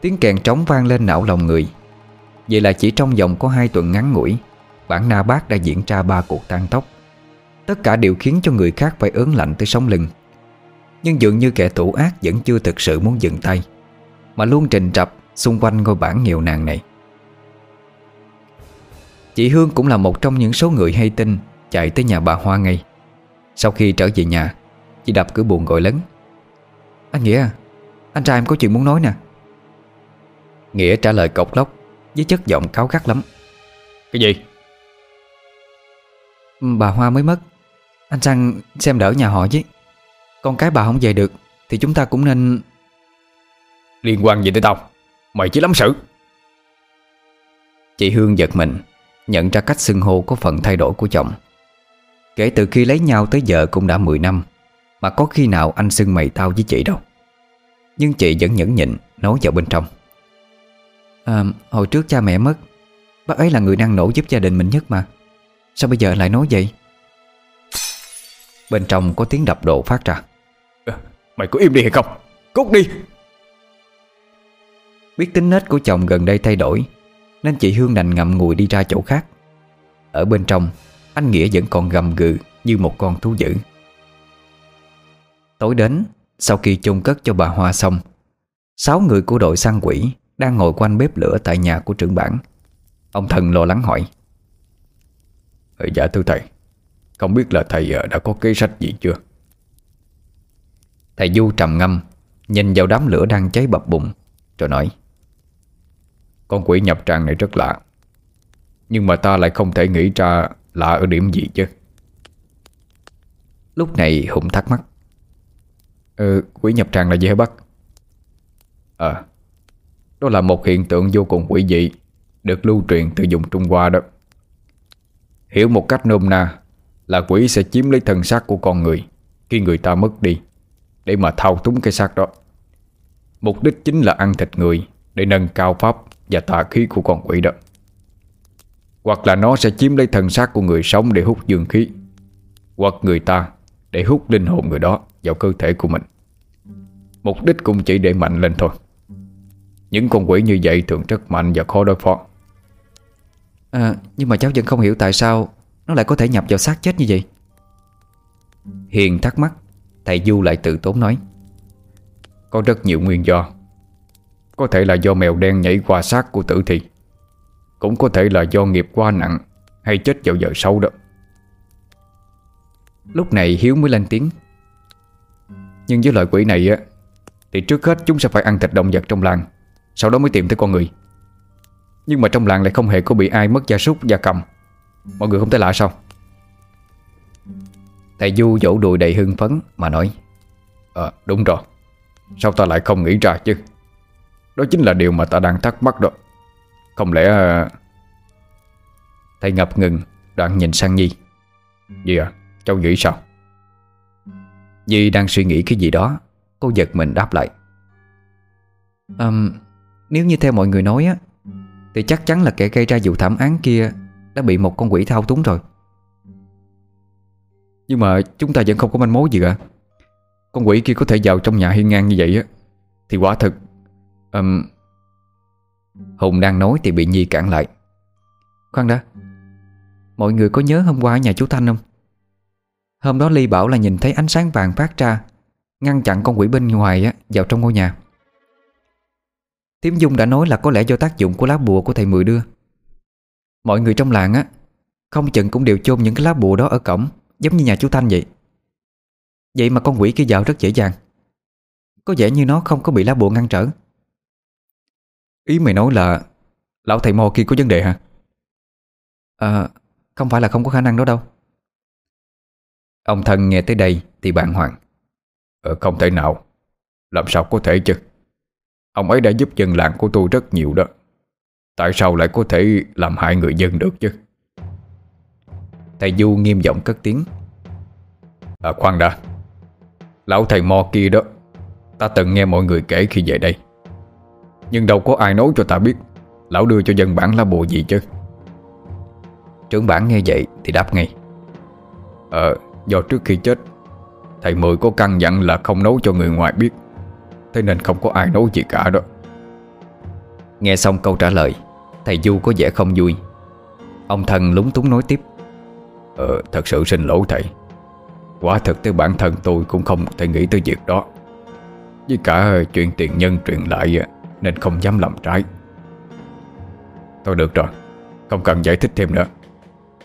Tiếng kèn trống vang lên não lòng người. Vậy là chỉ trong vòng có hai tuần ngắn ngủi, Bản Na Bác đã diễn ra ba cuộc tan tóc. Tất cả đều khiến cho người khác phải ớn lạnh tới sống lưng. Nhưng dường như kẻ thủ ác vẫn chưa thực sự muốn dừng tay, Mà luôn trình trập xung quanh ngôi bản nghèo nàn này. Chị Hương cũng là một trong những số người hay tin Chạy tới nhà bà Hoa ngay. Sau khi trở về nhà, Chị đập cửa buồn gọi lớn. Anh Nghĩa, Anh trai em có chuyện muốn nói nè. Nghĩa trả lời cộc lóc Với chất giọng cáo gắt lắm. Cái gì? Bà Hoa mới mất. Anh sang xem đỡ nhà họ chứ Con cái bà không về được Thì chúng ta cũng nên Liên quan gì tới tao? Mày chỉ lắm sự. Chị Hương giật mình. Nhận ra cách xưng hô có phần thay đổi của chồng Kể từ khi lấy nhau tới giờ cũng đã 10 năm Mà có khi nào anh xưng mày tao với chị đâu. Nhưng chị vẫn nhẫn nhịn Nói vào bên trong. À, Hồi trước cha mẹ mất Bác ấy là người năng nổ giúp gia đình mình nhất mà. Sao bây giờ lại nói vậy? Bên trong có tiếng đập độ phát ra. Mày có im đi hay không? Cút đi! Biết tính nết của chồng gần đây thay đổi nên chị Hương đành ngậm ngùi đi ra chỗ khác. Ở bên trong Anh Nghĩa vẫn còn gầm gừ Như một con thú dữ. Tối đến Sau khi chôn cất cho bà Hoa xong Sáu người của đội săn quỷ Đang ngồi quanh bếp lửa tại nhà của trưởng bản. Ông thần lo lắng hỏi ừ, Dạ thưa thầy Không biết là thầy ờ, đã có kế sách gì chưa? Thầy Du trầm ngâm Nhìn vào đám lửa đang cháy bập bùng Rồi nói con quỷ nhập tràng này rất lạ. Nhưng mà ta lại không thể nghĩ ra Lạ ở điểm gì chứ. Lúc này Hùng thắc mắc. Ừ, quỷ nhập tràng là gì hả bác? À, đó là một hiện tượng vô cùng quỷ dị Được lưu truyền từ vùng Trung Hoa đó. Hiểu một cách nôm na Là quỷ sẽ chiếm lấy thân xác của con người Khi người ta mất đi Để mà thao túng cái xác đó. Mục đích chính là ăn thịt người Để nâng cao pháp và tà khí của con quỷ đó. Hoặc là nó sẽ chiếm lấy thân xác của người sống Để hút dương khí Hoặc người ta để hút linh hồn người đó vào cơ thể của mình. Mục đích cũng chỉ để mạnh lên thôi. Những con quỷ như vậy thường rất mạnh và khó đối phó. À, Nhưng mà cháu vẫn không hiểu tại sao Nó lại có thể nhập vào xác chết như vậy. Hiền thắc mắc Thầy Du lại tự tốn nói. Có rất nhiều nguyên do có thể là do mèo đen nhảy qua xác của tử thi. Cũng có thể là do nghiệp quá nặng Hay chết vào giờ sâu đó. Lúc này Hiếu mới lên tiếng. Nhưng với loại quỷ này á, Thì trước hết chúng sẽ phải ăn thịt động vật trong làng, Sau đó mới tìm tới con người. Nhưng mà trong làng lại không hề có bị ai mất gia súc, gia cầm. Mọi người không thấy lạ sao? Thầy Du vỗ đùi đầy hưng phấn mà nói Ờ đúng rồi. Sao ta lại không nghĩ ra chứ? Đó chính là điều mà ta đang thắc mắc đó. Không lẽ à, Thầy ngập ngừng Đoạn nhìn sang Nhi. Gì à Cháu nghĩ sao? Nhi đang suy nghĩ cái gì đó Cô giật mình đáp lại. Um, Nếu như theo mọi người nói á Thì chắc chắn là kẻ gây ra vụ thảm án kia Đã bị một con quỷ thao túng rồi. Nhưng mà chúng ta vẫn không có manh mối gì cả. Con quỷ kia có thể vào trong nhà hiên ngang như vậy á Thì quả thực um... Hùng đang nói thì bị Nhi cản lại. Khoan đã Mọi người có nhớ hôm qua ở nhà chú Thanh không? Hôm đó Ly bảo là nhìn thấy ánh sáng vàng phát ra Ngăn chặn con quỷ bên ngoài á, vào trong ngôi nhà. Tiếm Dung đã nói là có lẽ do tác dụng của lá bùa của thầy Mười đưa. Mọi người trong làng á Không chừng cũng đều chôn những cái lá bùa đó ở cổng Giống như nhà chú Thanh vậy. Vậy mà con quỷ kia vào rất dễ dàng. Có vẻ như nó không có bị lá bùa ngăn trở. Ý mày nói là Lão thầy mò kia có vấn đề hả? À Không phải là không có khả năng đó đâu. Ông thân nghe tới đây thì bàng hoàng. Ờ không thể nào. Làm sao có thể chứ? Ông ấy đã giúp dân làng của tôi rất nhiều đó. Tại sao lại có thể làm hại người dân được chứ? Thầy Du nghiêm giọng cất tiếng. À khoan đã. Lão thầy mo kia đó, Ta từng nghe mọi người kể khi về đây. Nhưng đâu có ai nói cho ta biết. Lão đưa cho dân bản lá bùa gì chứ? Trưởng bản nghe vậy thì đáp ngay. Ờ Do trước khi chết, Thầy Mười có căn dặn là không nấu cho người ngoài biết. Thế nên không có ai nấu gì cả đó. Nghe xong câu trả lời, Thầy Du có vẻ không vui. Ông thần lúng túng nói tiếp. Ờ thật sự xin lỗi thầy. Quả thật tới bản thân tôi cũng không thể nghĩ tới việc đó. Với cả chuyện tiền nhân truyền lại nên không dám làm trái. Thôi được rồi Không cần giải thích thêm nữa.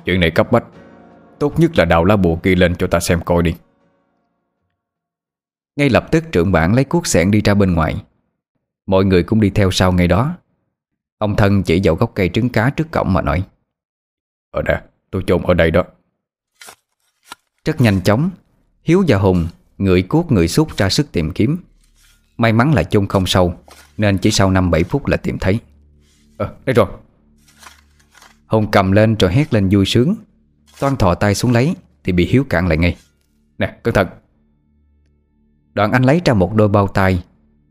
Chuyện này cấp bách Tốt nhất là đào lá bùa kia lên cho ta xem coi đi. Ngay lập tức trưởng bản lấy cuốc sẻn đi ra bên ngoài. Mọi người cũng đi theo sau ngay đó. Ông thân chỉ vào gốc cây trứng cá trước cổng mà nói Ở đây, tôi chôn ở đây đó. Rất nhanh chóng Hiếu và Hùng Người cuốc người xúc ra sức tìm kiếm. May mắn là chung không sâu Nên chỉ sau 5-7 phút là tìm thấy. Ờ, đây rồi. Hùng cầm lên rồi hét lên vui sướng. Toan thò tay xuống lấy Thì bị Hiếu cản lại ngay. Nè, cẩn thận. Đoạn anh lấy ra một đôi bao tay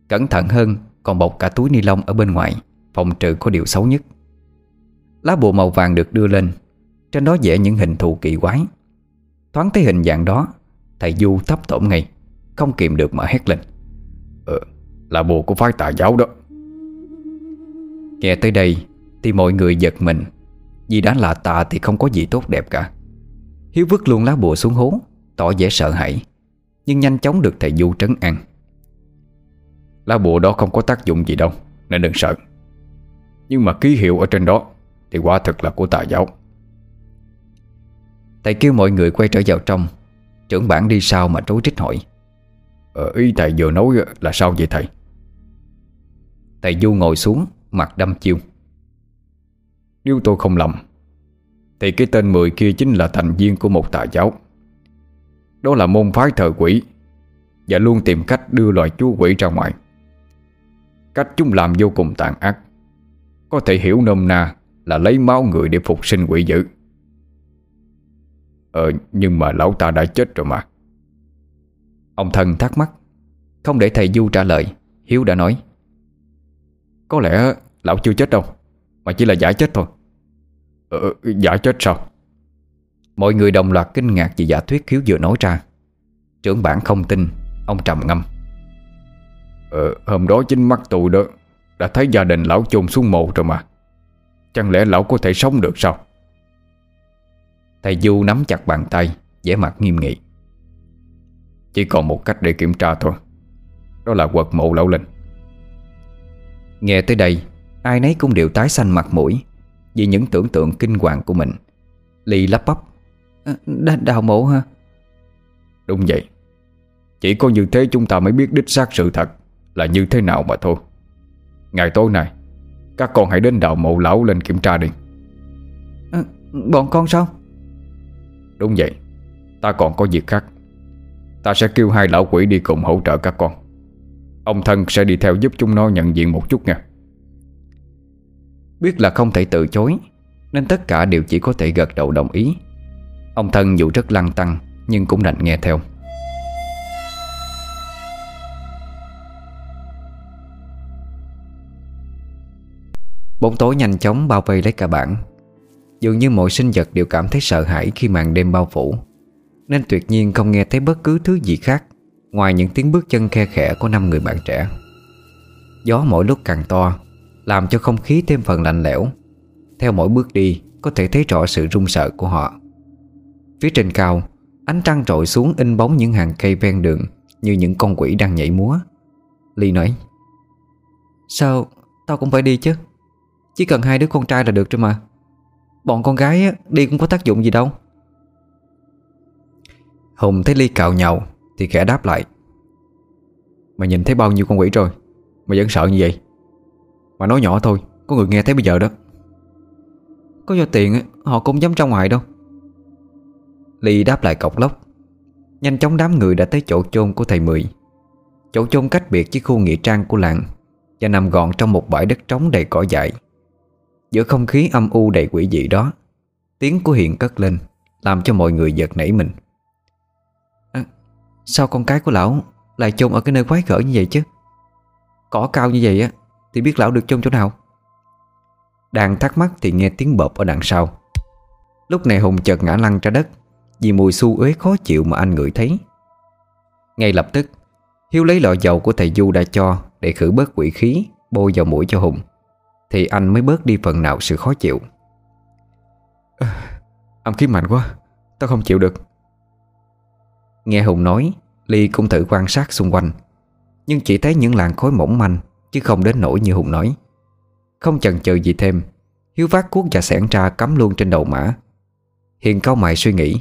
Cẩn thận hơn còn bọc cả túi ni lông ở bên ngoài Phòng trừ có điều xấu nhất. Lá bùa màu vàng được đưa lên Trên đó vẽ những hình thù kỳ quái. Thoáng thấy hình dạng đó Thầy Du thấp tổm ngay Không kìm được mà hét lên. Ờ, là bùa của phái tà giáo đó. Nghe tới đây Thì mọi người giật mình. Vì đã là tà thì không có gì tốt đẹp cả. Hiếu vứt luôn lá bùa xuống hố Tỏ vẻ sợ hãi Nhưng nhanh chóng được thầy Du trấn an. Lá bùa đó không có tác dụng gì đâu Nên đừng sợ. Nhưng mà ký hiệu ở trên đó Thì quả thực là của tà giáo. Thầy kêu mọi người quay trở vào trong. Trưởng bản đi sau mà trối trích hỏi ờ, Ý thầy vừa nói là sao vậy thầy? Thầy Du ngồi xuống Mặt đâm chiêu. Nếu tôi không lầm Thì cái tên mười kia chính là thành viên của một tà giáo. Đó là môn phái thờ quỷ Và luôn tìm cách đưa loài chú quỷ ra ngoài. Cách chúng làm vô cùng tàn ác. Có thể hiểu nôm na Là lấy máu người để phục sinh quỷ dữ. Ờ nhưng mà lão ta đã chết rồi mà. Ông thần thắc mắc. Không để thầy Du trả lời Hiếu đã nói. Có lẽ lão chưa chết đâu Mà chỉ là giả chết thôi. Ờ giả chết sao? Mọi người đồng loạt kinh ngạc vì giả thuyết Hiếu vừa nói ra. Trưởng bản không tin Ông trầm ngâm. Ờ, hôm đó chính mắt tôi đó Đã thấy gia đình lão chôn xuống mộ rồi mà. Chẳng lẽ lão có thể sống được sao? Thầy Du nắm chặt bàn tay vẻ mặt nghiêm nghị. Chỉ còn một cách để kiểm tra thôi. Đó là quật mộ lão linh. Nghe tới đây Ai nấy cũng đều tái xanh mặt mũi Vì những tưởng tượng kinh hoàng của mình. Ly lắp bắp. À, Đào mộ hả? Đúng vậy. Chỉ có như thế chúng ta mới biết đích xác sự thật là như thế nào mà thôi. Ngày tối nay Các con hãy đến đào mộ lão lên kiểm tra đi. À, Bọn con sao? Đúng vậy. Ta còn có việc khác Ta sẽ kêu hai lão quỷ đi cùng hỗ trợ các con. Ông thân sẽ đi theo giúp chúng nó nhận diện một chút nha. Biết là không thể từ chối, Nên tất cả đều chỉ có thể gật đầu đồng ý. Ông thân dù rất lăng tăng, Nhưng cũng đành nghe theo. Bóng tối nhanh chóng bao vây lấy cả bản. Dường như mọi sinh vật đều cảm thấy sợ hãi khi màn đêm bao phủ. Nên tuyệt nhiên không nghe thấy bất cứ thứ gì khác, Ngoài những tiếng bước chân khe khẽ của năm người bạn trẻ. Gió mỗi lúc càng to, Làm cho không khí thêm phần lạnh lẽo. Theo mỗi bước đi, Có thể thấy rõ sự run sợ của họ. Phía trên cao, Ánh trăng trội xuống in bóng những hàng cây ven đường Như những con quỷ đang nhảy múa. Ly nói, Sao tao cũng phải đi chứ? Chỉ cần hai đứa con trai là được rồi mà. Bọn con gái đi cũng có tác dụng gì đâu. Hùng thấy Ly cào nhậu Thì khẽ đáp lại. Mày nhìn thấy bao nhiêu con quỷ rồi? Mà vẫn sợ như vậy? Mà nói nhỏ thôi, Có người nghe thấy bây giờ đó. Có do tiền họ cũng dám ra ngoài đâu. Ly đáp lại cọc lốc Nhanh chóng đám người đã tới chỗ chôn của thầy Mười. Chỗ chôn cách biệt với khu nghĩa trang của làng Và nằm gọn trong một bãi đất trống đầy cỏ dại. Giữa không khí âm u đầy quỷ dị đó, Tiếng của Hiền cất lên, Làm cho mọi người giật nảy mình. Sao con cái của lão Lại chôn ở cái nơi quái gở như vậy chứ? Cỏ cao như vậy á Thì biết lão được chôn chỗ nào? Đang thắc mắc thì nghe tiếng bợp ở đằng sau. Lúc này Hùng chợt ngã lăn ra đất Vì mùi su uế khó chịu mà anh ngửi thấy. Ngay lập tức Hiếu lấy lọ dầu của thầy Du đã cho Để khử bớt quỷ khí Bôi vào mũi cho Hùng Thì anh mới bớt đi phần nào sự khó chịu. À, Âm khí mạnh quá Tao không chịu được. Nghe Hùng nói, Ly cũng thử quan sát xung quanh. Nhưng chỉ thấy những làn khói mỏng manh, Chứ không đến nỗi như Hùng nói. Không chần chừ gì thêm, Hiếu vác cuốc và sẻn ra cắm luôn trên đầu mã. Hiền cao mày suy nghĩ,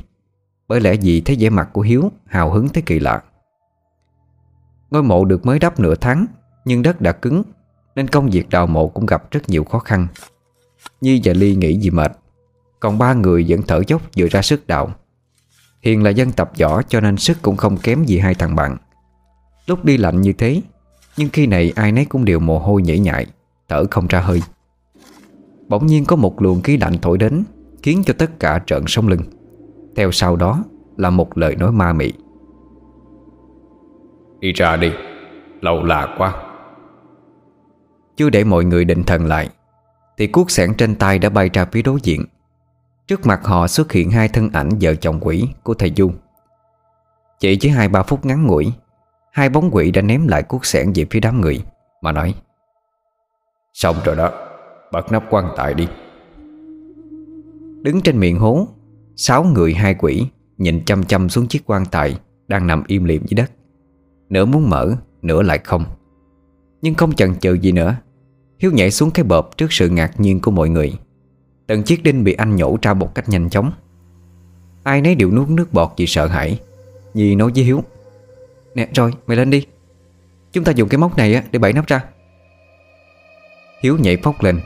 Bởi lẽ gì thấy vẻ mặt của Hiếu Hào hứng tới kỳ lạ. Ngôi mộ được mới đắp nửa tháng, Nhưng đất đã cứng, Nên công việc đào mộ cũng gặp rất nhiều khó khăn. Nhi và Ly nghĩ gì mệt, Còn ba người vẫn thở dốc vừa ra sức đào. Hiền là dân tập võ cho nên sức cũng không kém gì hai thằng bạn. Lúc đi lạnh như thế Nhưng khi này ai nấy cũng đều mồ hôi nhễ nhại Thở không ra hơi. Bỗng nhiên có một luồng khí lạnh thổi đến Khiến cho tất cả trợn sống lưng. Theo sau đó là một lời nói ma mị. Đi ra đi Lâu lạ quá. Chưa để mọi người định thần lại Thì cuốc sẻn trên tay đã bay ra phía đối diện Trước mặt họ xuất hiện hai thân ảnh vợ chồng quỷ của thầy Du. Chỉ chỉ hai ba phút ngắn ngủi Hai bóng quỷ đã ném lại cuốc sẻn về phía đám người Mà nói Xong rồi đó Bật nắp quan tài đi. Đứng trên miệng hố Sáu người hai quỷ Nhìn chăm chăm xuống chiếc quan tài Đang nằm im liệm dưới đất. Nửa muốn mở, nửa lại không. Nhưng không chần chừ gì nữa Hiếu nhảy xuống cái bợp trước sự ngạc nhiên của mọi người. Từng chiếc đinh bị anh nhổ ra một cách nhanh chóng. Ai nấy đều nuốt nước bọt vì sợ hãi Nhi nói với Hiếu Nè rồi mày lên đi. Chúng ta dùng cái móc này để bẫy nắp ra. Hiếu nhảy phóc lên.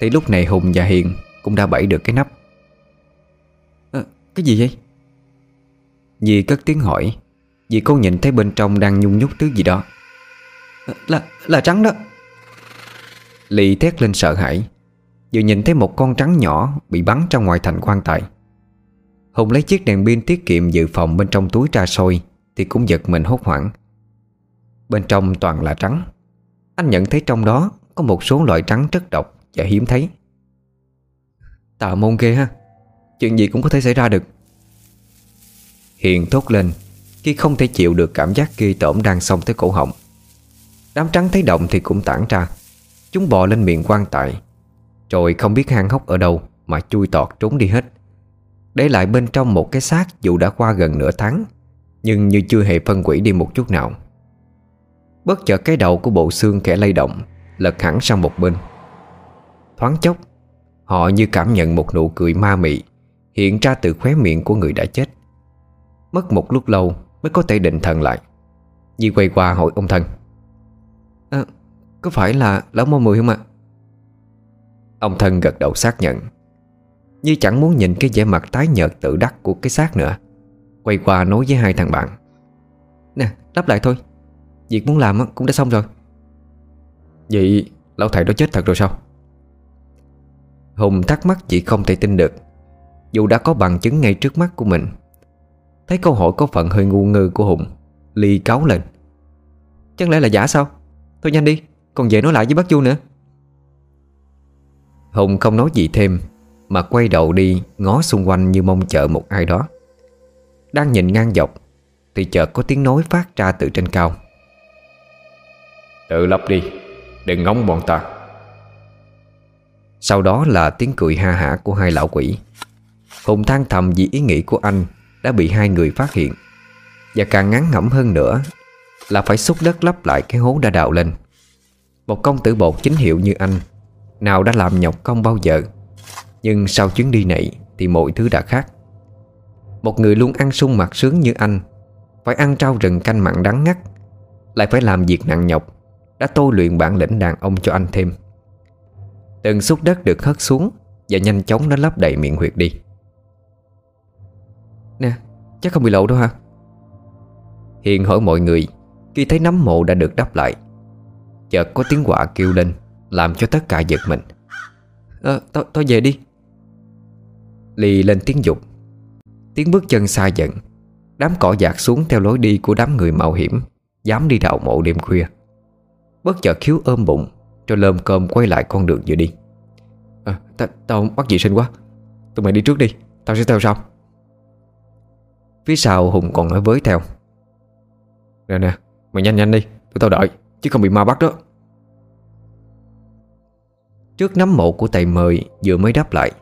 Thì lúc này Hùng và Hiền Cũng đã bẫy được cái nắp. À, Cái gì vậy? Nhi cất tiếng hỏi Vì cô nhìn thấy bên trong đang nhung nhúc thứ gì đó. À, Là là trắng đó. Lì thét lên sợ hãi. Vừa nhìn thấy một con trắng nhỏ Bị bắn ra ngoài thành quan tài. Hùng lấy chiếc đèn pin tiết kiệm dự phòng bên trong túi ra sôi Thì cũng giật mình hốt hoảng. Bên trong toàn là trắng. Anh nhận thấy trong đó Có một số loại trắng rất độc và hiếm thấy. Tà môn ghê ha. Chuyện gì cũng có thể xảy ra được. Hiền thốt lên, Khi không thể chịu được cảm giác kỳ tởm đang xông tới cổ họng. Đám trắng thấy động thì cũng tản ra. Chúng bò lên miệng quan tài. Rồi không biết hang hốc ở đâu Mà chui tọt trốn đi hết. Để lại bên trong một cái xác Dù đã qua gần nửa tháng Nhưng như chưa hề phân quỷ đi một chút nào. Bất chợt cái đầu của bộ xương kẻ lay động Lật hẳn sang một bên. Thoáng chốc Họ như cảm nhận một nụ cười ma mị Hiện ra từ khóe miệng của người đã chết. Mất một lúc lâu Mới có thể định thần lại. Di quay qua hỏi ông thân. À, Có phải là lão mô mười không ạ? Ông thân gật đầu xác nhận. Như chẳng muốn nhìn cái vẻ mặt tái nhợt tự đắc của cái xác nữa. Quay qua nói với hai thằng bạn. Nè đắp lại thôi. Việc muốn làm cũng đã xong rồi. Vậy lão thầy đó chết thật rồi sao? Hùng thắc mắc chỉ không thể tin được. Dù đã có bằng chứng ngay trước mắt của mình, Thấy câu hỏi có phần hơi ngu ngơ của Hùng, Ly cáo lên. Chẳng lẽ là giả sao? Thôi nhanh đi, Còn về nói lại với bác Du nữa. Hùng không nói gì thêm Mà quay đầu đi ngó xung quanh như mong chờ một ai đó. Đang nhìn ngang dọc Thì chợt có tiếng nói phát ra từ trên cao. Tự lập đi Đừng ngóng bọn ta. Sau đó là tiếng cười ha hả của hai lão quỷ. Hùng than thầm vì ý nghĩ của anh Đã bị hai người phát hiện. Và càng ngắn ngẩm hơn nữa Là phải xúc đất lấp lại cái hố đã đào lên. Một công tử bột chính hiệu như anh nào đã làm nhọc công bao giờ. Nhưng sau chuyến đi này Thì mọi thứ đã khác. Một người luôn ăn sung mặt sướng như anh, Phải ăn trao rừng canh mặn đắng ngắt, Lại phải làm việc nặng nhọc, Đã tôi luyện bản lĩnh đàn ông cho anh thêm. Từng xúc đất được hất xuống Và nhanh chóng nó lấp đầy miệng huyệt đi. Nè, chắc không bị lộ đâu hả? Hiền hỏi mọi người, Khi thấy nấm mộ đã được đắp lại, Chợt có tiếng quạ kêu lên. Làm cho tất cả giật mình. À, tao tao về đi. Ly lên tiếng dục. Tiếng bước chân xa dần. Đám cỏ dạt xuống theo lối đi của đám người mạo hiểm Dám đi đào mộ đêm khuya. Bất chợt khiếu ôm bụng cho lơm cơm quay lại con đường vừa đi. À, Tao bắt dị sinh quá. Tụi mày đi trước đi Tao sẽ theo sau. Phía sau Hùng còn nói với theo. Nè nè Mày nhanh nhanh đi Tụi tao đợi Chứ không bị ma bắt đó. Trước nắm mộ của thầy mời vừa mới đáp lại,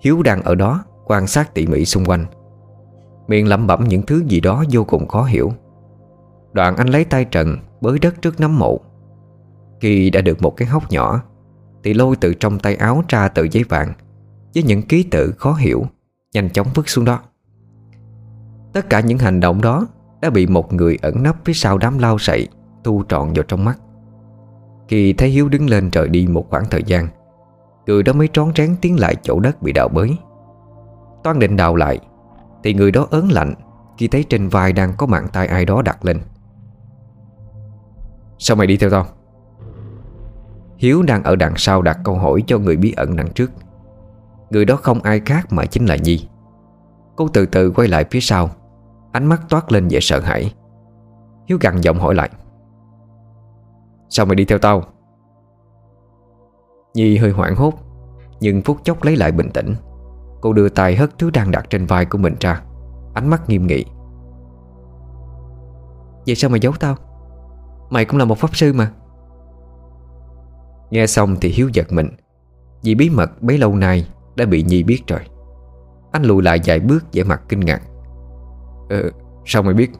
Hiếu đang ở đó quan sát tỉ mỉ xung quanh. Miệng lẩm bẩm những thứ gì đó vô cùng khó hiểu. Đoạn anh lấy tay trần Bới đất trước nắm mộ. Khi đã được một cái hốc nhỏ, Thì lôi từ trong tay áo ra tờ giấy vàng Với những ký tự khó hiểu, Nhanh chóng vứt xuống đó. Tất cả những hành động đó Đã bị một người ẩn nấp phía sau đám lao sậy Tu trọn vào trong mắt. Khi thấy Hiếu đứng lên rời đi một khoảng thời gian Người đó mới trón trán tiến lại chỗ đất bị đào bới. Toan định đào lại, Thì người đó ớn lạnh Khi thấy trên vai đang có mạng tay ai đó đặt lên. Sao mày đi theo tao? Hiếu đang ở đằng sau đặt câu hỏi cho người bí ẩn đằng trước. Người đó không ai khác mà chính là Nhi. Cô từ từ quay lại phía sau, Ánh mắt toát lên vẻ sợ hãi. Hiếu gằn giọng hỏi lại. Sao mày đi theo tao? Nhi hơi hoảng hốt, Nhưng phút chốc lấy lại bình tĩnh. Cô đưa tay hất thứ đang đặt trên vai của mình ra, Ánh mắt nghiêm nghị. Vậy sao mày giấu tao? Mày cũng là một pháp sư mà. Nghe xong thì Hiếu giật mình, Vì bí mật bấy lâu nay Đã bị Nhi biết rồi. Anh lùi lại vài bước vẻ mặt kinh ngạc. Ờ sao mày biết?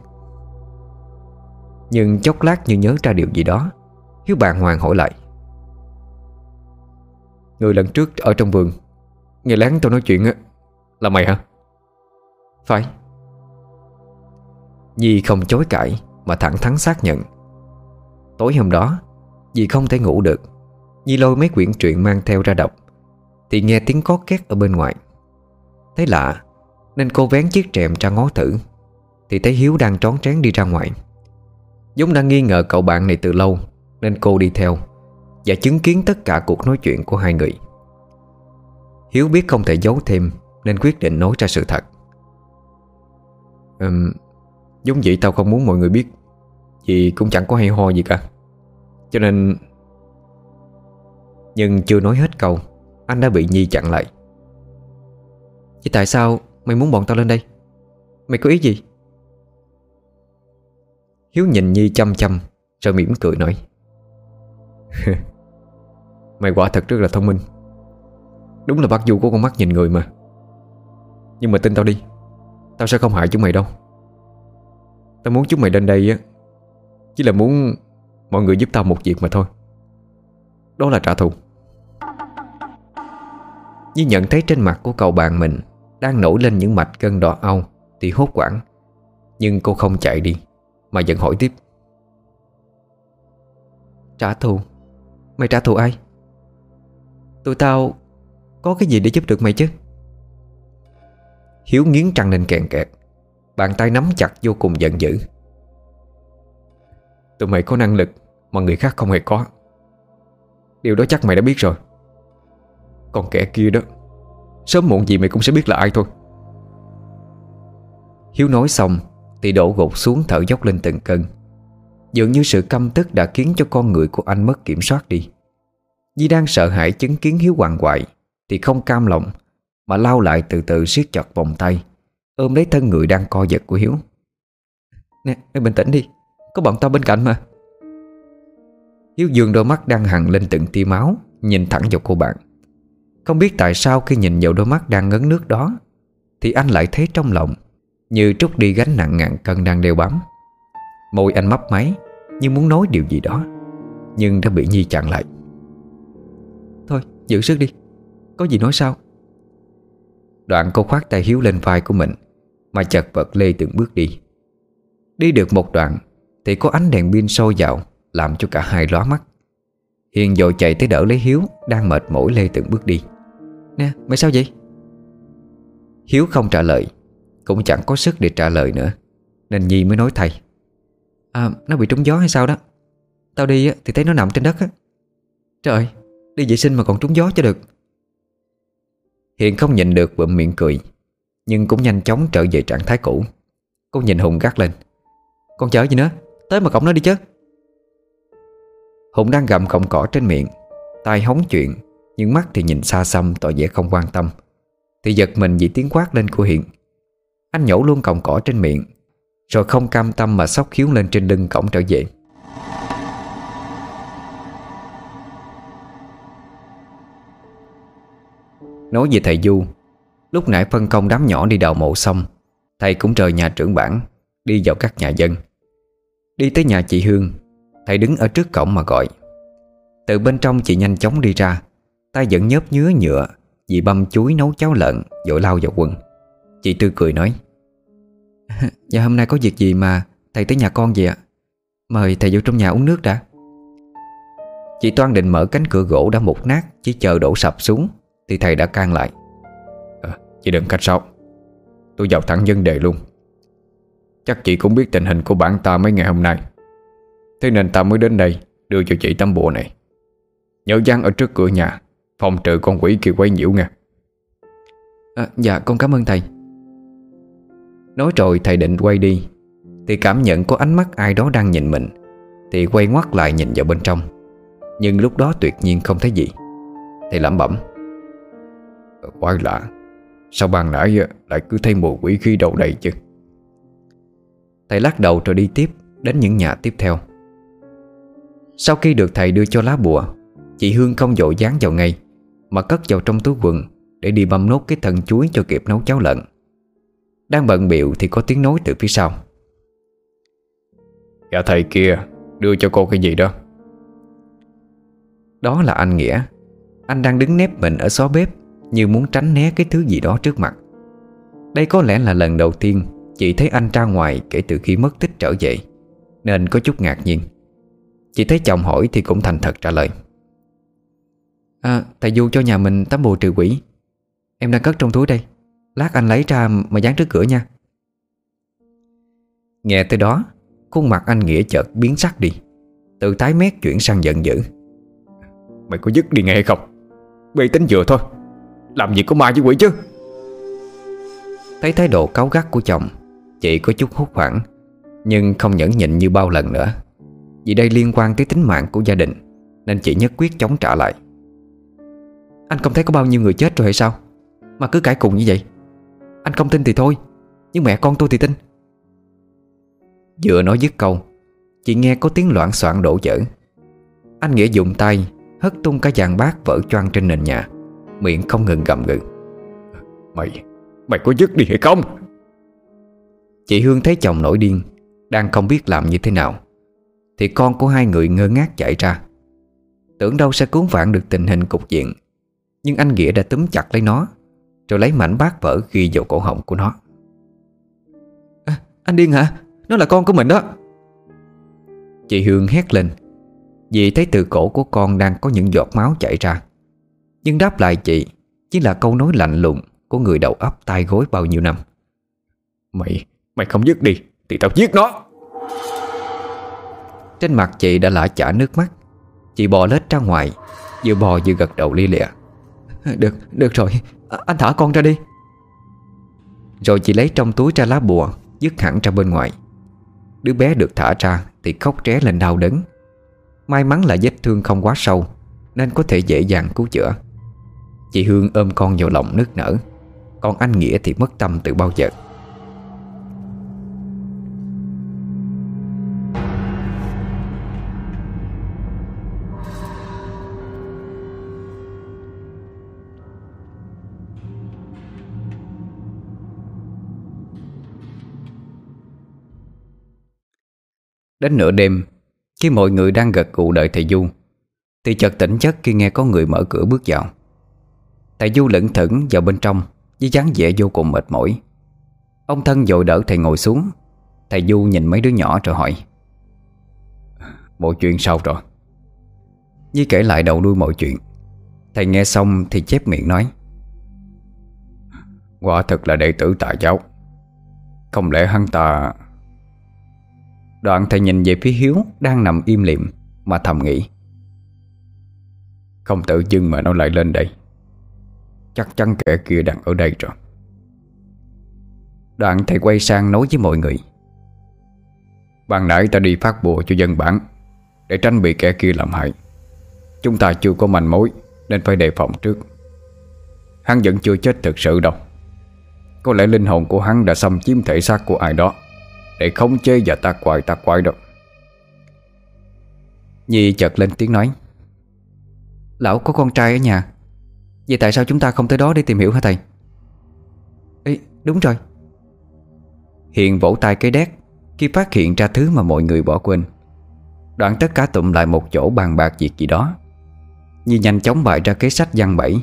Nhưng chốc lát như nhớ ra điều gì đó Hiếu bàng hoàng hỏi lại. Người lần trước ở trong vườn, Nghe lén tao nói chuyện á, Là mày hả? Phải. Nhi không chối cãi Mà thẳng thắn xác nhận. Tối hôm đó, Vì không thể ngủ được, Nhi lôi mấy quyển truyện mang theo ra đọc, Thì nghe tiếng có két ở bên ngoài. Thấy lạ, Nên cô vén chiếc rèm ra ngó thử, Thì thấy Hiếu đang trón trén đi ra ngoài. Giống đang nghi ngờ cậu bạn này từ lâu nên cô đi theo Và chứng kiến tất cả cuộc nói chuyện của hai người. Hiếu biết không thể giấu thêm Nên quyết định nói ra sự thật. Um, Giống vậy tao không muốn mọi người biết Vì cũng chẳng có hay ho gì cả. Cho nên Nhưng chưa nói hết câu Anh đã bị Nhi chặn lại. Vậy tại sao mày muốn bọn tao lên đây? Mày có ý gì? Hiếu nhìn Nhi chăm chăm Rồi mỉm cười nói. Mày quả thật rất là thông minh. Đúng là bác du của con mắt nhìn người mà. Nhưng mà tin tao đi, Tao sẽ không hại chúng mày đâu. Tao muốn chúng mày lên đây á, Chỉ là muốn Mọi người giúp tao một việc mà thôi. Đó là trả thù. Như nhận thấy trên mặt của cậu bạn mình Đang nổi lên những mạch cân đỏ au Thì hốt quảng Nhưng cô không chạy đi, Mà vẫn hỏi tiếp. Trả thù? Mày trả thù ai? Tụi tao có cái gì để giúp được mày chứ? Hiếu nghiến trăng lên kẹn kẹt, Bàn tay nắm chặt vô cùng giận dữ. Tụi mày có năng lực Mà người khác không hề có. Điều đó chắc mày đã biết rồi. Còn kẻ kia đó, Sớm muộn gì mày cũng sẽ biết là ai thôi. Hiếu nói xong, Thì đổ gục xuống thở dốc lên từng cơn. Dường như sự căm tức đã khiến cho con người của anh mất kiểm soát đi. Di đang sợ hãi chứng kiến Hiếu hoàng hoại thì không cam lòng Mà lao lại từ từ siết chặt vòng tay Ôm lấy thân người đang co giật của Hiếu. Nè, mày bình tĩnh đi Có bọn tao bên cạnh mà. Hiếu dường đôi mắt đang hằn lên từng tia máu Nhìn thẳng vào cô bạn. Không biết tại sao khi nhìn vào đôi mắt đang ngấn nước đó Thì anh lại thấy trong lòng Như trút đi gánh nặng ngàn cân đang đeo bám. Môi anh mấp máy như muốn nói điều gì đó Nhưng đã bị Nhi chặn lại. Thôi giữ sức đi. Có gì nói sao Đoạn cô khoát tay Hiếu lên vai của mình Mà chật vật lê từng bước đi. Đi được một đoạn Thì có ánh đèn pin sôi vào Làm cho cả hai lóa mắt. Hiền dội chạy tới đỡ lấy Hiếu Đang mệt mỏi lê từng bước đi. Nè mày sao vậy? Hiếu không trả lời Cũng chẳng có sức để trả lời nữa Nên Nhi mới nói thầy À nó bị trúng gió hay sao đó? Tao đi thì thấy nó nằm trên đất á. Trời, Đi vệ sinh mà còn trúng gió cho được. Hiền không nhìn được bụm miệng cười, Nhưng cũng nhanh chóng trở về trạng thái cũ. Cô nhìn Hùng gắt lên. Con chở gì nữa? Tới mà cổng nó đi chứ. Hùng đang gặm khổng cỏ trên miệng. Tay hóng chuyện, Nhưng mắt thì nhìn xa xăm, tỏ vẻ không quan tâm. Thì giật mình vì tiếng quát lên của Hiền. Anh nhổ luôn còng cỏ trên miệng rồi không cam tâm mà sóc khiếu lên trên lưng cổng trở về. Nói về thầy Du, Lúc nãy phân công đám nhỏ đi đào mộ xong, Thầy cũng rời nhà trưởng bản, Đi vào các nhà dân. Đi tới nhà chị Hương, Thầy đứng ở trước cổng mà gọi. Từ bên trong chị nhanh chóng đi ra, Tay vẫn nhớp nhứa nhựa Vì băm chuối nấu cháo lợn Rồi lao vào quần. Chị Tư cười nói Dạ hôm nay có việc gì mà Thầy tới nhà con vậy ạ? Mời thầy vô trong nhà uống nước đã. Chị Toan định mở cánh cửa gỗ đã mục nát Chỉ chờ đổ sập xuống Thì thầy đã can lại. À, Chị đừng cách sao Tôi vào thẳng vấn đề luôn. Chắc chị cũng biết tình hình của bản ta mấy ngày hôm nay. Thế nên ta mới đến đây Đưa cho chị tấm bộ này. Nhớ dán ở trước cửa nhà Phòng trừ con quỷ kia quấy nhiễu nha à, Dạ con cảm ơn thầy Nói rồi thầy định quay đi. Thì cảm nhận có ánh mắt ai đó đang nhìn mình, Thì quay ngoắt lại nhìn vào bên trong. Nhưng lúc đó tuyệt nhiên không thấy gì. Thầy lẩm bẩm. Quái lạ, Sao ban nãy ờ, lại cứ thấy mùi quỷ khí đầu đầy chứ? Thầy lắc đầu rồi đi tiếp Đến những nhà tiếp theo. Sau khi được thầy đưa cho lá bùa, Chị Hương không dội dán vào ngay, Mà cất vào trong túi quần Để đi băm nốt cái thân chuối cho kịp nấu cháo lợn đang bận biệu thì có tiếng nói từ phía sau. Dạ thầy kia Đưa cho cô cái gì đó. Đó là anh Nghĩa. Anh đang đứng nép mình ở xó bếp Như muốn tránh né cái thứ gì đó trước mặt. Đây có lẽ là lần đầu tiên Chị thấy anh ra ngoài kể từ khi mất tích trở về Nên có chút ngạc nhiên. Chị thấy chồng hỏi thì cũng thành thật trả lời. À thầy Du cho nhà mình tấm bùa trừ quỷ. Em đang cất trong túi đây Lát anh lấy ra mà dán trước cửa nha. Nghe tới đó Khuôn mặt anh Nghĩa chợt biến sắc đi. Từ tái mét chuyển sang giận dữ. Mày có dứt đi nghe hay không? Bị tính vừa thôi. Làm gì có ma với quỷ chứ? Thấy thái độ cáu gắt của chồng Chị có chút hốt hoảng Nhưng không nhẫn nhịn như bao lần nữa. Vì đây liên quan tới tính mạng của gia đình Nên chị nhất quyết chống trả lại. Anh không thấy có bao nhiêu người chết rồi hay sao? Mà cứ cãi cùng như vậy Anh không tin thì thôi Nhưng mẹ con tôi thì tin. Vừa nói dứt câu Chị nghe có tiếng loạn soạn đổ dở Anh Nghĩa dùng tay Hất tung cả dàn bát vỡ choang trên nền nhà Miệng không ngừng gầm gừ. Mày, mày có dứt đi hay không? Chị Hương thấy chồng nổi điên Đang không biết làm như thế nào Thì con của hai người ngơ ngác chạy ra. Tưởng đâu sẽ cứu vãn được tình hình cục diện Nhưng anh Nghĩa đã túm chặt lấy nó Rồi lấy mảnh bát vỡ ghi vào cổ họng của nó. À, Anh điên hả? Nó là con của mình đó. Chị Hương hét lên Vì thấy từ cổ của con đang có những giọt máu chảy ra. Nhưng đáp lại chị Chỉ là câu nói lạnh lùng Của người đầu ấp tai gối bao nhiêu năm. Mày, mày không dứt đi Thì tao giết nó. Trên mặt chị đã lã chả nước mắt. Chị bò lết ra ngoài Vừa bò vừa gật đầu li lịa. Được, được rồi À, anh thả con ra đi. Rồi chị lấy trong túi ra lá bùa, Dứt hẳn ra bên ngoài. Đứa bé được thả ra Thì khóc tré lên đau đớn. May mắn là vết thương không quá sâu, Nên có thể dễ dàng cứu chữa. Chị Hương ôm con vào lòng nức nở. Còn anh Nghĩa thì mất tâm từ bao giờ. Đến nửa đêm, Khi mọi người đang gật gù đợi thầy Du, Thì chợt tỉnh giấc khi nghe có người mở cửa bước vào. Thầy Du lững thững vào bên trong, Với dáng vẻ vô cùng mệt mỏi. Ông thân dội đỡ thầy ngồi xuống, Thầy Du nhìn mấy đứa nhỏ rồi hỏi bộ chuyện sao rồi? Nhi kể lại đầu đuôi mọi chuyện, Thầy nghe xong thì chép miệng nói, Quả thật là đệ tử tà giáo. Không lẽ hắn ta Đoạn thầy nhìn về phía Hiếu Đang nằm im liệm Mà thầm nghĩ. Không tự dưng mà nó lại lên đây. Chắc chắn kẻ kia đang ở đây rồi. Đoạn thầy quay sang nói với mọi người. Ban nãy ta đi phát bùa cho dân bản Để tránh bị kẻ kia làm hại. Chúng ta chưa có manh mối Nên phải đề phòng trước. Hắn vẫn chưa chết thực sự đâu. Có lẽ linh hồn của hắn đã xâm chiếm thể xác của ai đó. Để khống chế và ta quại ta quại đâu. Nhi chợt lên tiếng nói. Lão có con trai ở nhà. Vậy tại sao chúng ta không tới đó để tìm hiểu hả thầy? Ê, đúng rồi. Hiền vỗ tay cái đét, Khi phát hiện ra thứ mà mọi người bỏ quên. Đoạn tất cả tụm lại một chỗ bàn bạc việc gì đó. Nhi nhanh chóng bày ra kế sách văn bẫy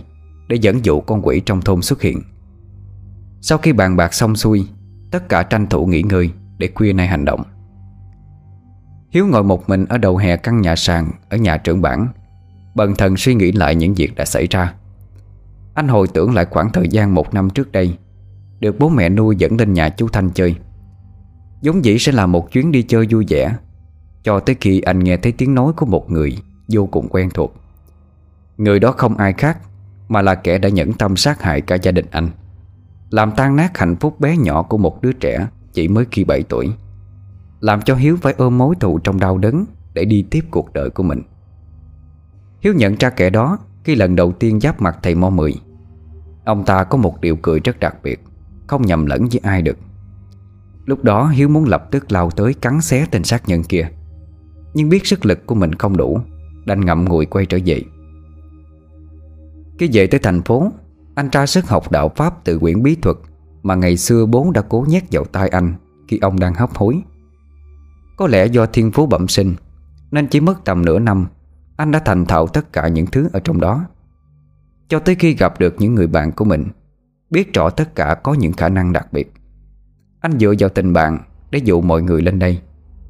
Để dẫn dụ con quỷ trong thôn xuất hiện. Sau khi bàn bạc xong xuôi, Tất cả tranh thủ nghỉ ngơi. Để khuya nay hành động. Hiếu ngồi một mình ở đầu hè căn nhà sàn Ở nhà trưởng bản, Bần thần suy nghĩ lại những việc đã xảy ra. Anh hồi tưởng lại khoảng thời gian một năm trước đây, Được bố mẹ nuôi dẫn lên nhà chú Thanh chơi. Giống dĩ sẽ là một chuyến đi chơi vui vẻ, Cho tới khi anh nghe thấy tiếng nói của một người Vô cùng quen thuộc. Người đó không ai khác, Mà là kẻ đã nhẫn tâm sát hại cả gia đình anh, Làm tan nát hạnh phúc bé nhỏ của một đứa trẻ. Chỉ mới khi 7 tuổi. Làm cho Hiếu phải ôm mối thù trong đau đớn Để đi tiếp cuộc đời của mình. Hiếu nhận ra kẻ đó Khi lần đầu tiên giáp mặt thầy Mo Mười. Ông ta có một điều cười rất đặc biệt, Không nhầm lẫn với ai được. Lúc đó Hiếu muốn lập tức lao tới cắn xé tên sát nhân kia, Nhưng biết sức lực của mình không đủ, Đành ngậm ngùi quay trở về. Khi về tới thành phố, Anh tra sức học đạo Pháp từ quyển bí thuật mà ngày xưa bố đã cố nhét vào tai anh Khi ông đang hấp hối. Có lẽ do thiên phú bẩm sinh, Nên chỉ mất tầm nửa năm, Anh đã thành thạo tất cả những thứ ở trong đó. Cho tới khi gặp được những người bạn của mình, Biết rõ tất cả có những khả năng đặc biệt. Anh dựa vào tình bạn Để dụ mọi người lên đây,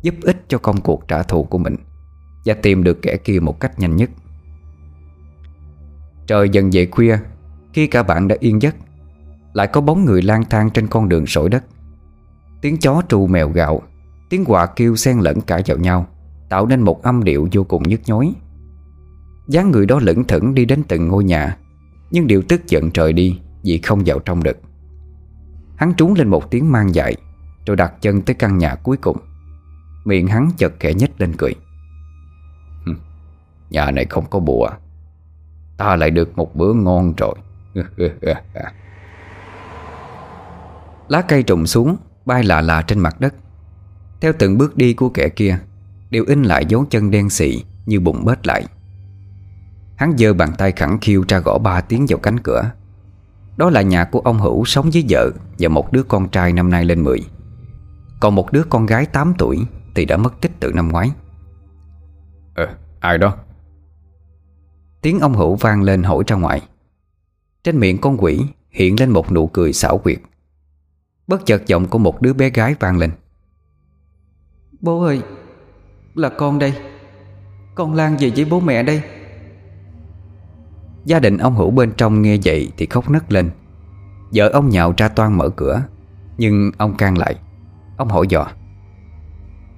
Giúp ích cho công cuộc trả thù của mình Và tìm được kẻ kia một cách nhanh nhất. Trời dần về khuya, Khi cả bạn đã yên giấc lại có bóng người lang thang trên con đường sỏi đất. Tiếng chó tru mèo gạo, Tiếng quạ kêu xen lẫn cả vào nhau, Tạo nên một âm điệu vô cùng nhức nhối. Dáng người đó lững thững đi đến từng ngôi nhà, Nhưng điều tức giận trời đi Vì không vào trong được. Hắn trúng lên một tiếng mang dại, Rồi đặt chân tới căn nhà cuối cùng. Miệng hắn chợt khẽ nhếch lên cười. cười Nhà này không có bùa, Ta lại được một bữa ngon rồi. Lá cây trùng xuống Bay lạ lạ trên mặt đất. Theo từng bước đi của kẻ kia Đều in lại dấu chân đen xị Như bụng bết lại. Hắn giơ bàn tay khẳng khiu ra gõ ba tiếng vào cánh cửa. Đó là nhà của ông Hữu sống với vợ Và một đứa con trai năm nay lên 10 Còn một đứa con gái 8 tuổi Thì đã mất tích từ năm ngoái. Ờ, ai đó? Tiếng ông Hữu vang lên hỏi ra ngoài. Trên miệng con quỷ hiện lên một nụ cười xảo quyệt Bất chợt giọng của một đứa bé gái vang lên. Bố ơi Là con đây. Con Lan về với bố mẹ đây. Gia đình ông Hữu bên trong nghe vậy Thì khóc nấc lên. Vợ ông nhạo ra toan mở cửa Nhưng ông can lại. Ông hỏi dò.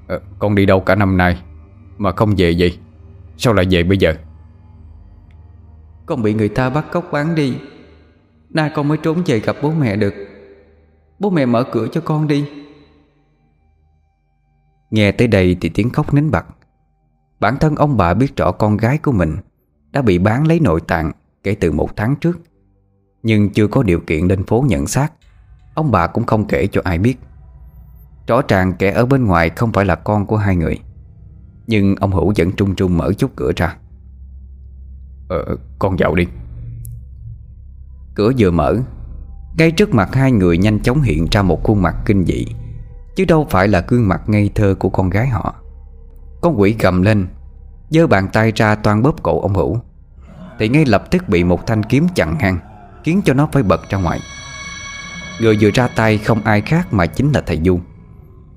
Ờ, Con đi đâu cả năm nay Mà không về vậy? Sao lại về bây giờ? Con bị người ta bắt cóc bán đi. Nay con mới trốn về gặp bố mẹ được Bố mẹ mở cửa cho con đi. Nghe tới đây thì tiếng khóc nín bặt. Bản thân ông bà biết rõ con gái của mình Đã bị bán lấy nội tạng Kể từ một tháng trước. Nhưng chưa có điều kiện lên phố nhận xác. Ông bà cũng không kể cho ai biết. Rõ ràng kẻ ở bên ngoài Không phải là con của hai người. Nhưng ông Hữu vẫn trung trung mở chút cửa ra. Ờ con dạo đi. Cửa vừa mở ngay trước mặt hai người nhanh chóng hiện ra một khuôn mặt kinh dị, Chứ đâu phải là gương mặt ngây thơ của con gái họ. Con quỷ gầm lên, giơ bàn tay ra toan bóp cổ ông Hữu Thì ngay lập tức bị một thanh kiếm chặn ngang, Khiến cho nó phải bật ra ngoài. Người vừa ra tay không ai khác mà chính là thầy Du.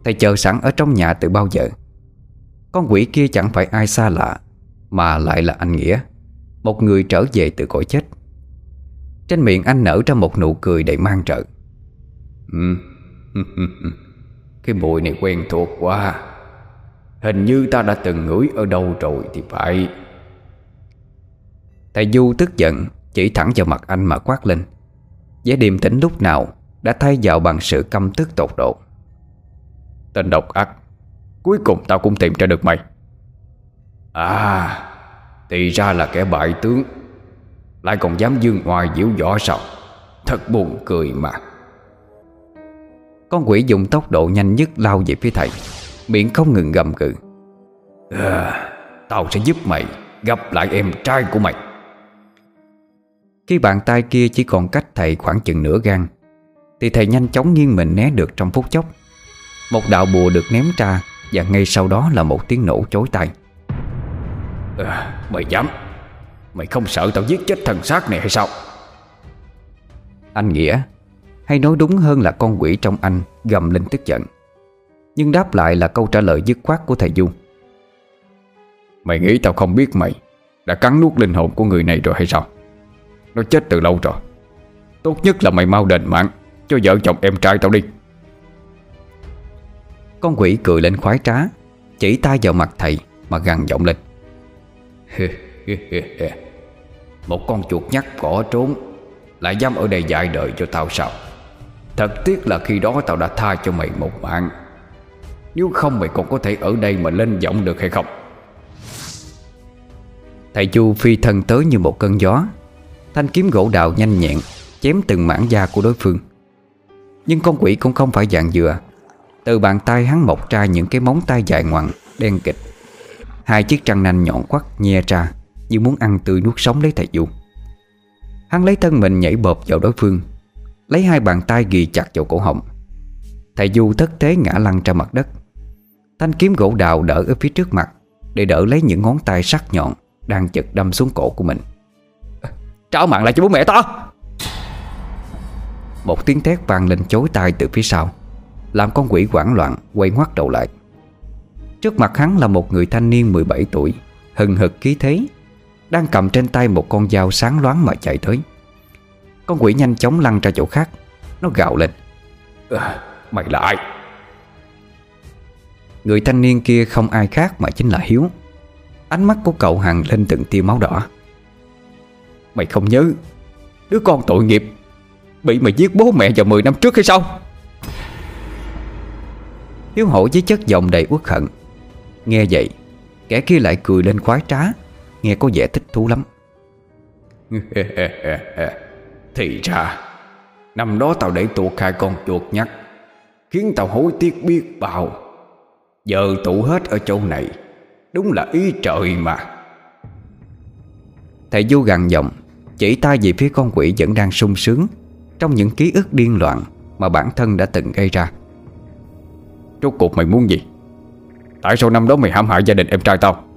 Thầy chờ sẵn ở trong nhà từ bao giờ? Con quỷ kia chẳng phải ai xa lạ, Mà lại là anh Nghĩa, Một người trở về từ cõi chết. Trên miệng anh nở ra một nụ cười đầy mang trợ. Ừ. Cái mùi này quen thuộc quá. Hình như ta đã từng ngửi ở đâu rồi thì phải. Thầy Du tức giận Chỉ thẳng vào mặt anh mà quát lên. Vẻ điềm tĩnh lúc nào Đã thay vào bằng sự căm tức tột độ. Tên độc ác Cuối cùng tao cũng tìm ra được mày. À Thì ra là kẻ bại tướng lại còn dám dương ngoài diễu võ sao? Thật buồn cười mà. Con quỷ dùng tốc độ nhanh nhất lao về phía thầy. Miệng không ngừng gầm gừ à, ờ, Tao sẽ giúp mày Gặp lại em trai của mày. Khi bàn tay kia chỉ còn cách thầy khoảng chừng nửa gan Thì thầy nhanh chóng nghiêng mình né được trong phút chốc. Một đạo bùa được ném ra Và ngay sau đó là một tiếng nổ chối tai. À, Mày dám. Mày không sợ tao giết chết thần xác này hay sao? Anh Nghĩa Hay nói đúng hơn là con quỷ trong anh Gầm lên tức giận. Nhưng đáp lại là câu trả lời dứt khoát của thầy Du. Mày nghĩ tao không biết mày Đã cắn nuốt linh hồn của người này rồi hay sao? Nó chết từ lâu rồi. Tốt nhất là mày mau đền mạng Cho vợ chồng em trai tao đi. Con quỷ cười lên khoái trá Chỉ tay vào mặt thầy Mà gằn giọng lên Một con chuột nhắt cỏ trốn, Lại dám ở đây dạy đời cho tao sao? Thật tiếc là khi đó tao đã tha cho mày một mạng. Nếu không mày còn có thể ở đây mà lên giọng được hay không? Thầy Chu phi thân tới như một cơn gió. Thanh kiếm gỗ đào nhanh nhẹn, Chém từng mảng da của đối phương. Nhưng con quỷ cũng không phải dạng dừa. Từ bàn tay hắn mọc ra những cái móng tay dài ngoằng, Đen kịch. Hai chiếc răng nanh nhọn quắt nhe ra. Như muốn ăn tươi nuốt sống lấy thầy Du Hắn lấy thân mình nhảy bộp vào đối phương, Lấy hai bàn tay ghi chặt vào cổ họng. Thầy Du thất thế ngã lăn ra mặt đất. Thanh kiếm gỗ đào đỡ ở phía trước mặt Để đỡ lấy những ngón tay sắc nhọn Đang chật đâm xuống cổ của mình. Trả mạng lại cho bố mẹ tao Một tiếng thét vang lên chối tai từ phía sau, Làm con quỷ hoảng loạn Quay ngoắt đầu lại. Trước mặt hắn là một người thanh niên 17 tuổi, Hừng hực khí thế đang cầm trên tay một con dao sáng loáng mà chạy tới. Con quỷ nhanh chóng lăn ra chỗ khác Nó gạo lên. À, Mày là ai? Người thanh niên kia không ai khác mà chính là Hiếu. Ánh mắt của cậu hằng lên từng tia máu đỏ. Mày không nhớ Đứa con tội nghiệp Bị mày giết bố mẹ vào 10 năm trước hay sao? Hiếu hổ với chất giọng đầy uất hận. Nghe vậy Kẻ kia lại cười lên khoái trá Nghe có vẻ thích thú lắm. Thì ra Năm đó tao để tuột hai con chuột nhắt Khiến tao hối tiếc biết bao. Giờ tụ hết ở chỗ này Đúng là ý trời mà. Thầy vô gằn giọng Chỉ tay về phía con quỷ vẫn đang sung sướng Trong những ký ức điên loạn Mà bản thân đã từng gây ra. Rốt cuộc mày muốn gì? Tại sao năm đó mày hãm hại gia đình em trai tao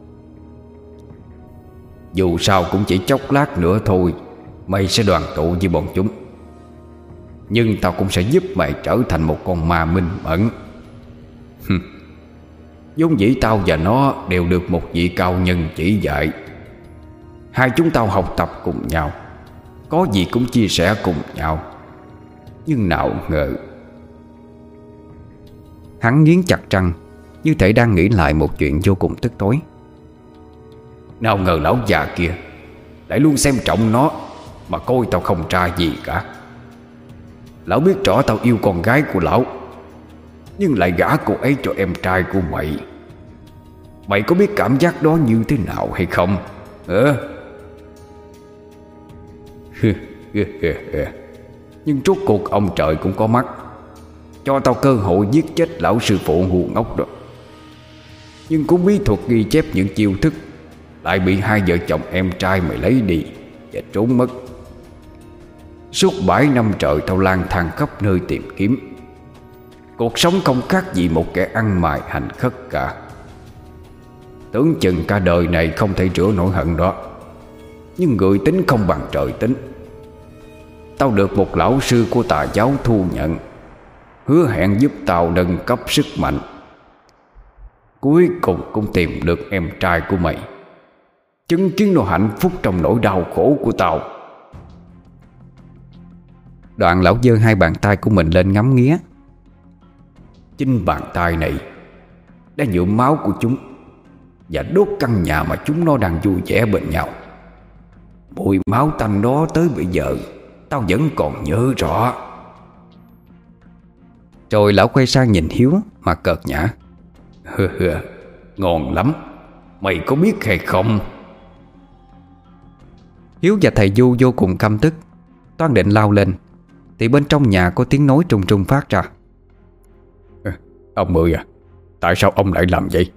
dù sao cũng chỉ chốc lát nữa thôi, Mày sẽ đoàn tụ với bọn chúng. Nhưng tao cũng sẽ giúp mày trở thành một con ma minh mẫn vốn dĩ tao và nó đều được một vị cao nhân chỉ dạy. Hai chúng tao học tập cùng nhau, Có gì cũng chia sẻ cùng nhau. Nhưng nào ngờ, Hắn nghiến chặt răng Như thể đang nghĩ lại một chuyện vô cùng tức tối. Nào ngờ lão già kia Lại luôn xem trọng nó, Mà coi tao không tra gì cả. Lão biết rõ tao yêu con gái của lão, Nhưng lại gả cô ấy cho em trai của mày. Mày có biết cảm giác đó như thế nào hay không? Hả? Nhưng rốt cuộc ông trời cũng có mắt. Cho tao cơ hội giết chết lão sư phụ ngu ngốc đó. Nhưng cũng bí thuật ghi chép những chiêu thức lại bị hai vợ chồng em trai mày lấy đi Và trốn mất. Suốt bảy năm trời tao lang thang khắp nơi tìm kiếm. Cuộc sống không khác gì một kẻ ăn mài hành khất cả. Tưởng chừng cả đời này không thể rửa nỗi hận đó. Nhưng người tính không bằng trời tính. Tao được một lão sư của tà giáo thu nhận, Hứa hẹn giúp tao nâng cấp sức mạnh. Cuối cùng cũng tìm được em trai của mày. Chứng kiến nó hạnh phúc trong nỗi đau khổ của tao Đoạn lão dơ hai bàn tay của mình lên ngắm nghía. Chính bàn tay này Đã nhuộm máu của chúng Và đốt căn nhà mà chúng nó đang vui vẻ bên nhau. Mùi máu tanh đó tới bây giờ Tao vẫn còn nhớ rõ. Rồi lão quay sang nhìn Hiếu Mà cợt nhã Hừ hừ, Ngon lắm. Mày có biết hay không? Hiếu và thầy Du vô cùng căm tức. Toan định lao lên Thì bên trong nhà có tiếng nói trùng trùng phát ra. Ông Mười à Tại sao ông lại làm vậy?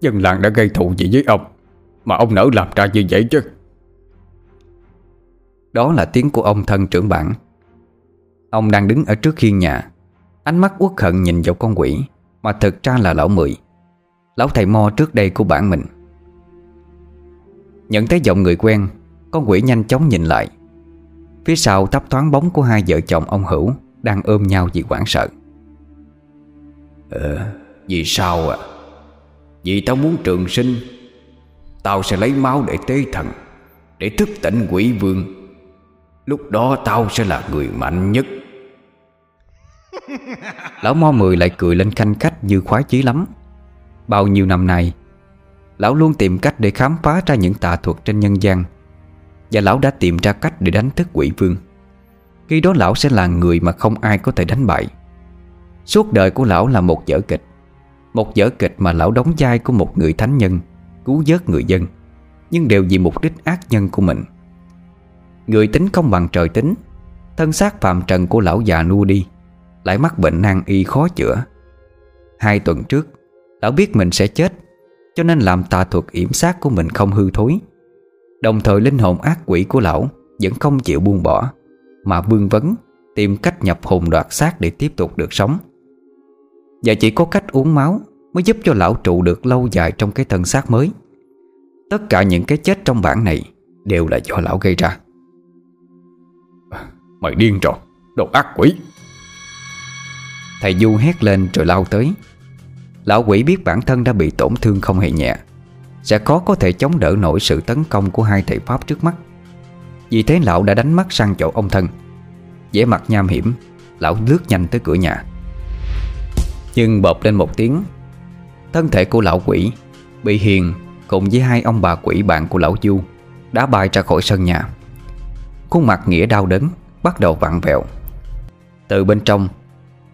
Dân làng đã gây thù gì với ông Mà ông nỡ làm ra như vậy chứ? Đó là tiếng của ông thân trưởng bản. Ông đang đứng ở trước khiên nhà. Ánh mắt uất hận nhìn vào con quỷ Mà thực ra là lão Mười. Lão thầy mo trước đây của bản mình. Nhận thấy giọng người quen Con quỷ nhanh chóng nhìn lại. Phía sau thấp thoáng bóng của hai vợ chồng ông Hữu Đang ôm nhau vì hoảng sợ. Ờ, vì sao à Vì tao muốn trường sinh Tao sẽ lấy máu để tế thần Để thức tỉnh quỷ vương. Lúc đó tao sẽ là người mạnh nhất. Lão Mo Mười lại cười lên khanh khách như khoái chí lắm. Bao nhiêu năm nay Lão luôn tìm cách để khám phá ra những tà thuật trên nhân gian và lão đã tìm ra cách để đánh thức quỷ vương. Khi đó lão sẽ là người mà không ai có thể đánh bại. Suốt đời của lão là một vở kịch. Một vở kịch mà lão đóng vai của một người thánh nhân, Cứu vớt người dân, Nhưng đều vì mục đích ác nhân của mình. Người tính không bằng trời tính, Thân xác phạm trần của lão già nua đi, Lại mắc bệnh nan y khó chữa. Hai tuần trước, Lão biết mình sẽ chết, Cho nên làm tà thuật yểm sát của mình không hư thối. Đồng thời linh hồn ác quỷ của lão Vẫn không chịu buông bỏ Mà vương vấn Tìm cách nhập hồn đoạt xác để tiếp tục được sống. Và chỉ có cách uống máu Mới giúp cho lão trụ được lâu dài trong cái thân xác mới. Tất cả những cái chết trong bản này Đều là do lão gây ra. Mày điên rồi Đồ ác quỷ. Thầy Du hét lên rồi lao tới. Lão quỷ biết bản thân đã bị tổn thương không hề nhẹ sẽ khó có thể chống đỡ nổi sự tấn công của hai thầy Pháp trước mắt. Vì thế lão đã đánh mắt sang chỗ ông thân. Vẻ mặt nham hiểm, Lão lướt nhanh tới cửa nhà. Nhưng bộp lên một tiếng, Thân thể của lão quỷ Bị hiền cùng với hai ông bà quỷ bạn của lão Du Đã bay ra khỏi sân nhà. Khuôn mặt nghĩa đau đớn Bắt đầu vặn vẹo. Từ bên trong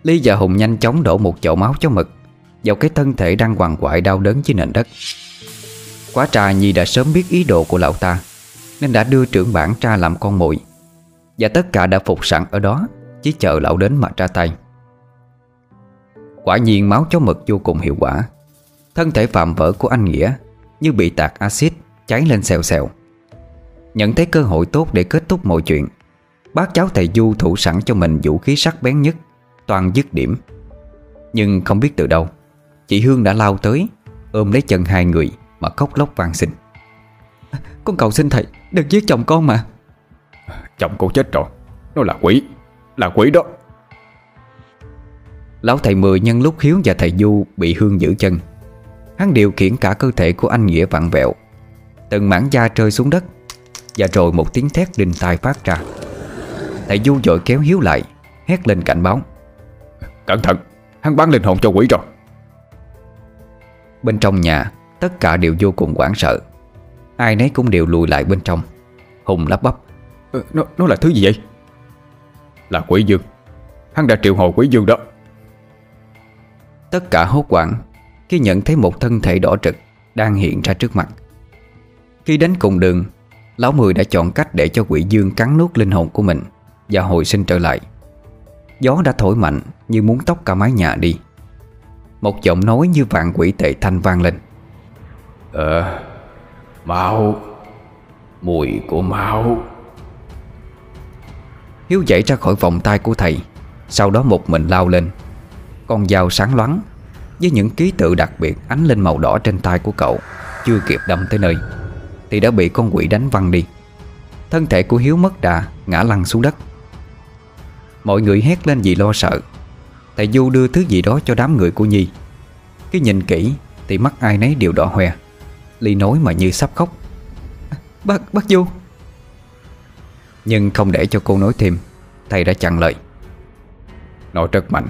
Ly và Hùng nhanh chóng đổ một chậu máu cho mực Vào cái thân thể đang hoàng quại đau đớn dưới nền đất. Quá trà Nhi đã sớm biết ý đồ của lão ta, Nên đã đưa trưởng bản tra làm con mồi Và tất cả đã phục sẵn ở đó, Chỉ chờ lão đến mà ra tay. Quả nhiên máu chó mực vô cùng hiệu quả. Thân thể phạm vỡ của anh Nghĩa Như bị tạt axit cháy lên xèo xèo. Nhận thấy cơ hội tốt để kết thúc mọi chuyện, Bác cháu thầy Du thủ sẵn cho mình vũ khí sắc bén nhất, Toàn dứt điểm. Nhưng không biết từ đâu, Chị Hương đã lao tới, Ôm lấy chân hai người mà khóc lóc van xin. Con cầu xin thầy Đừng giết chồng con mà. Chồng cô chết rồi. Nó là quỷ. Là quỷ đó. Lão thầy Mười nhân lúc Hiếu và thầy Du Bị Hương giữ chân. Hắn điều khiển cả cơ thể của anh Nghĩa vặn vẹo. Từng mảng da rơi xuống đất Và rồi một tiếng thét đinh tai phát ra. Thầy Du dội kéo Hiếu lại Hét lên cảnh báo. Cẩn thận Hắn bán linh hồn cho quỷ rồi. Bên trong nhà Tất cả đều vô cùng hoảng sợ. Ai nấy cũng đều lùi lại bên trong. Hùng lắp bắp. Ờ, nó, nó là thứ gì vậy? Là quỷ dương Hắn đã triệu hồi quỷ dương đó. Tất cả hốt hoảng Khi nhận thấy một thân thể đỏ trực Đang hiện ra trước mặt. Khi đến cùng đường Lão Mười đã chọn cách để cho quỷ dương cắn nuốt linh hồn của mình Và hồi sinh trở lại. Gió đã thổi mạnh như muốn tóc cả mái nhà đi. Một giọng nói như vạn quỷ tệ thanh vang lên Ờ Máu. Mùi của máu. Hiếu dậy ra khỏi vòng tay của thầy, Sau đó một mình lao lên. Con dao sáng loáng, Với những ký tự đặc biệt ánh lên màu đỏ trên tay của cậu, Chưa kịp đâm tới nơi, Thì đã bị con quỷ đánh văng đi. Thân thể của Hiếu mất đà, Ngã lăn xuống đất. Mọi người hét lên vì lo sợ. Thầy Du đưa thứ gì đó cho đám người của Nhi. Cứ nhìn kỹ, Thì mắt ai nấy đều đỏ hoe. Ly nói mà như sắp khóc. Bác, bác Du Nhưng không để cho cô nói thêm Thầy đã chặn lời. Nó rất mạnh.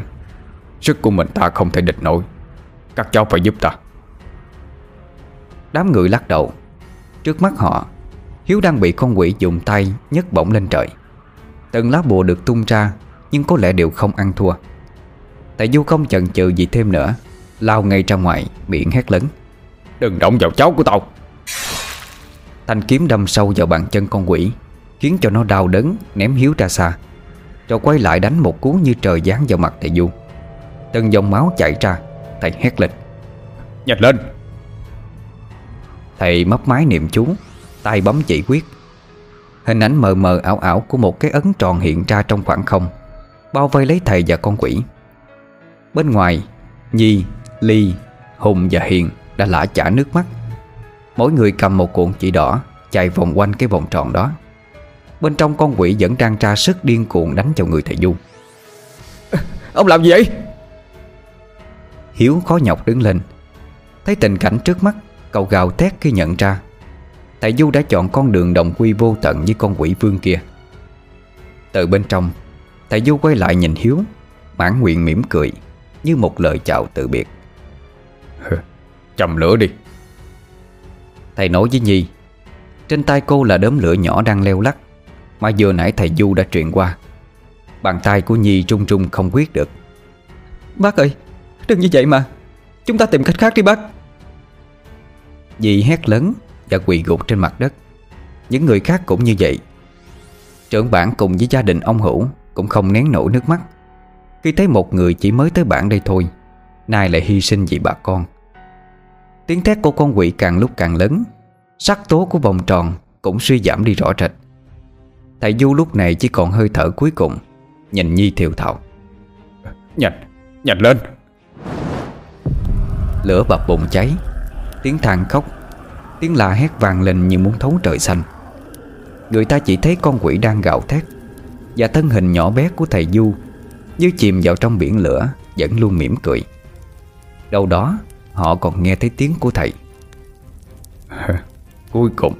Sức của mình ta không thể địch nổi. Các cháu phải giúp ta. Đám người lắc đầu. Trước mắt họ Hiếu đang bị con quỷ dùng tay nhấc bổng lên trời. Từng lá bùa được tung ra Nhưng có lẽ đều không ăn thua. Tại Du không chần chừ gì thêm nữa Lao ngay ra ngoài miệng hét lớn. Đừng động vào cháu của tao. Thanh kiếm đâm sâu vào bàn chân con quỷ Khiến cho nó đau đớn ném Hiếu ra xa. Rồi quay lại đánh một cú như trời giáng vào mặt thầy Du. Từng dòng máu chảy ra Thầy hét lên. Nhanh lên! Thầy mấp mái niệm chú tay bấm chỉ quyết. Hình ảnh mờ mờ ảo ảo của một cái ấn tròn hiện ra trong khoảng không Bao vây lấy thầy và con quỷ. Bên ngoài Nhi, Ly, Hùng và Hiền đã lã chả nước mắt. Mỗi người cầm một cuộn chỉ đỏ Chạy vòng quanh cái vòng tròn đó. Bên trong con quỷ vẫn đang tra sức điên cuồng đánh vào người thầy Du Ông làm gì vậy? Hiếu khó nhọc đứng lên. Thấy tình cảnh trước mắt Cậu gào thét khi nhận ra. Thầy Du đã chọn con đường đồng quy vô tận với con quỷ vương kia. Từ bên trong Thầy Du quay lại nhìn Hiếu Mãn nguyện mỉm cười Như một lời chào từ biệt Chầm lửa đi. Thầy nói với Nhi, Trên tay cô là đốm lửa nhỏ đang leo lắc, Mà vừa nãy thầy Du đã truyền qua. Bàn tay của Nhi trung trung không quyết được. Bác ơi, Đừng như vậy mà. Chúng ta tìm cách khác đi, bác. Dì hét lớn và quỳ gục trên mặt đất. Những người khác cũng như vậy. Trưởng bản cùng với gia đình ông Hữu Cũng không nén nổi nước mắt. Khi thấy một người chỉ mới tới bản đây thôi, Nay lại hy sinh vì bà con. Tiếng thét của con quỷ càng lúc càng lớn. Sắc tố của vòng tròn Cũng suy giảm đi rõ rệt. Thầy Du lúc này chỉ còn hơi thở cuối cùng Nhìn Nhi thiều thào Nhanh, nhanh lên. Lửa bập bùng cháy. Tiếng than khóc Tiếng la hét vang lên như muốn thấu trời xanh. Người ta chỉ thấy con quỷ đang gào thét Và thân hình nhỏ bé của thầy Du Như chìm vào trong biển lửa Vẫn luôn mỉm cười. Đâu đó họ còn nghe thấy tiếng của thầy. Cuối cùng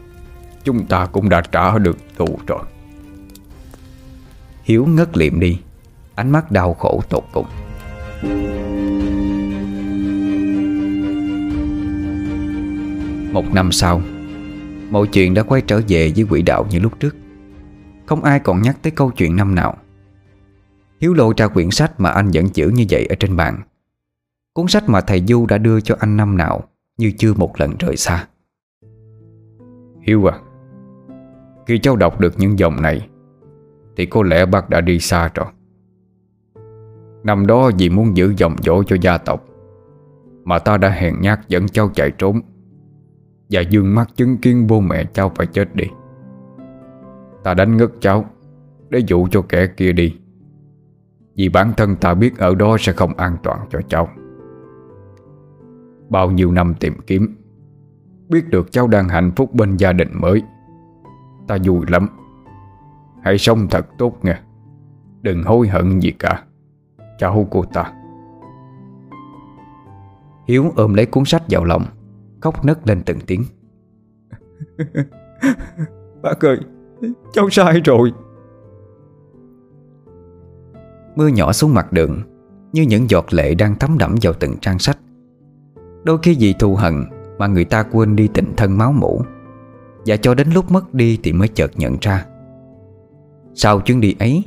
Chúng ta cũng đã trả được thù rồi. Hiếu ngất liệm đi Ánh mắt đau khổ tột cùng. Một năm sau Mọi chuyện đã quay trở về với quỹ đạo như lúc trước. Không ai còn nhắc tới câu chuyện năm nào. Hiếu lộ ra quyển sách mà anh vẫn giữ như vậy ở trên bàn Cuốn sách mà thầy Du đã đưa cho anh năm nào, Như chưa một lần rời xa. Hiếu à Khi cháu đọc được những dòng này, Thì có lẽ bác đã đi xa rồi. Năm đó vì muốn giữ dòng dỗ cho gia tộc, Mà ta đã hèn nhát dẫn cháu chạy trốn, Và dương mắt chứng kiến bố mẹ cháu phải chết đi. Ta đánh ngất cháu, Để dụ cho kẻ kia đi, Vì bản thân ta biết ở đó sẽ không an toàn cho cháu. Bao nhiêu năm tìm kiếm Biết được cháu đang hạnh phúc bên gia đình mới. Ta vui lắm. Hãy sống thật tốt nghe. Đừng hối hận gì cả. Cháu của ta. Hiếu ôm lấy cuốn sách vào lòng Khóc nấc lên từng tiếng. Bác ơi Cháu sai rồi. Mưa nhỏ xuống mặt đường Như những giọt lệ đang thấm đẫm vào từng trang sách Đôi khi vì thù hận Mà người ta quên đi tình thân máu mủ. Và cho đến lúc mất đi Thì mới chợt nhận ra. Sau chuyến đi ấy,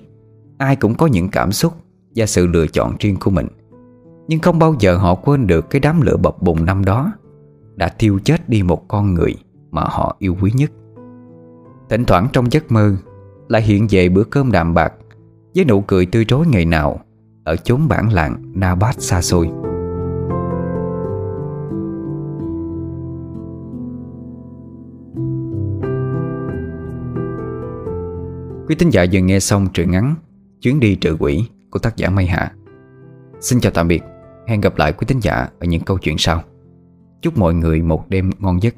Ai cũng có những cảm xúc Và sự lựa chọn riêng của mình. Nhưng không bao giờ họ quên được Cái đám lửa bập bùng năm đó Đã thiêu chết đi một con người Mà họ yêu quý nhất. Thỉnh thoảng trong giấc mơ Lại hiện về bữa cơm đạm bạc Với nụ cười tươi rối ngày nào Ở chốn bản làng Nabat xa xôi. Quý tín giả vừa nghe xong truyện ngắn Chuyến đi trừ quỷ của tác giả Mây Hạ. Xin chào tạm biệt. Hẹn gặp lại quý tín giả ở những câu chuyện sau. Chúc mọi người một đêm ngon giấc.